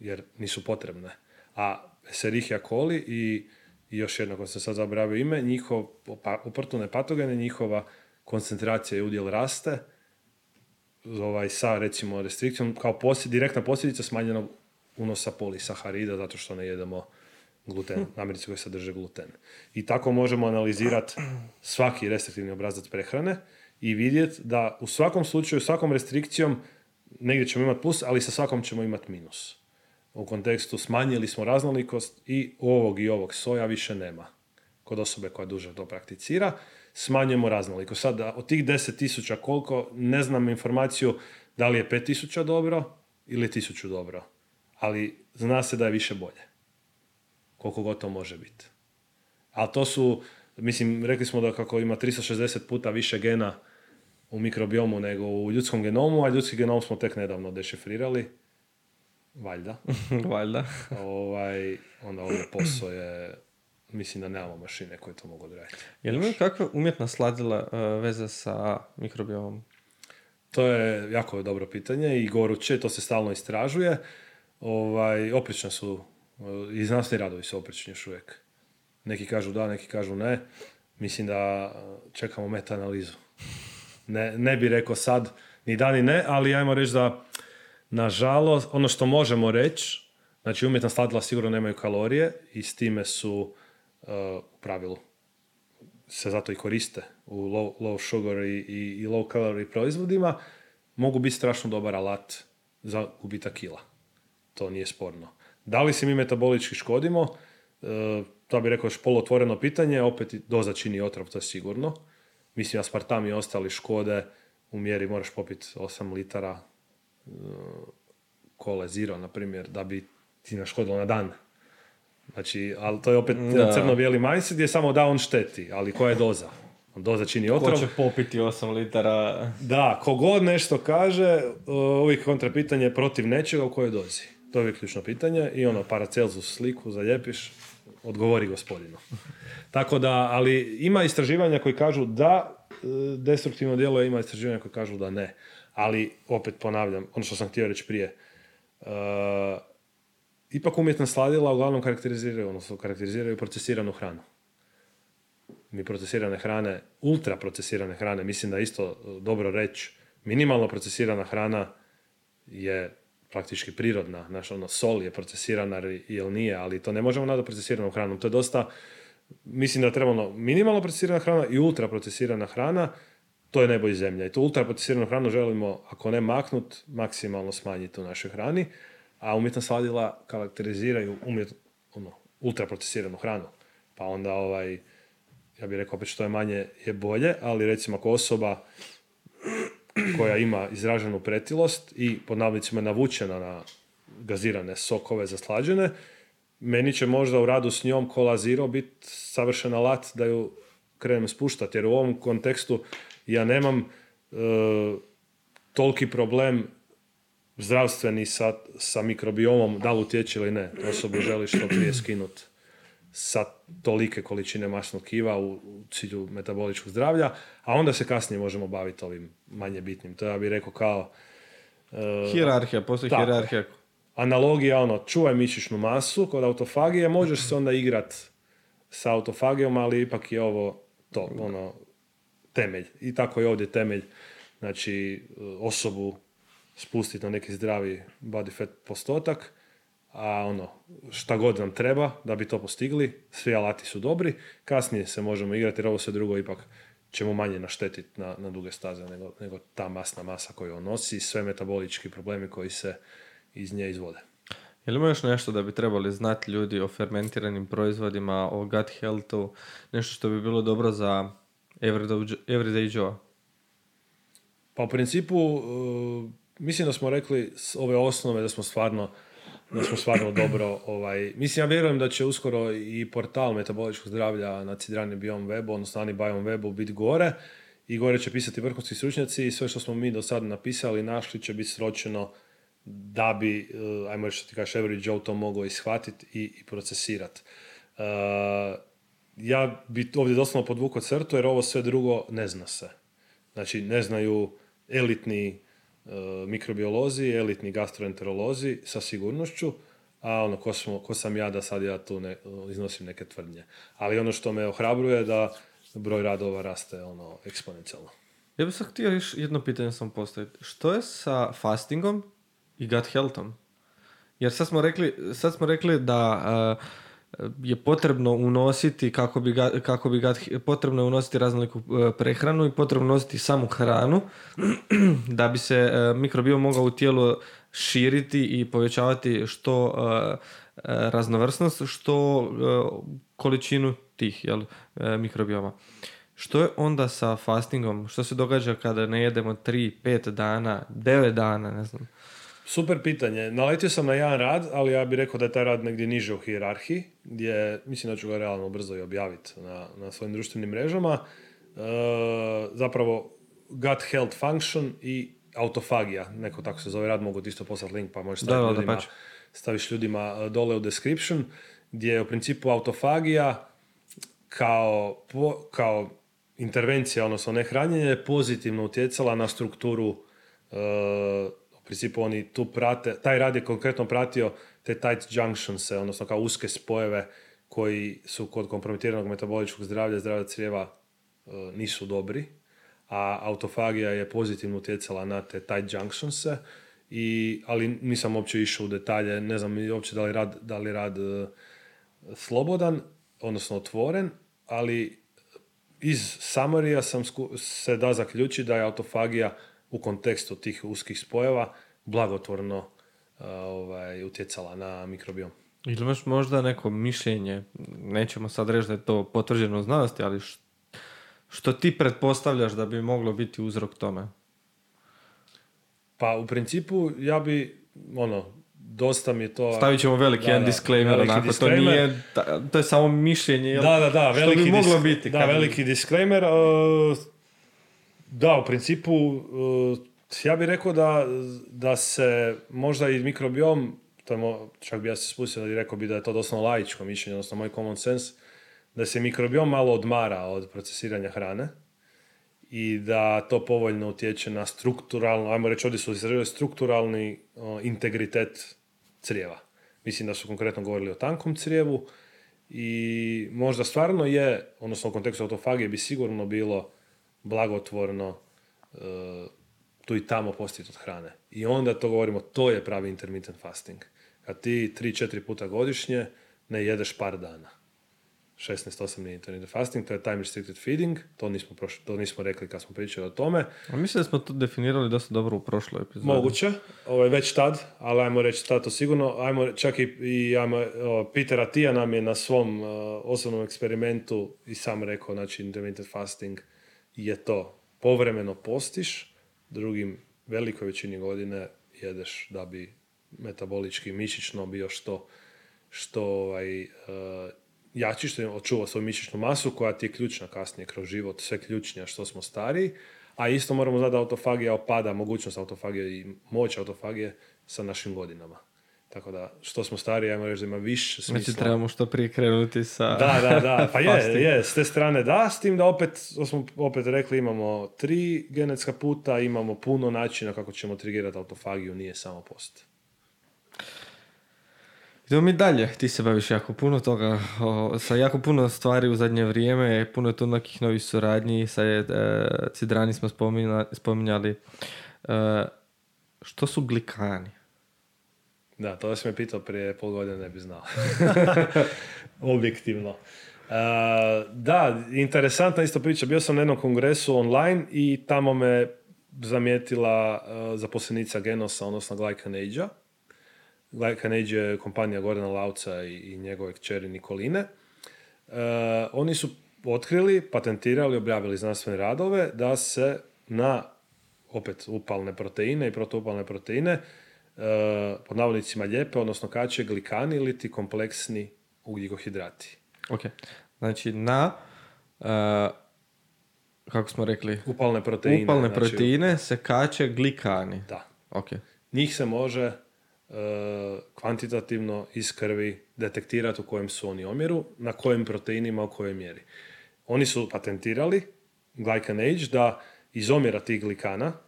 jer nisu potrebne. A Escherichia coli i, i još jedno, ko sam sad zaboravio ime, njihov, oportune patogene, njihova koncentracija i udjel raste, ovaj, sa recimo restrikcijom, kao posljed, direktna posljedica smanjenog unosa polisaharida, zato što ne jedemo gluten, namirnice koje sadrže gluten. I tako možemo analizirati svaki restriktivni obrazac prehrane i vidjeti da u svakom slučaju, svakom restrikcijom negdje ćemo imati plus, ali sa svakom ćemo imati minus. U kontekstu smanjili smo raznolikost i ovog i ovog soja više nema. Kod osobe koja duže to prakticira, smanjujemo raznolikost. Sad, da od tih 10.000 koliko, ne znam informaciju da li je 5.000 dobro ili 1000 dobro. Ali zna se da je više bolje. Koliko god to može biti. Ali to su, mislim, rekli smo da kako ima 360 puta više gena u mikrobiomu nego u ljudskom genomu, a ljudski genom smo tek nedavno dešifrirali. Valjda. Valjda. ovaj, onda ovaj posao je, mislim da nemamo mašine koje to mogu odraditi. Je li kakve umjetna sladila e, veze sa mikrobiomom? To je jako dobro pitanje i goruće, to se stalno istražuje. Ovaj, oprične su, e, i znanstveni radovi su oprični još uvijek. Neki kažu da, neki kažu ne. Mislim da e, čekamo meta-analizu. Ne, ne bi rekao sad ni da ni ne, ali ajmo reći da nažalost, ono što možemo reći, znači umjetna sladila sigurno nemaju kalorije i s time su e, u pravilu se zato i koriste u low, low sugar i, i, i low calorie proizvodima, mogu biti strašno dobar alat za gubitak kila. To nije sporno. Da li se mi metabolički škodimo? E, to bi rekao još poluotvoreno pitanje, opet doza čini otrov, to je sigurno. Mislim, aspartam i ostali škode u mjeri moraš popiti 8 litara kole zero, na primjer, da bi ti naškodilo na dan. Znači, ali to je opet Da. crno-bijeli mindset gdje samo da on šteti, ali koja je doza? Doza čini Ko otrov. će popiti 8 litara? Da, kogod nešto kaže, uh, uvijek kontra pitanje protiv nečega u kojoj dozi. To je uvijek ključno pitanje i ono, Paracelsus sliku zaljepiš, odgovori gospodinu. Tako da, ali ima istraživanja koji kažu da uh, destruktivno djeluje, ima istraživanja koji kažu da ne. Ali, opet ponavljam, ono što sam htio reći prije, uh, ipak umjetna sladila uglavnom karakteriziraju, odnosno karakteriziraju procesiranu hranu mi procesirane hrane, ultra procesirane hrane, mislim da isto e, dobro reći, minimalno procesirana hrana je praktički prirodna. Znaš, ono, sol je procesirana ili nije, ali to ne možemo nadati procesiranom hranom. To je dosta, mislim da treba ono, minimalno procesirana hrana i ultra procesirana hrana, to je nebo i zemlja. I tu ultra procesiranu hranu želimo, ako ne maknut, maksimalno smanjiti u našoj hrani, a umjetna sladila karakteriziraju umjet, ono, ultra procesiranu hranu. Pa onda ovaj, ja bih rekao opet što je manje je bolje, ali recimo ako osoba koja ima izraženu pretilost i pod navodnicima navučena na gazirane sokove zaslađene, meni će možda u radu s njom kola zero biti savršen alat da ju krenem spuštati, jer u ovom kontekstu ja nemam e, toliki problem zdravstveni sa, sa mikrobiomom, da li utječe ili ne. Osobu želi što prije skinuti sa tolike količine masnog kiva u, u cilju metaboličkog zdravlja, a onda se kasnije možemo baviti ovim manje bitnim. To ja bih rekao kao e, Hijerarhija, postoji Tako. hijerarhija. analogija, ono, čuvaj mišićnu masu kod autofagije, možeš se onda igrat sa autofagijom, ali ipak je ovo to, ono, temelj. I tako je ovdje temelj, znači, osobu spustiti na neki zdravi body fat postotak, a ono, šta god nam treba da bi to postigli, svi alati su dobri, kasnije se možemo igrati jer ovo sve drugo ipak ćemo manje naštetiti na, na duge staze nego, nego ta masna masa koju on nosi i sve metabolički problemi koji se iz nje izvode. Je li još nešto da bi trebali znati ljudi o fermentiranim proizvodima, o gut healthu, nešto što bi bilo dobro za everyday, Joe? Pa u principu, uh, mislim da smo rekli s ove osnove da smo stvarno da smo stvarno dobro, ovaj, mislim ja vjerujem da će uskoro i portal metaboličkog zdravlja na Cidrani Biom webu, odnosno Anibiom webu biti gore i gore će pisati vrhunski stručnjaci i sve što smo mi do sada napisali našli će biti sročeno da bi, uh, ajmo reći što ti kažeš, Every Joe to mogao ishvatiti i, i procesirati. Ja bi ovdje doslovno podvukao crtu jer ovo sve drugo ne zna se. Znači ne znaju elitni uh, mikrobiolozi, elitni gastroenterolozi sa sigurnošću, a ono ko, smo, ko sam ja da sad ja tu ne, iznosim neke tvrdnje. Ali ono što me ohrabruje da broj radova raste ono eksponencijalno. Ja bih sad htio još jedno pitanje sam postaviti. Što je sa fastingom i gut healthom? Jer sad smo rekli, sad smo rekli da uh, je potrebno unositi kako bi, ga, kako bi gut, potrebno je unositi raznoliku uh, prehranu i potrebno unositi samu hranu da bi se uh, mikrobiom mogao u tijelu širiti i povećavati što raznovrsnost, što količinu tih jel, mikrobioma. Što je onda sa fastingom? Što se događa kada ne jedemo 3, 5 dana, 9 dana, ne znam? Super pitanje. Naletio sam na jedan rad, ali ja bih rekao da je taj rad negdje niže u hijerarhiji, gdje mislim da ću ga realno brzo i objaviti na, na svojim društvenim mrežama. E, zapravo gut health function i autofagija, neko tako se zove rad, mogu ti isto poslati link pa možeš staviti ljudima, staviš ljudima e, dole u description, gdje je u principu autofagija kao, kao intervencija, odnosno nehranjenje, pozitivno utjecala na strukturu e, principu oni tu prate, taj rad je konkretno pratio te tight junctions, odnosno kao uske spojeve koji su kod kompromitiranog metaboličkog zdravlja, zdravlja crijeva e, nisu dobri, a autofagija je pozitivno utjecala na te tight junctions i, ali nisam uopće išao u detalje, ne znam uopće da li rad, da li rad e, slobodan, odnosno otvoren, ali iz samarija sam se da zaključiti da je autofagija u kontekstu tih uskih spojeva blagotvorno uh, ovaj, utjecala na mikrobiom. Ili imaš možda neko mišljenje, nećemo sad reći da je to potvrđeno u znanosti, ali što ti pretpostavljaš da bi moglo biti uzrok tome? Pa u principu ja bi, ono, dosta mi je to... Stavit ćemo veliki da, disclaimer, onako, to nije, to je samo mišljenje, jel? Da, da, da, veliki što bi moglo biti. Da, veliki disclaimer, uh, da, u principu uh, ja bih rekao da, da se možda i mikrobiom, to je čak bi ja se spustio i rekao bi da je to doslovno laičko mišljenje, odnosno moj common sense, da se mikrobiom malo odmara od procesiranja hrane i da to povoljno utječe na strukturalno, ajmo reći ovdje su izražili strukturalni integritet crijeva. Mislim da su konkretno govorili o tankom crijevu i možda stvarno je, odnosno u kontekstu autofagije bi sigurno bilo blagotvorno e, tu i tamo postiti od hrane. I onda to govorimo, to je pravi intermittent fasting. Kad ti 3-4 puta godišnje ne jedeš par dana. 16-8 nije intermittent fasting, to je time restricted feeding, to nismo, prošli, to nismo rekli kad smo pričali o tome. A mislim da smo to definirali dosta dobro u prošloj epizodi. Moguće, ovo je već tad, ali ajmo reći tad to sigurno. Ajmo, čak i, i ajmo, o, Peter Atija nam je na svom osobnom eksperimentu i sam rekao, znači intermittent fasting je to povremeno postiš, drugim velikoj većini godine jedeš da bi metabolički mišićno bio što, što ovaj, uh, jači, što je očuvao svoju mišićnu masu koja ti je ključna kasnije kroz život, sve ključnija što smo stariji, a isto moramo znati da autofagija opada, mogućnost autofagije i moć autofagije sa našim godinama. Tako da, što smo stariji, ajmo reći da ima više smisla. Znači trebamo što prije krenuti sa Da, da, da, pa je, je, s te strane da, s tim da opet, smo opet rekli, imamo tri genetska puta, imamo puno načina kako ćemo trigirati autofagiju, nije samo post. Idemo mi dalje, ti se baviš jako puno toga, sa jako puno stvari u zadnje vrijeme, puno je tu nekih novih suradnji, sa e, Cidrani smo spominjali. E, što su glikani? Da, to si me pitao prije pol godine, ne bi znao. Objektivno. Uh, da, interesantna isto priča. Bio sam na jednom kongresu online i tamo me zamijetila uh, zaposlenica Genosa, odnosno Glycan Age-a. Glycan Age je kompanija Gordana Lauca i, i njegove kćeri Nikoline. Uh, oni su otkrili, patentirali, objavili znanstvene radove da se na opet upalne proteine i protuupalne proteine pod navodnicima lijepe, odnosno kače, glikani ili ti kompleksni ugljikohidrati. Ok, znači na uh, kako smo rekli? Upalne proteine. Upalne znači, proteine se kače glikani. Da. Ok. Njih se može kvantitativno iz krvi detektirati u kojem su oni omjeru, na kojim proteinima, u kojoj mjeri. Oni su patentirali glycan age da iz omjera tih glikana uh,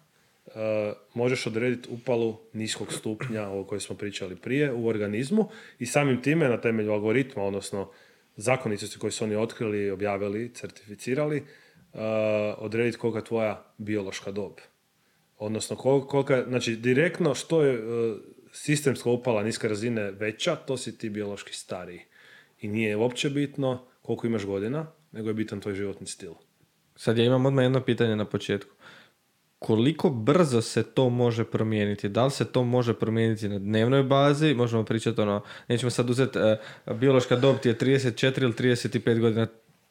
možeš odrediti upalu niskog stupnja, o kojoj smo pričali prije, u organizmu i samim time na temelju algoritma, odnosno zakonitosti koje su oni otkrili, objavili, certificirali, uh, odrediti kolika je tvoja biološka dob. Odnosno, kolika, znači direktno što je uh, sistemska upala niske razine veća, to si ti biološki stariji. I nije uopće bitno koliko imaš godina, nego je bitan tvoj životni stil. Sad ja imam odmah jedno pitanje na početku. Koliko brzo se to može promijeniti? Da li se to može promijeniti na dnevnoj bazi? Možemo pričati ono, nećemo sad uzeti, uh, biološka dob ti je 34 ili 35 godina,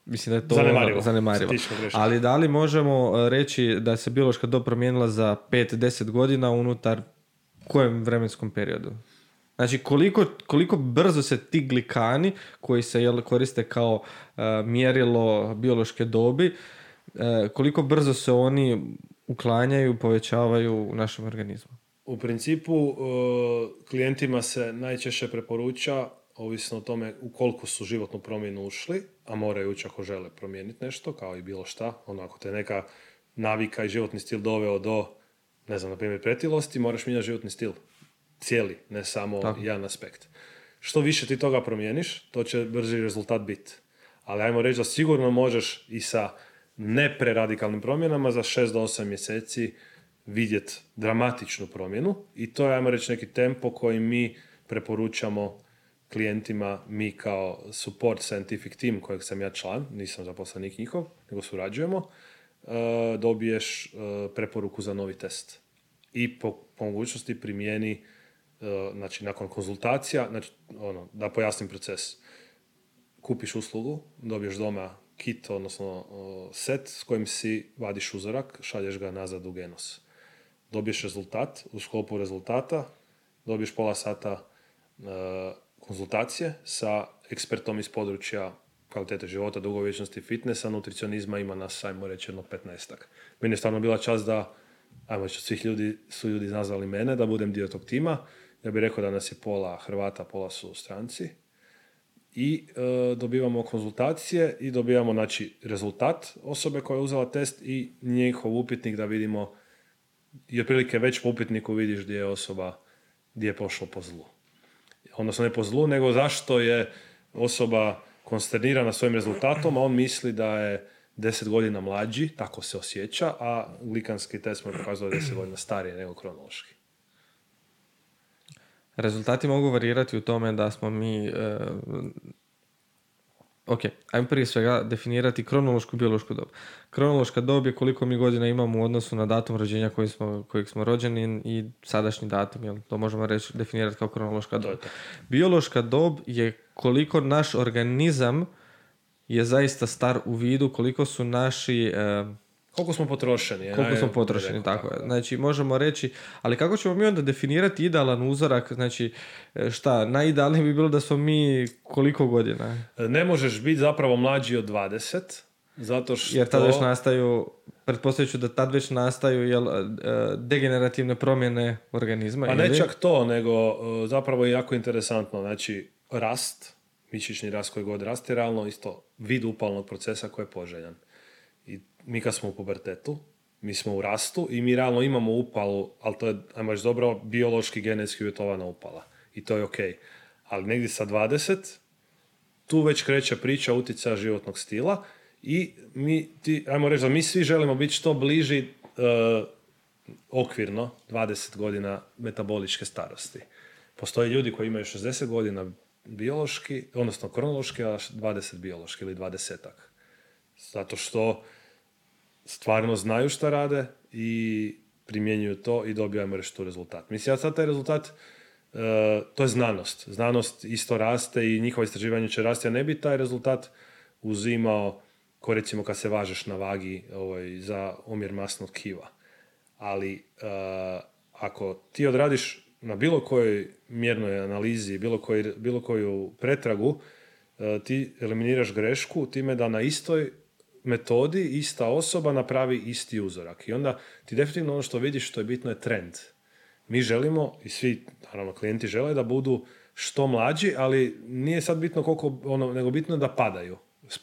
mislim da je to zanemarivo. zanemarivo. Ali da li možemo e, reći da se biološka dob promijenila za 5-10 godina unutar kojem vremenskom periodu? Znači koliko, koliko brzo se ti glikani koji se jel, koriste kao uh, mjerilo biološke dobi, uh, koliko brzo se oni uklanjaju, povećavaju u našem organizmu? U principu uh, klijentima se najčešće preporuča ovisno o tome u koliko su životnu promjenu ušli, a moraju ući ako žele promijeniti nešto, kao i bilo šta. Ono, ako te neka navika i životni stil doveo do, ne znam, na primjer, pretilosti, moraš mijenjati životni stil cijeli, ne samo Tako. jedan aspekt. Što više ti toga promijeniš, to će brži rezultat biti. Ali ajmo reći da sigurno možeš i sa nepreradikalnim promjenama za 6 do 8 mjeseci vidjeti dramatičnu promjenu i to je, ajmo reći, neki tempo koji mi preporučamo klijentima, mi kao support scientific team kojeg sam ja član, nisam zaposlenik njihov, nego surađujemo, e, dobiješ e, preporuku za novi test. I po, po mogućnosti primijeni E, znači nakon konzultacija, znači ono, da pojasnim proces. Kupiš uslugu, dobiješ doma kit, odnosno set s kojim si vadiš uzorak, šalješ ga nazad u genos. Dobiješ rezultat, u sklopu rezultata dobiješ pola sata e, konzultacije sa ekspertom iz područja kvalitete života, dugovječnosti, fitnessa, nutricionizma, ima nas, ajmo reći, jedno 15 Meni je stvarno bila čast da, ajmo reći, svih ljudi su ljudi nazvali mene, da budem dio tog tima ja bih rekao da nas je pola Hrvata, pola su stranci. I e, dobivamo konzultacije i dobivamo znači, rezultat osobe koja je uzela test i njihov upitnik da vidimo i otprilike već po upitniku vidiš gdje je osoba, gdje je pošlo po zlu. Odnosno ne po zlu, nego zašto je osoba konsternirana svojim rezultatom, a on misli da je 10 godina mlađi, tako se osjeća, a glikanski test mu je pokazao da je 10 godina starije nego kronološki. Rezultati mogu varirati u tome da smo mi... E, ok, ajmo prije svega definirati kronološku biološku dob. Kronološka dob je koliko mi godina imamo u odnosu na datum rođenja koji smo, kojeg smo rođeni i sadašnji datum, jel? to možemo reći definirati kao kronološka dob. Biološka dob je koliko naš organizam je zaista star u vidu, koliko su naši... E, koliko smo potrošeni. Koliko smo potrošeni, tako je. Znači, možemo reći, ali kako ćemo mi onda definirati idealan uzorak, znači, e, šta, najidealnije bi bilo da smo mi koliko godina? Ne možeš biti zapravo mlađi od 20, zato što... Jer tad već nastaju, pretpostavit ću da tad već nastaju jel, e, degenerativne promjene organizma. Pa ne čak to, nego e, zapravo je jako interesantno. Znači, rast, mišićni rast koji god raste, realno isto vid upalnog procesa koji je poželjan mi kad smo u pubertetu, mi smo u rastu i mi realno imamo upalu, ali to je, ajmo reći dobro, biološki, genetski uvjetovana upala. I to je ok. Ali negdje sa 20, tu već kreće priča utjecaja životnog stila i mi, ti, ajmo reći da mi svi želimo biti što bliži uh, okvirno 20 godina metaboličke starosti. Postoje ljudi koji imaju 60 godina biološki, odnosno kronološki, a 20 biološki ili 20 Zato što stvarno znaju šta rade i primjenjuju to i dobijamo reći tu rezultat. Mislim, ja sad taj rezultat, uh, to je znanost. Znanost isto raste i njihovo istraživanje će rasti, a ne bi taj rezultat uzimao, ko recimo kad se važeš na vagi ovaj, za omjer masnog kiva. Ali uh, ako ti odradiš na bilo kojoj mjernoj analizi, bilo, koji, bilo koju pretragu, uh, ti eliminiraš grešku time da na istoj metodi ista osoba napravi isti uzorak. I onda ti definitivno ono što vidiš što je bitno je trend. mi želimo i svi, naravno, klijenti žele da budu što mlađi, ali nije sad bitno koliko, ono, nego bitno da padaju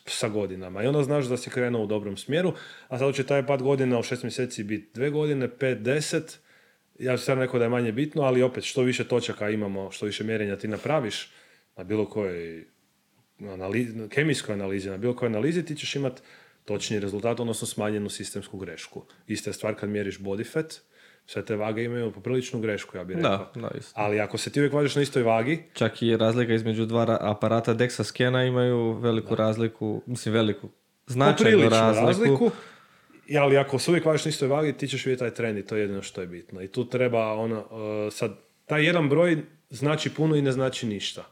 sa godinama. I onda znaš da si krenuo u dobrom smjeru, a sad će taj pad godina u šest mjeseci biti dve godine, pet, deset, ja bih sad rekao da je manje bitno, ali opet što više točaka imamo, što više mjerenja ti napraviš na bilo kojoj analizi, kemijskoj analizi, na bilo kojoj analizi ti ćeš imati točni rezultat, odnosno smanjenu sistemsku grešku. Ista je stvar kad mjeriš body fat, sve te vage imaju popriličnu grešku, ja bih rekao. Da, da, isto. Ali ako se ti uvijek važiš na istoj vagi, Čak i razlika između dva ra- aparata DEXA skena imaju veliku razliku, mislim veliku, značajnu razliku. razliku. Ali ako se uvijek važiš na istoj vagi, ti ćeš vidjeti taj trend i to je jedino što je bitno. I tu treba ono, uh, sad, taj jedan broj znači puno i ne znači ništa.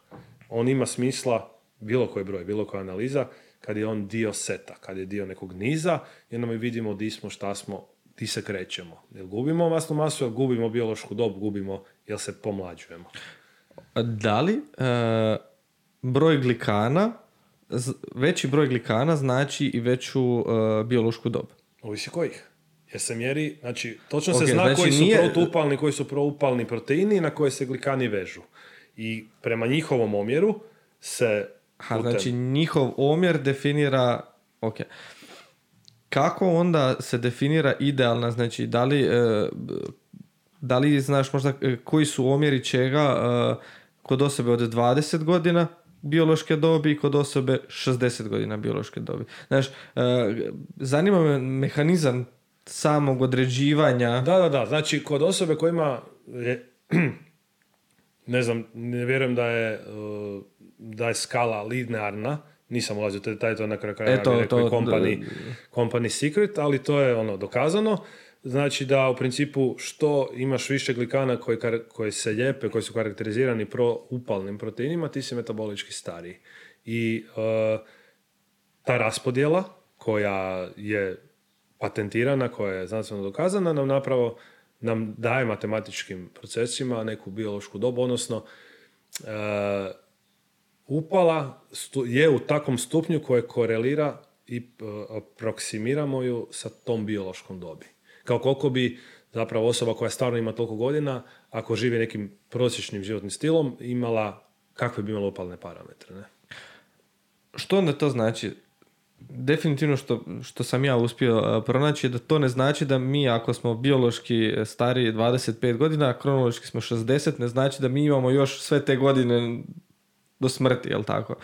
On ima smisla, bilo koji broj, bilo koja analiza, kad je on dio seta, kad je dio nekog niza, i onda mi vidimo di smo, šta smo, di se krećemo. Jel gubimo masnu masu, jel gubimo biološku dob, gubimo, jel se pomlađujemo. Da li e, broj glikana, veći broj glikana znači i veću e, biološku dob? Ovisi kojih. Jer se mjeri, znači, točno se zna znači koji su nije- protuupalni, koji su proupalni proteini na koje se glikani vežu. I prema njihovom omjeru se Ha, znači njihov omjer definira, ok. Kako onda se definira idealna, znači da li, e, da li znaš možda e, koji su omjeri čega e, kod osobe od 20 godina biološke dobi i kod osobe 60 godina biološke dobi. Znaš, e, zanima me mehanizam samog određivanja Da, da, da. Znači, kod osobe koja ima, ne znam, ne vjerujem da je, uh, da je skala linearna, nisam ulazio, to je taj to na kraju rekao to- i company, company secret, ali to je ono dokazano. Znači da u principu što imaš više glikana koji, kar- koji se lijepe, koji su karakterizirani proupalnim proteinima, ti si metabolički stariji. I uh, ta raspodjela koja je patentirana, koja je znanstveno dokazana, nam napravo nam daje matematičkim procesima neku biološku dobu, odnosno e, upala je u takvom stupnju koje korelira i e, aproksimiramo ju sa tom biološkom dobi. Kao koliko bi zapravo osoba koja stvarno ima toliko godina, ako živi nekim prosječnim životnim stilom, imala, kakve bi imala upalne parametre. Ne? Što onda to znači? Definitivno što, što sam ja uspio uh, pronaći je da to ne znači da mi ako smo biološki stariji 25 godina, a kronološki smo 60, ne znači da mi imamo još sve te godine do smrti, jel tako?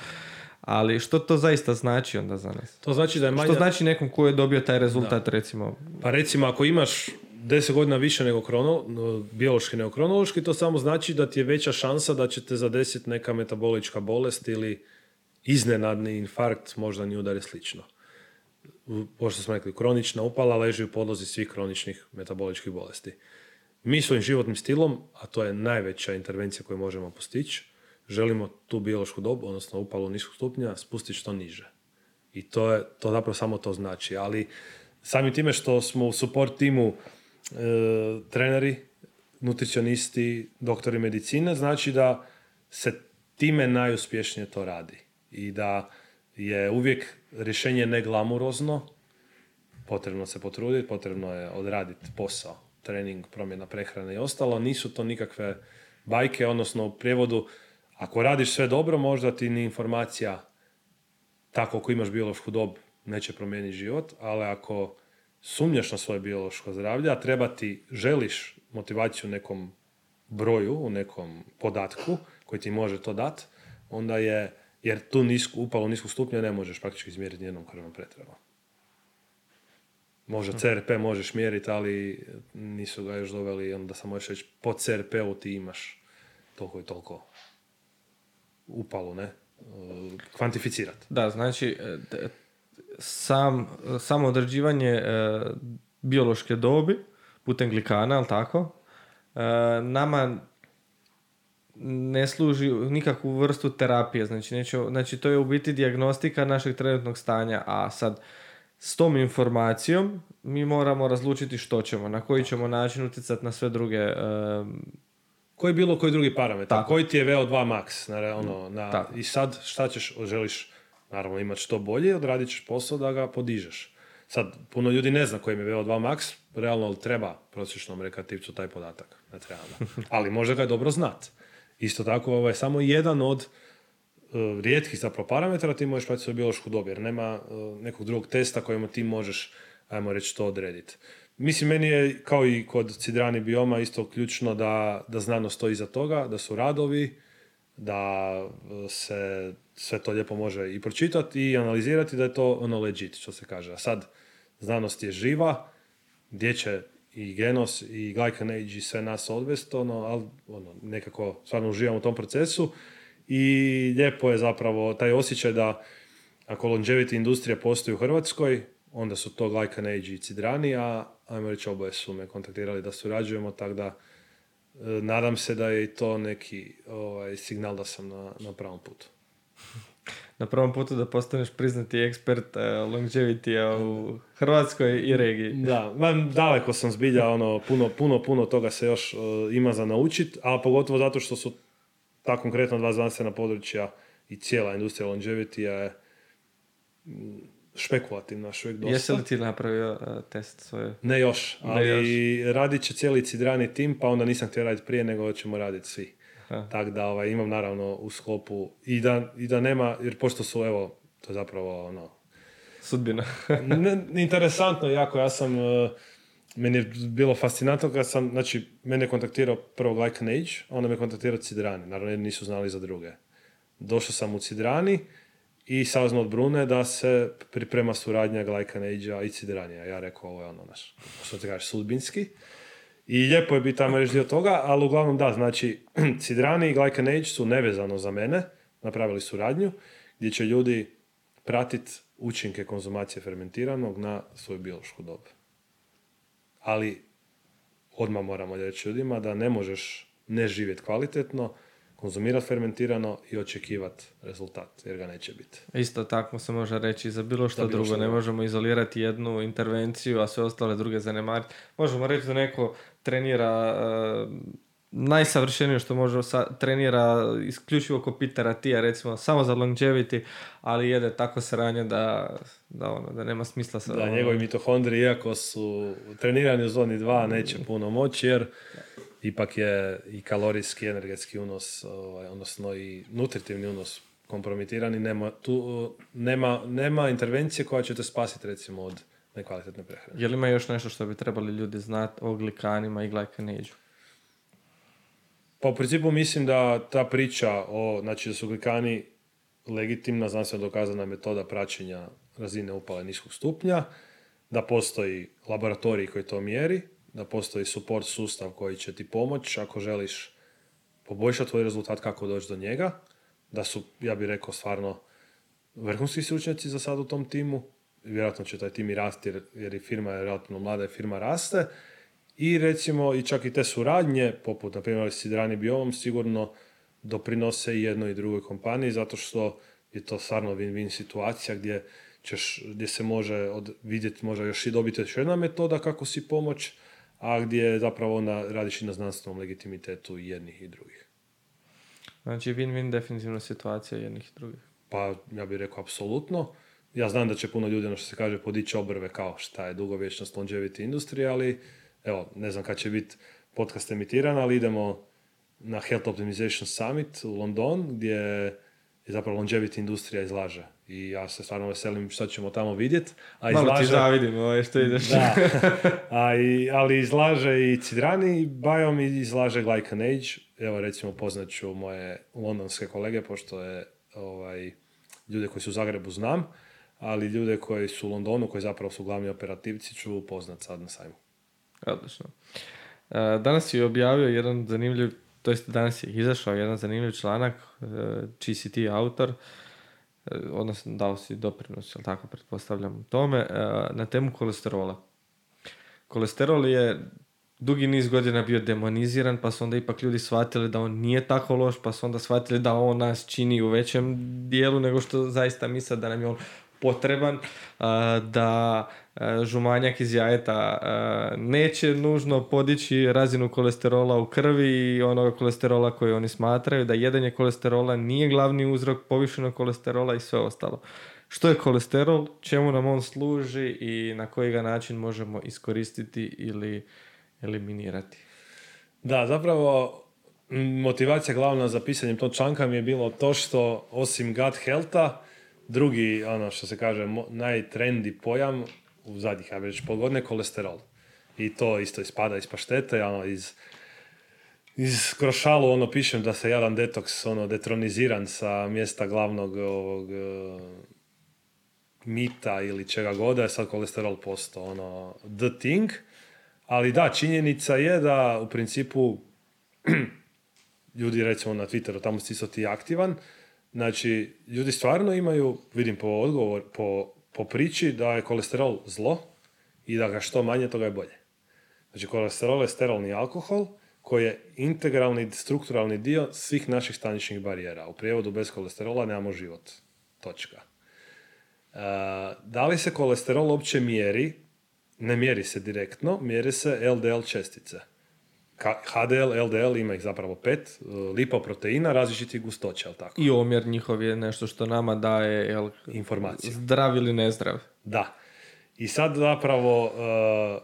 Ali što to zaista znači onda za nas? To znači da je manja... Što znači nekom ko je dobio taj rezultat recimo? Pa recimo ako imaš 10 godina više nego krono, no, biološki nego kronološki, to samo znači da ti je veća šansa da će te zadesiti neka metabolička bolest ili iznenadni infarkt, moždani udar i slično. Pošto smo rekli, kronična upala leži u podlozi svih kroničnih metaboličkih bolesti. Mi svojim životnim stilom, a to je najveća intervencija koju možemo postići, želimo tu biološku dobu, odnosno upalu niskog stupnja, spustiti što niže. I to je, to zapravo samo to znači. Ali samim time što smo u support timu e, treneri, nutricionisti, doktori medicine, znači da se time najuspješnije to radi. I da je uvijek rješenje neglamurozno, potrebno se potruditi, potrebno je odraditi posao, trening, promjena prehrane i ostalo. Nisu to nikakve bajke, odnosno u prijevodu, ako radiš sve dobro, možda ti ni informacija tako ako imaš biološku dob neće promijeniti život, ali ako sumnjaš na svoje biološko zdravlje, a treba ti, želiš motivaciju u nekom broju, u nekom podatku koji ti može to dat, onda je, jer tu nisku, upalu niskog stupnja ne možeš praktički izmjeriti nijednom krvnom pretrebom. Može CRP možeš mjeriti, ali nisu ga još doveli, onda sam možeš reći po CRP-u ti imaš toliko i toliko upalu, ne? Kvantificirati. Da, znači e, sam, samo određivanje e, biološke dobi putem glikana, ali tako, e, nama ne služi nikakvu vrstu terapije, znači, neće, znači to je u biti dijagnostika našeg trenutnog stanja, a sad s tom informacijom mi moramo razlučiti što ćemo, na koji ćemo način utjecati na sve druge e, Koji bilo koji drugi parametar? Tako. Koji ti je VO2 max? Na, ono, na, Tako. I sad šta ćeš, želiš naravno imati što bolje, odradit ćeš posao da ga podižeš. Sad, puno ljudi ne zna koji im je VO2 max, realno treba prosječnom rekreativcu taj podatak. Ne treba. Ali može ga dobro znati. Isto tako, ovo je samo jedan od uh, rijetkih zapravo parametara, ti možeš pratiti svoju biološku dob, jer nema uh, nekog drugog testa kojima ti možeš, ajmo reći, to odrediti. Mislim, meni je, kao i kod cidrani bioma, isto ključno da, da znanost stoji iza toga, da su radovi, da uh, se sve to lijepo može i pročitati i analizirati da je to ono legit, što se kaže. A sad, znanost je živa, gdje će i genos i glycan age i sve nas odvesti, ono, ali ono, nekako stvarno uživamo u tom procesu i lijepo je zapravo taj osjećaj da ako longevity industrija postoji u Hrvatskoj, onda su to glycan age i cidrani, a ajmo reći oboje su me kontaktirali da surađujemo, tako da e, nadam se da je i to neki ovaj, signal da sam na, na pravom putu. Na prvom putu da postaneš priznati ekspert uh, longevity u Hrvatskoj i regiji. Da, man, daleko sam zbilja, ono, puno, puno, puno toga se još uh, ima za naučit, a pogotovo zato što su ta konkretno dva znanstvena područja i cijela industrija longevity je špekulativna još uvijek dosta. Jesi li ti napravio uh, test svoje? Ne još, ali radit će cijeli cidrani tim, pa onda nisam htio raditi prije, nego ćemo raditi svi. Tako da ovaj, imam naravno u sklopu i da, i da nema, jer pošto su evo, to je zapravo ono... Sudbina. ne, interesantno jako, ja sam, uh, meni je bilo fascinantno kad sam, znači, mene je kontaktirao prvo Glycan Age, onda me kontaktirao Cidrani, naravno jer nisu znali za druge. Došao sam u Cidrani i saznao od Brune da se priprema suradnja Glycan Age-a i Cidranija. Ja rekao, ovo je ono naš, što ti kažeš, sudbinski. I lijepo je biti tamo reći dio toga, ali uglavnom da, znači Cidrani i Glycan Age su nevezano za mene, napravili suradnju, gdje će ljudi pratiti učinke konzumacije fermentiranog na svoju biološku dobu. Ali odmah moramo reći ljudima da ne možeš ne živjeti kvalitetno, konzumirati fermentirano i očekivati rezultat, jer ga neće biti. Isto tako se može reći za bilo što drugo. ne možemo izolirati jednu intervenciju, a sve ostale druge zanemariti. Možemo reći da neko trenira uh, najsavršenije što može sa, trenira isključivo ko Pitera Tija, recimo samo za longevity, ali jede tako sranje da, da, ono, da nema smisla sa... Da, ono... njegovi mitohondri, iako su trenirani u zoni 2, neće puno moći, jer ipak je i kalorijski, energetski unos, ovaj, odnosno i nutritivni unos kompromitirani, nema, tu, nema, nema intervencije koja će te spasiti recimo od nekvalitetne prehrane. Je li ima još nešto što bi trebali ljudi znati o glikanima i glajkaneđu? Pa u principu mislim da ta priča o, znači da su glikani legitimna, znanstveno dokazana metoda praćenja razine upale niskog stupnja, da postoji laboratorij koji to mjeri, da postoji support sustav koji će ti pomoći ako želiš poboljšati tvoj rezultat kako doći do njega, da su, ja bih rekao, stvarno vrhunski stručnjaci za sad u tom timu, vjerojatno će taj tim i rasti jer, jer i firma je relativno mlada i firma raste, i recimo i čak i te suradnje, poput na primjer Sidrani Biomom, sigurno doprinose i jednoj i drugoj kompaniji, zato što je to stvarno win-win situacija gdje, ćeš, gdje se može vidjeti, možda još i dobiti još jedna metoda kako si pomoć, a gdje zapravo onda radiš i na znanstvenom legitimitetu jednih i drugih. Znači win-win definitivno situacija jednih i drugih. Pa ja bih rekao apsolutno. Ja znam da će puno ljudi, ono što se kaže, podići obrve kao šta je dugovječnost longevity industrije, ali evo, ne znam kad će biti podcast emitiran, ali idemo na Health Optimization Summit u London, gdje je zapravo longevity industrija izlaže. I ja se stvarno veselim što ćemo tamo vidjeti. A Malo izlaže... ti zavidim ovo što ideš. Da, a i, ali izlaže i Cidrani Biom i izlaže Glycan Age. Evo recimo poznaću moje londonske kolege, pošto je ovaj, ljude koji su u Zagrebu znam, ali ljude koji su u Londonu, koji zapravo su glavni operativci, ću poznat sad na sajmu. Odlično. E, danas je objavio jedan zanimljiv, to jest danas je izašao jedan zanimljiv članak, e, čiji si ti autor, e, odnosno dao si doprinos, jel tako pretpostavljam tome, na temu kolesterola. Kolesterol je dugi niz godina bio demoniziran, pa su onda ipak ljudi shvatili da on nije tako loš, pa su onda shvatili da on nas čini u većem dijelu nego što zaista misle da nam je on potreban, da žumanjak iz jajeta neće nužno podići razinu kolesterola u krvi i onoga kolesterola koji oni smatraju, da jedanje kolesterola nije glavni uzrok povišenog kolesterola i sve ostalo. Što je kolesterol, čemu nam on služi i na koji ga način možemo iskoristiti ili eliminirati? Da, zapravo motivacija glavna za pisanjem tog članka mi je bilo to što osim gut healtha, drugi, ono što se kaže, najtrendi pojam u zadnjih, ja već pol godine, kolesterol. I to isto ispada iz paštete, ono, iz, iz krošalu ono pišem da se jedan detoks ono detroniziran sa mjesta glavnog ovog uh, mita ili čega god, je sad kolesterol postao ono the thing. Ali da, činjenica je da u principu ljudi recimo na Twitteru, tamo si isto ti aktivan, znači ljudi stvarno imaju, vidim po odgovor, po, po priči da je kolesterol zlo i da ga što manje, toga je bolje. Znači kolesterol je sterolni alkohol koji je integralni, strukturalni dio svih naših staničnih barijera. U prijevodu bez kolesterola nemamo život. Točka. E, da li se kolesterol uopće mjeri? Ne mjeri se direktno, mjeri se LDL čestice. HDL, LDL ima ih zapravo pet, e, lipoproteina različitih gustoća, ali tako? I omjer njihov je nešto što nama daje jel, informacije. Zdrav ili nezdrav. Da. I sad zapravo uh,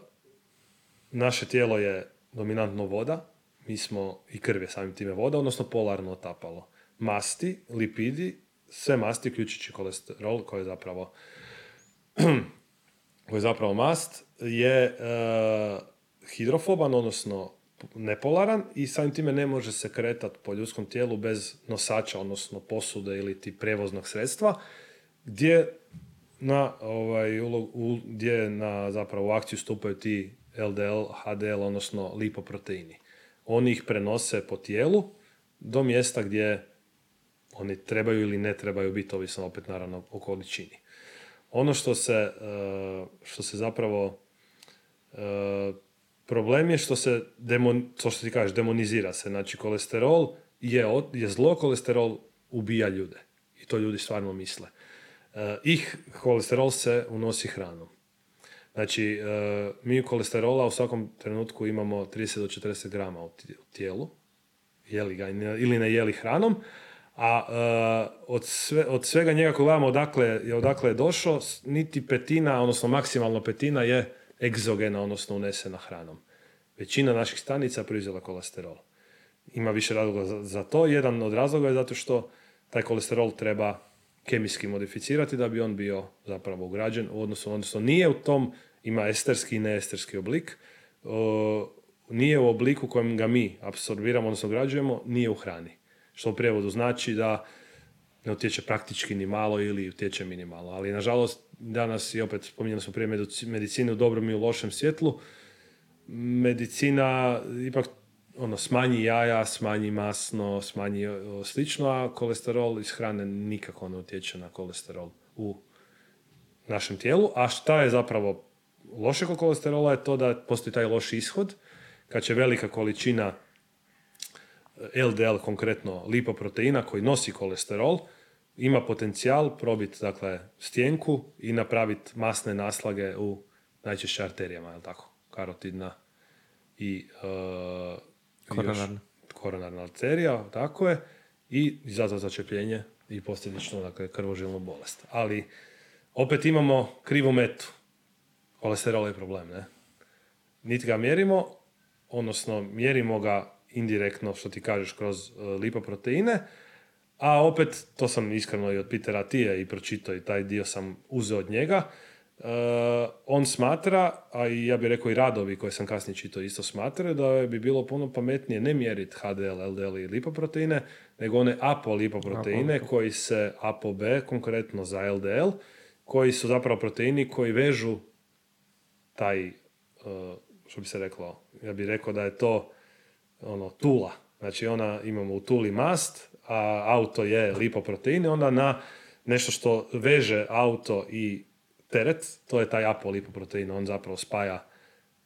naše tijelo je dominantno voda, mi smo i krv je samim time voda, odnosno polarno otapalo. Masti, lipidi, sve masti, uključujući kolesterol, koji je zapravo koji je zapravo mast, je uh, hidrofoban, odnosno nepolaran i samim time ne može se kretati po ljudskom tijelu bez nosača, odnosno posude ili ti prevoznog sredstva, gdje na, ovaj, u, gdje na zapravo u akciju stupaju ti LDL, HDL, odnosno lipoproteini. Oni ih prenose po tijelu do mjesta gdje oni trebaju ili ne trebaju biti, ovisno opet naravno o količini. Ono što se, eh, što se zapravo eh, Problem je što se, demon, to što ti kažeš, demonizira se. Znači, kolesterol je, je zlo, kolesterol ubija ljude. I to ljudi stvarno misle. E, I kolesterol se unosi hranom. Znači, e, mi kolesterola u svakom trenutku imamo 30 do 40 grama u tijelu, jeli ga ili ne jeli hranom, a e, od, sve, od svega njega ko gledamo odakle, odakle je došao, niti petina, odnosno maksimalno petina je egzogena, odnosno unesena hranom. Većina naših stanica proizvela kolesterol. Ima više razloga za, to. Jedan od razloga je zato što taj kolesterol treba kemijski modificirati da bi on bio zapravo ugrađen, odnosno, odnosno nije u tom, ima esterski i neesterski oblik, nije u obliku kojem ga mi apsorbiramo, odnosno ugrađujemo, nije u hrani. Što u prijevodu znači da ne utječe praktički ni malo ili utječe minimalno. Ali nažalost danas i opet spominjali smo prije medicine u dobrom i u lošem svjetlu. Medicina ipak ono, smanji jaja, smanji masno, smanji slično, a kolesterol iz hrane nikako ne utječe na kolesterol u našem tijelu. A šta je zapravo loše kod kolesterola je to da postoji taj loš ishod, kad će velika količina LDL, konkretno lipoproteina koji nosi kolesterol, ima potencijal probiti dakle, stjenku i napraviti masne naslage u najčešće arterijama, je tako? Karotidna i uh, koronarna. koronarna arterija, tako je, i izazva začepljenje i posljedično dakle, krvožilnu bolest. Ali opet imamo krivu metu. Kolesterol je problem, ne? Niti ga mjerimo, odnosno mjerimo ga indirektno, što ti kažeš, kroz uh, lipoproteine, a opet, to sam iskreno i od Petera Tije i pročitao i taj dio sam uzeo od njega, uh, on smatra, a i ja bih rekao i radovi koje sam kasnije čitao isto smatraju, da bi bilo puno pametnije ne mjeriti HDL, LDL i lipoproteine, nego one apolipoproteine Apo. koji se ApoB, konkretno za LDL, koji su zapravo proteini koji vežu taj, uh, što bi se reklo, ja bih rekao da je to ono, tula. Znači ona imamo u tuli mast, a auto je lipoproteini, onda na nešto što veže auto i teret, to je taj apolipoprotein, on zapravo spaja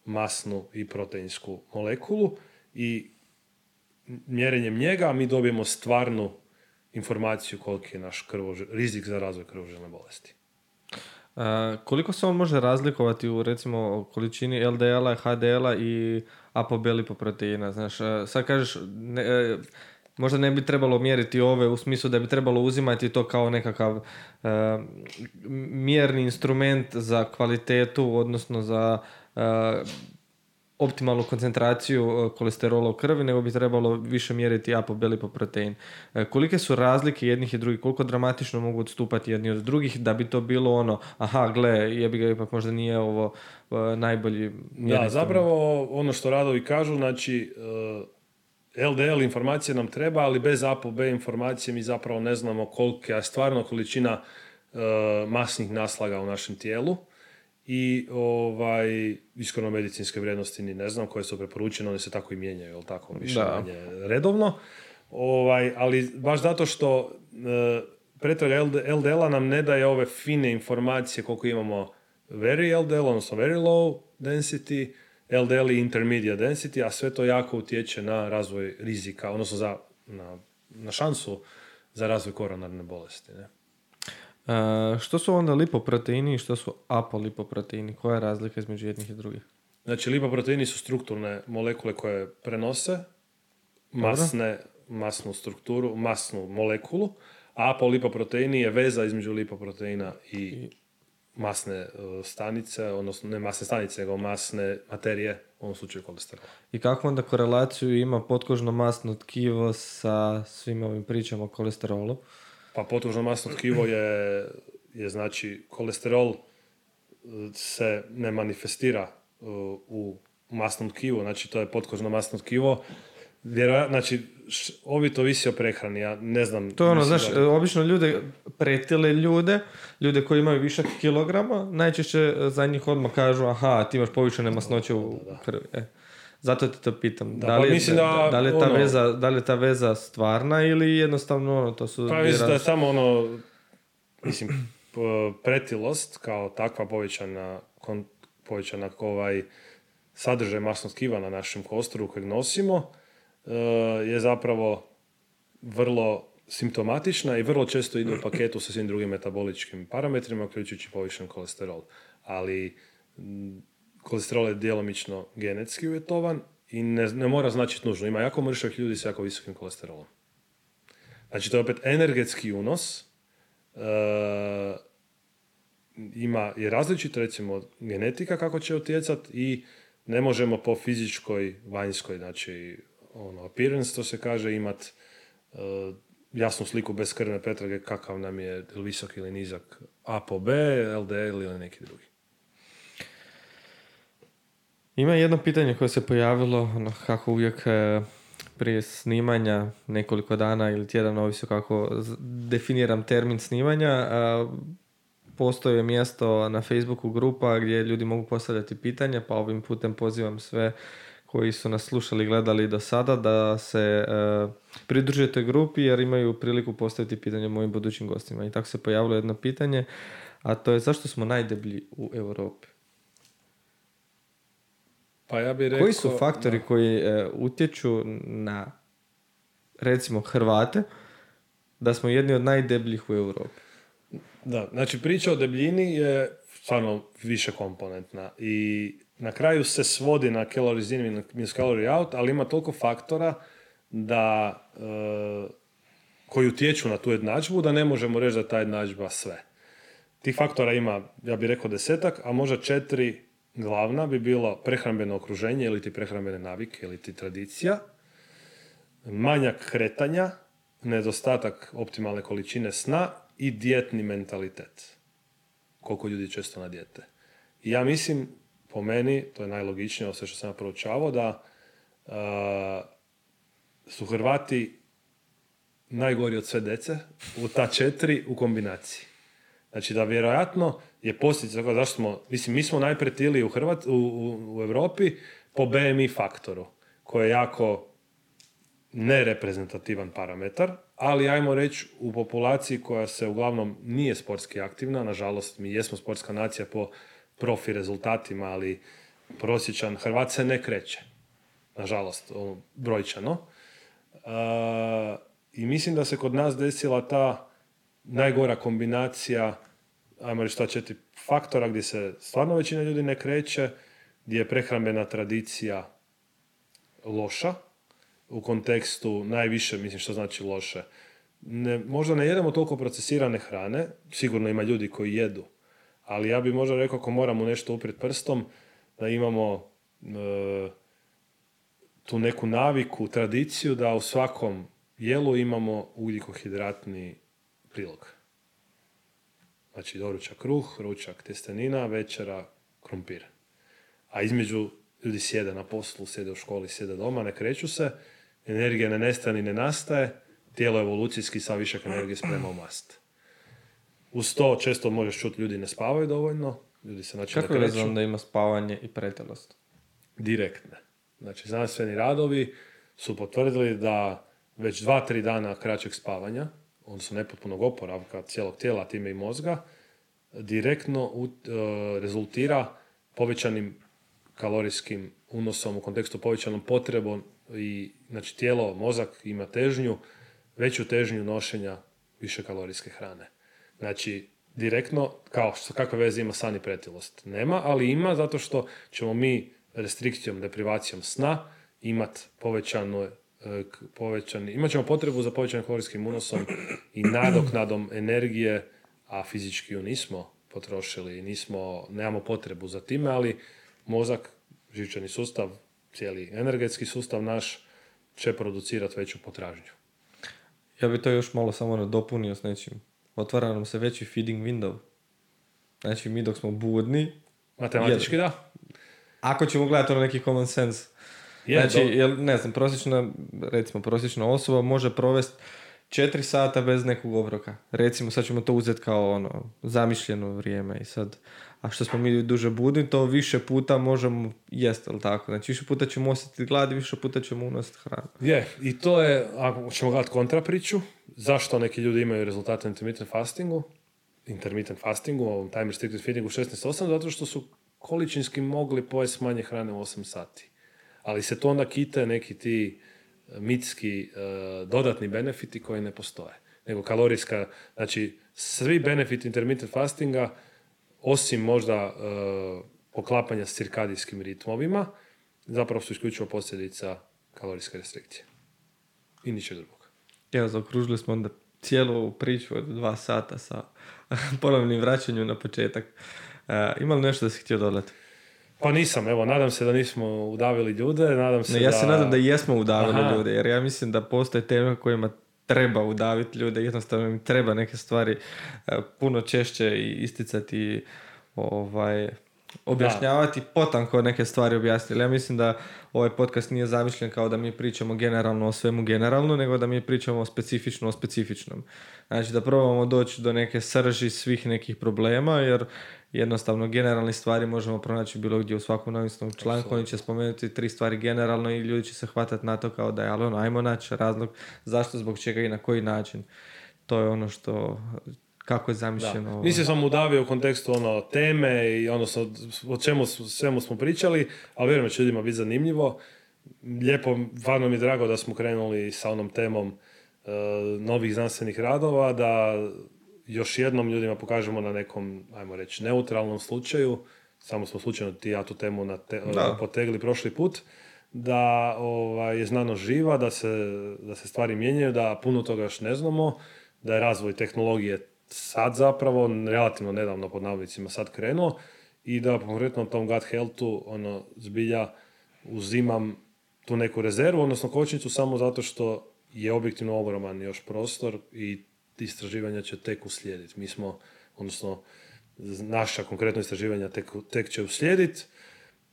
masnu i proteinsku molekulu i mjerenjem njega mi dobijemo stvarnu informaciju koliki je naš rizik za razvoj krvožilne bolesti. A, koliko se on može razlikovati u recimo količini LDL-a, HDL-a i apobelipoproteina? Znaš, a, sad kažeš, ne, e, možda ne bi trebalo mjeriti ove u smislu da bi trebalo uzimati to kao nekakav e, mjerni instrument za kvalitetu, odnosno za e, optimalnu koncentraciju e, kolesterola u krvi, nego bi trebalo više mjeriti apobelipoprotein. E, kolike su razlike jednih i drugih, koliko dramatično mogu odstupati jedni od drugih, da bi to bilo ono, aha, gle, jebi ga, ipak možda nije ovo najbolji Da, zapravo ono što radovi kažu, znači LDL informacije nam treba, ali bez ApoB informacije mi zapravo ne znamo kolika je stvarno količina masnih naslaga u našem tijelu. I ovaj, iskreno medicinske vrijednosti ni ne znam koje su preporučene, one se tako i mijenjaju, jel tako, više manje redovno. Ovaj, ali baš zato što e, pretraga LDL-a nam ne daje ove fine informacije koliko imamo very LDL, odnosno very low density, LDL i intermediate density, a sve to jako utječe na razvoj rizika, odnosno za, na, na šansu za razvoj koronarne bolesti. Ne? E, što su onda lipoproteini i što su apolipoproteini? Koja je razlika između jednih i drugih? Znači, lipoproteini su strukturne molekule koje prenose masne, masnu strukturu, masnu molekulu, a apolipoproteini je veza između lipoproteina i masne e, stanice, odnosno ne masne stanice, nego masne materije, u ovom slučaju kolesterola. I kakvu onda korelaciju ima potkožno masno tkivo sa svim ovim pričama o kolesterolu? Pa potružno masno tkivo je, je znači kolesterol e, se ne manifestira e, u masnom tkivu, znači to je potkožno masno tkivo. Vjerojatno, znači, ovi to visi o prehrani, ja ne znam. To je ono, znaš, obično ljude, pretile ljude, ljude koji imaju višak kilograma, najčešće za njih odmah kažu, aha, ti imaš povišene masnoće u krvi. E. Zato te to pitam. Da, da, li, pa da, da, li je ta ono, veza, da li je ta veza stvarna ili jednostavno ono, to su... Pa mislim da je samo ono, mislim, pretilost kao takva povećana, kon, povećana ovaj sadržaj masnog tkiva na našem kostoru kojeg nosimo e, je zapravo vrlo simptomatična i vrlo često ide u paketu sa svim drugim metaboličkim parametrima, uključujući povišen kolesterol. Ali kolesterol je djelomično genetski uvjetovan i ne, ne mora značiti nužno. Ima jako mršavih ljudi s jako visokim kolesterolom. Znači to je opet energetski unos. E, ima je različito recimo genetika kako će utjecati i ne možemo po fizičkoj, vanjskoj, znači ono, appearance, to se kaže, imat e, jasnu sliku bez krvne pretrage kakav nam je visok ili nizak A po B, LDL ili neki drugi. Ima jedno pitanje koje se pojavilo, ono, kako uvijek e, prije snimanja nekoliko dana ili tjedan, ovisno kako definiram termin snimanja, postoje mjesto na Facebooku grupa gdje ljudi mogu postavljati pitanja, pa ovim putem pozivam sve koji su nas slušali i gledali do sada da se e, pridruže toj grupi jer imaju priliku postaviti pitanje mojim budućim gostima. I tako se pojavilo jedno pitanje, a to je zašto smo najdeblji u Europi? Pa ja bih rekao... Koji su faktori koji e, utječu na, recimo, Hrvate, da smo jedni od najdebljih u Europi? Da, znači priča o debljini je stvarno više komponentna i na kraju se svodi na calories in minus calorie out, ali ima toliko faktora da e, koji utječu na tu jednadžbu da ne možemo reći da ta jednadžba sve. Tih faktora ima, ja bih rekao desetak, a možda četiri glavna bi bilo prehrambeno okruženje ili ti prehrambene navike ili ti tradicija, manjak kretanja, nedostatak optimalne količine sna i dijetni mentalitet. Koliko ljudi često na dijete. Ja mislim, po meni, to je najlogičnije, sve što sam proučavao, da su Hrvati najgori od sve dece u ta četiri u kombinaciji. Znači da vjerojatno je posljedica toga zašto smo, mislim, mi smo najpretili u, Hrvat, u, u, u Europi po BMI faktoru, koji je jako nereprezentativan parametar, ali ajmo reći u populaciji koja se uglavnom nije sportski aktivna, nažalost mi jesmo sportska nacija po profi rezultatima, ali prosječan Hrvat se ne kreće, nažalost, ono, brojčano. I mislim da se kod nas desila ta najgora kombinacija ajmo reći, ta četiri faktora gdje se stvarno većina ljudi ne kreće, gdje je prehrambena tradicija loša, u kontekstu najviše, mislim što znači loše. Ne, možda ne jedemo toliko procesirane hrane, sigurno ima ljudi koji jedu, ali ja bi možda rekao ako moramo nešto uprijeti prstom, da imamo e, tu neku naviku, tradiciju da u svakom jelu imamo ugljikohidratni prilog. Znači doručak kruh, ručak testenina, večera krumpir. A između ljudi sjede na poslu, sjede u školi, sjede doma, ne kreću se, energija ne nestaje ni ne nastaje, tijelo evolucijski sa više energije sprema u mast. Uz to često možeš čuti ljudi ne spavaju dovoljno, ljudi se znači Kako ne je da ima spavanje i pretilost? direktne. Znači, znanstveni radovi su potvrdili da već dva, tri dana kraćeg spavanja, odnosno nepotpunog oporavka cijelog tijela, time i mozga, direktno u- e, rezultira povećanim kalorijskim unosom u kontekstu povećanom potrebom i znači tijelo, mozak ima težnju, veću težnju nošenja više kalorijske hrane. Znači, direktno, kao što, kakve veze ima san i pretilost? Nema, ali ima zato što ćemo mi restrikcijom, deprivacijom sna imat povećanu, e, povećani, imat ćemo potrebu za povećanim kalorijskim unosom i nadoknadom energije, a fizički ju nismo potrošili, nismo, nemamo potrebu za time, ali mozak, živčani sustav, cijeli energetski sustav naš će producirati veću potražnju. Ja bi to još malo samo nadopunio s nečim. Otvara nam se veći feeding window. Znači, mi dok smo budni, Matematički da. ako ćemo gledati ono neki common sense, Je, znači, do- jel, ne znam, prosječna, recimo, prosječna osoba može provesti 4 sata bez nekog obroka. Recimo, sad ćemo to uzeti kao ono, zamišljeno vrijeme i sad, a što smo mi duže budni, to više puta možemo jesti, jel tako? Znači, više puta ćemo osjetiti glad više puta ćemo unositi hranu. Je, i to je, ako ćemo gledati kontra priču, zašto neki ljudi imaju rezultate intermittent fastingu, intermittent fastingu, ovom time restricted feedingu 16-8, zato što su količinski mogli pojesti manje hrane u 8 sati. Ali se to onda kite neki ti e, mitski e, dodatni benefiti koji ne postoje. Nego kalorijska, znači svi benefiti intermittent fastinga, osim možda e, poklapanja s cirkadijskim ritmovima, zapravo su isključivo posljedica kalorijske restrikcije. I ničeg drugog. Evo, zaokružili smo onda cijelu priču od dva sata sa ponovnim vraćanjem na početak. E, ima li nešto da si htio dodati? Pa nisam, evo, nadam se da nismo udavili ljude, nadam se Ne, ja da... se nadam da jesmo udavili Aha. ljude, jer ja mislim da postoje teme kojima treba udaviti ljude, jednostavno im treba neke stvari e, puno češće isticati ovaj, objašnjavati, potanko neke stvari objasniti. Ja mislim da ovaj podcast nije zamišljen kao da mi pričamo generalno o svemu generalno, nego da mi pričamo specifično o specifičnom. Znači da probamo doći do neke srži svih nekih problema, jer jednostavno generalne stvari možemo pronaći bilo gdje u svakom novinskom članku, oni će spomenuti tri stvari generalno i ljudi će se hvatati na to kao da je, ali ono, ajmo naći razlog zašto, zbog čega i na koji način. To je ono što, kako je Da. zamišljeno. ovo. Nisam sam udavio u kontekstu ono teme i odnosno o čemu svemu smo pričali, ali vjerujem da će ljudima biti zanimljivo. Lijepo, stvarno mi je drago da smo krenuli sa onom temom e, novih znanstvenih radova, da još jednom ljudima pokažemo na nekom, ajmo reći, neutralnom slučaju, samo smo slučajno ti ja tu temu na Da. potegli prošli put, da ovaj, je znanost živa, da se, da se stvari mijenjaju, da puno toga još ne znamo, da je razvoj tehnologije sad zapravo, relativno nedavno pod navodnicima sad krenuo i da konkretno tom gut healthu ono, zbilja uzimam tu neku rezervu, odnosno kočnicu samo zato što je objektivno ogroman još prostor i istraživanja će tek uslijediti. Mi smo, odnosno naša konkretno istraživanja tek, tek će uslijediti.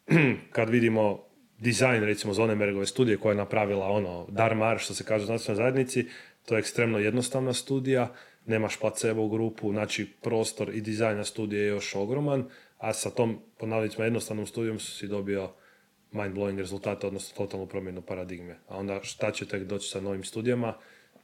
Kad vidimo dizajn recimo Zonemergove studije koja je napravila ono Darmar što se kaže u znanstvenoj zajednici, to je ekstremno jednostavna studija, nemaš placebo u grupu, znači prostor i dizajna studije je još ogroman, a sa tom ponavljicima jednostavnom studijom si dobio mind-blowing rezultate, odnosno totalnu promjenu paradigme. A onda šta će tek doći sa novim studijama,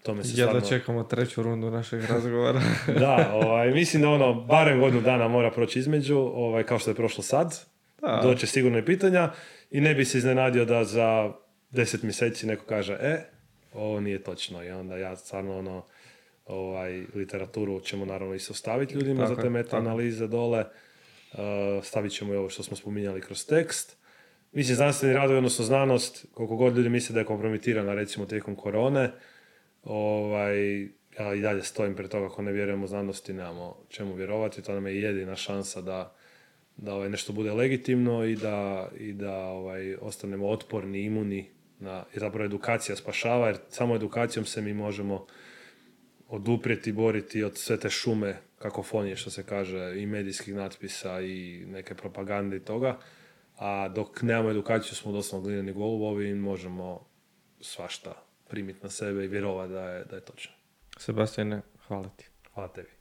tome se Jedva stvarno... čekamo treću rundu našeg razgovora. Da, ovaj, mislim da ono, barem godinu dana mora proći između, ovaj, kao što je prošlo sad. Da. Doće sigurno i pitanja i ne bi se iznenadio da za deset mjeseci neko kaže, e, ovo nije točno. I onda ja stvarno ono, ovaj, literaturu ćemo naravno isto staviti ljudima Tako za te meta-analize dole. Uh, stavit ćemo i ovo što smo spominjali kroz tekst. Mislim, znanstveni radovi, odnosno znanost, koliko god ljudi misle da je kompromitirana recimo tijekom korone, ovaj, ja i dalje stojim pred toga ako ne vjerujemo znanosti, nemamo čemu vjerovati, to nam je jedina šansa da, da ovaj, nešto bude legitimno i da, i da ovaj, ostanemo otporni, imuni, na, jer zapravo edukacija spašava, jer samo edukacijom se mi možemo oduprijeti, boriti od sve te šume kakofonije, što se kaže, i medijskih natpisa i neke propagande i toga. A dok nemamo edukaciju, smo doslovno glineni golubovi i možemo svašta primiti na sebe i vjerovati da je, da je točno. Sebastiane, hvala ti. Hvala tebi.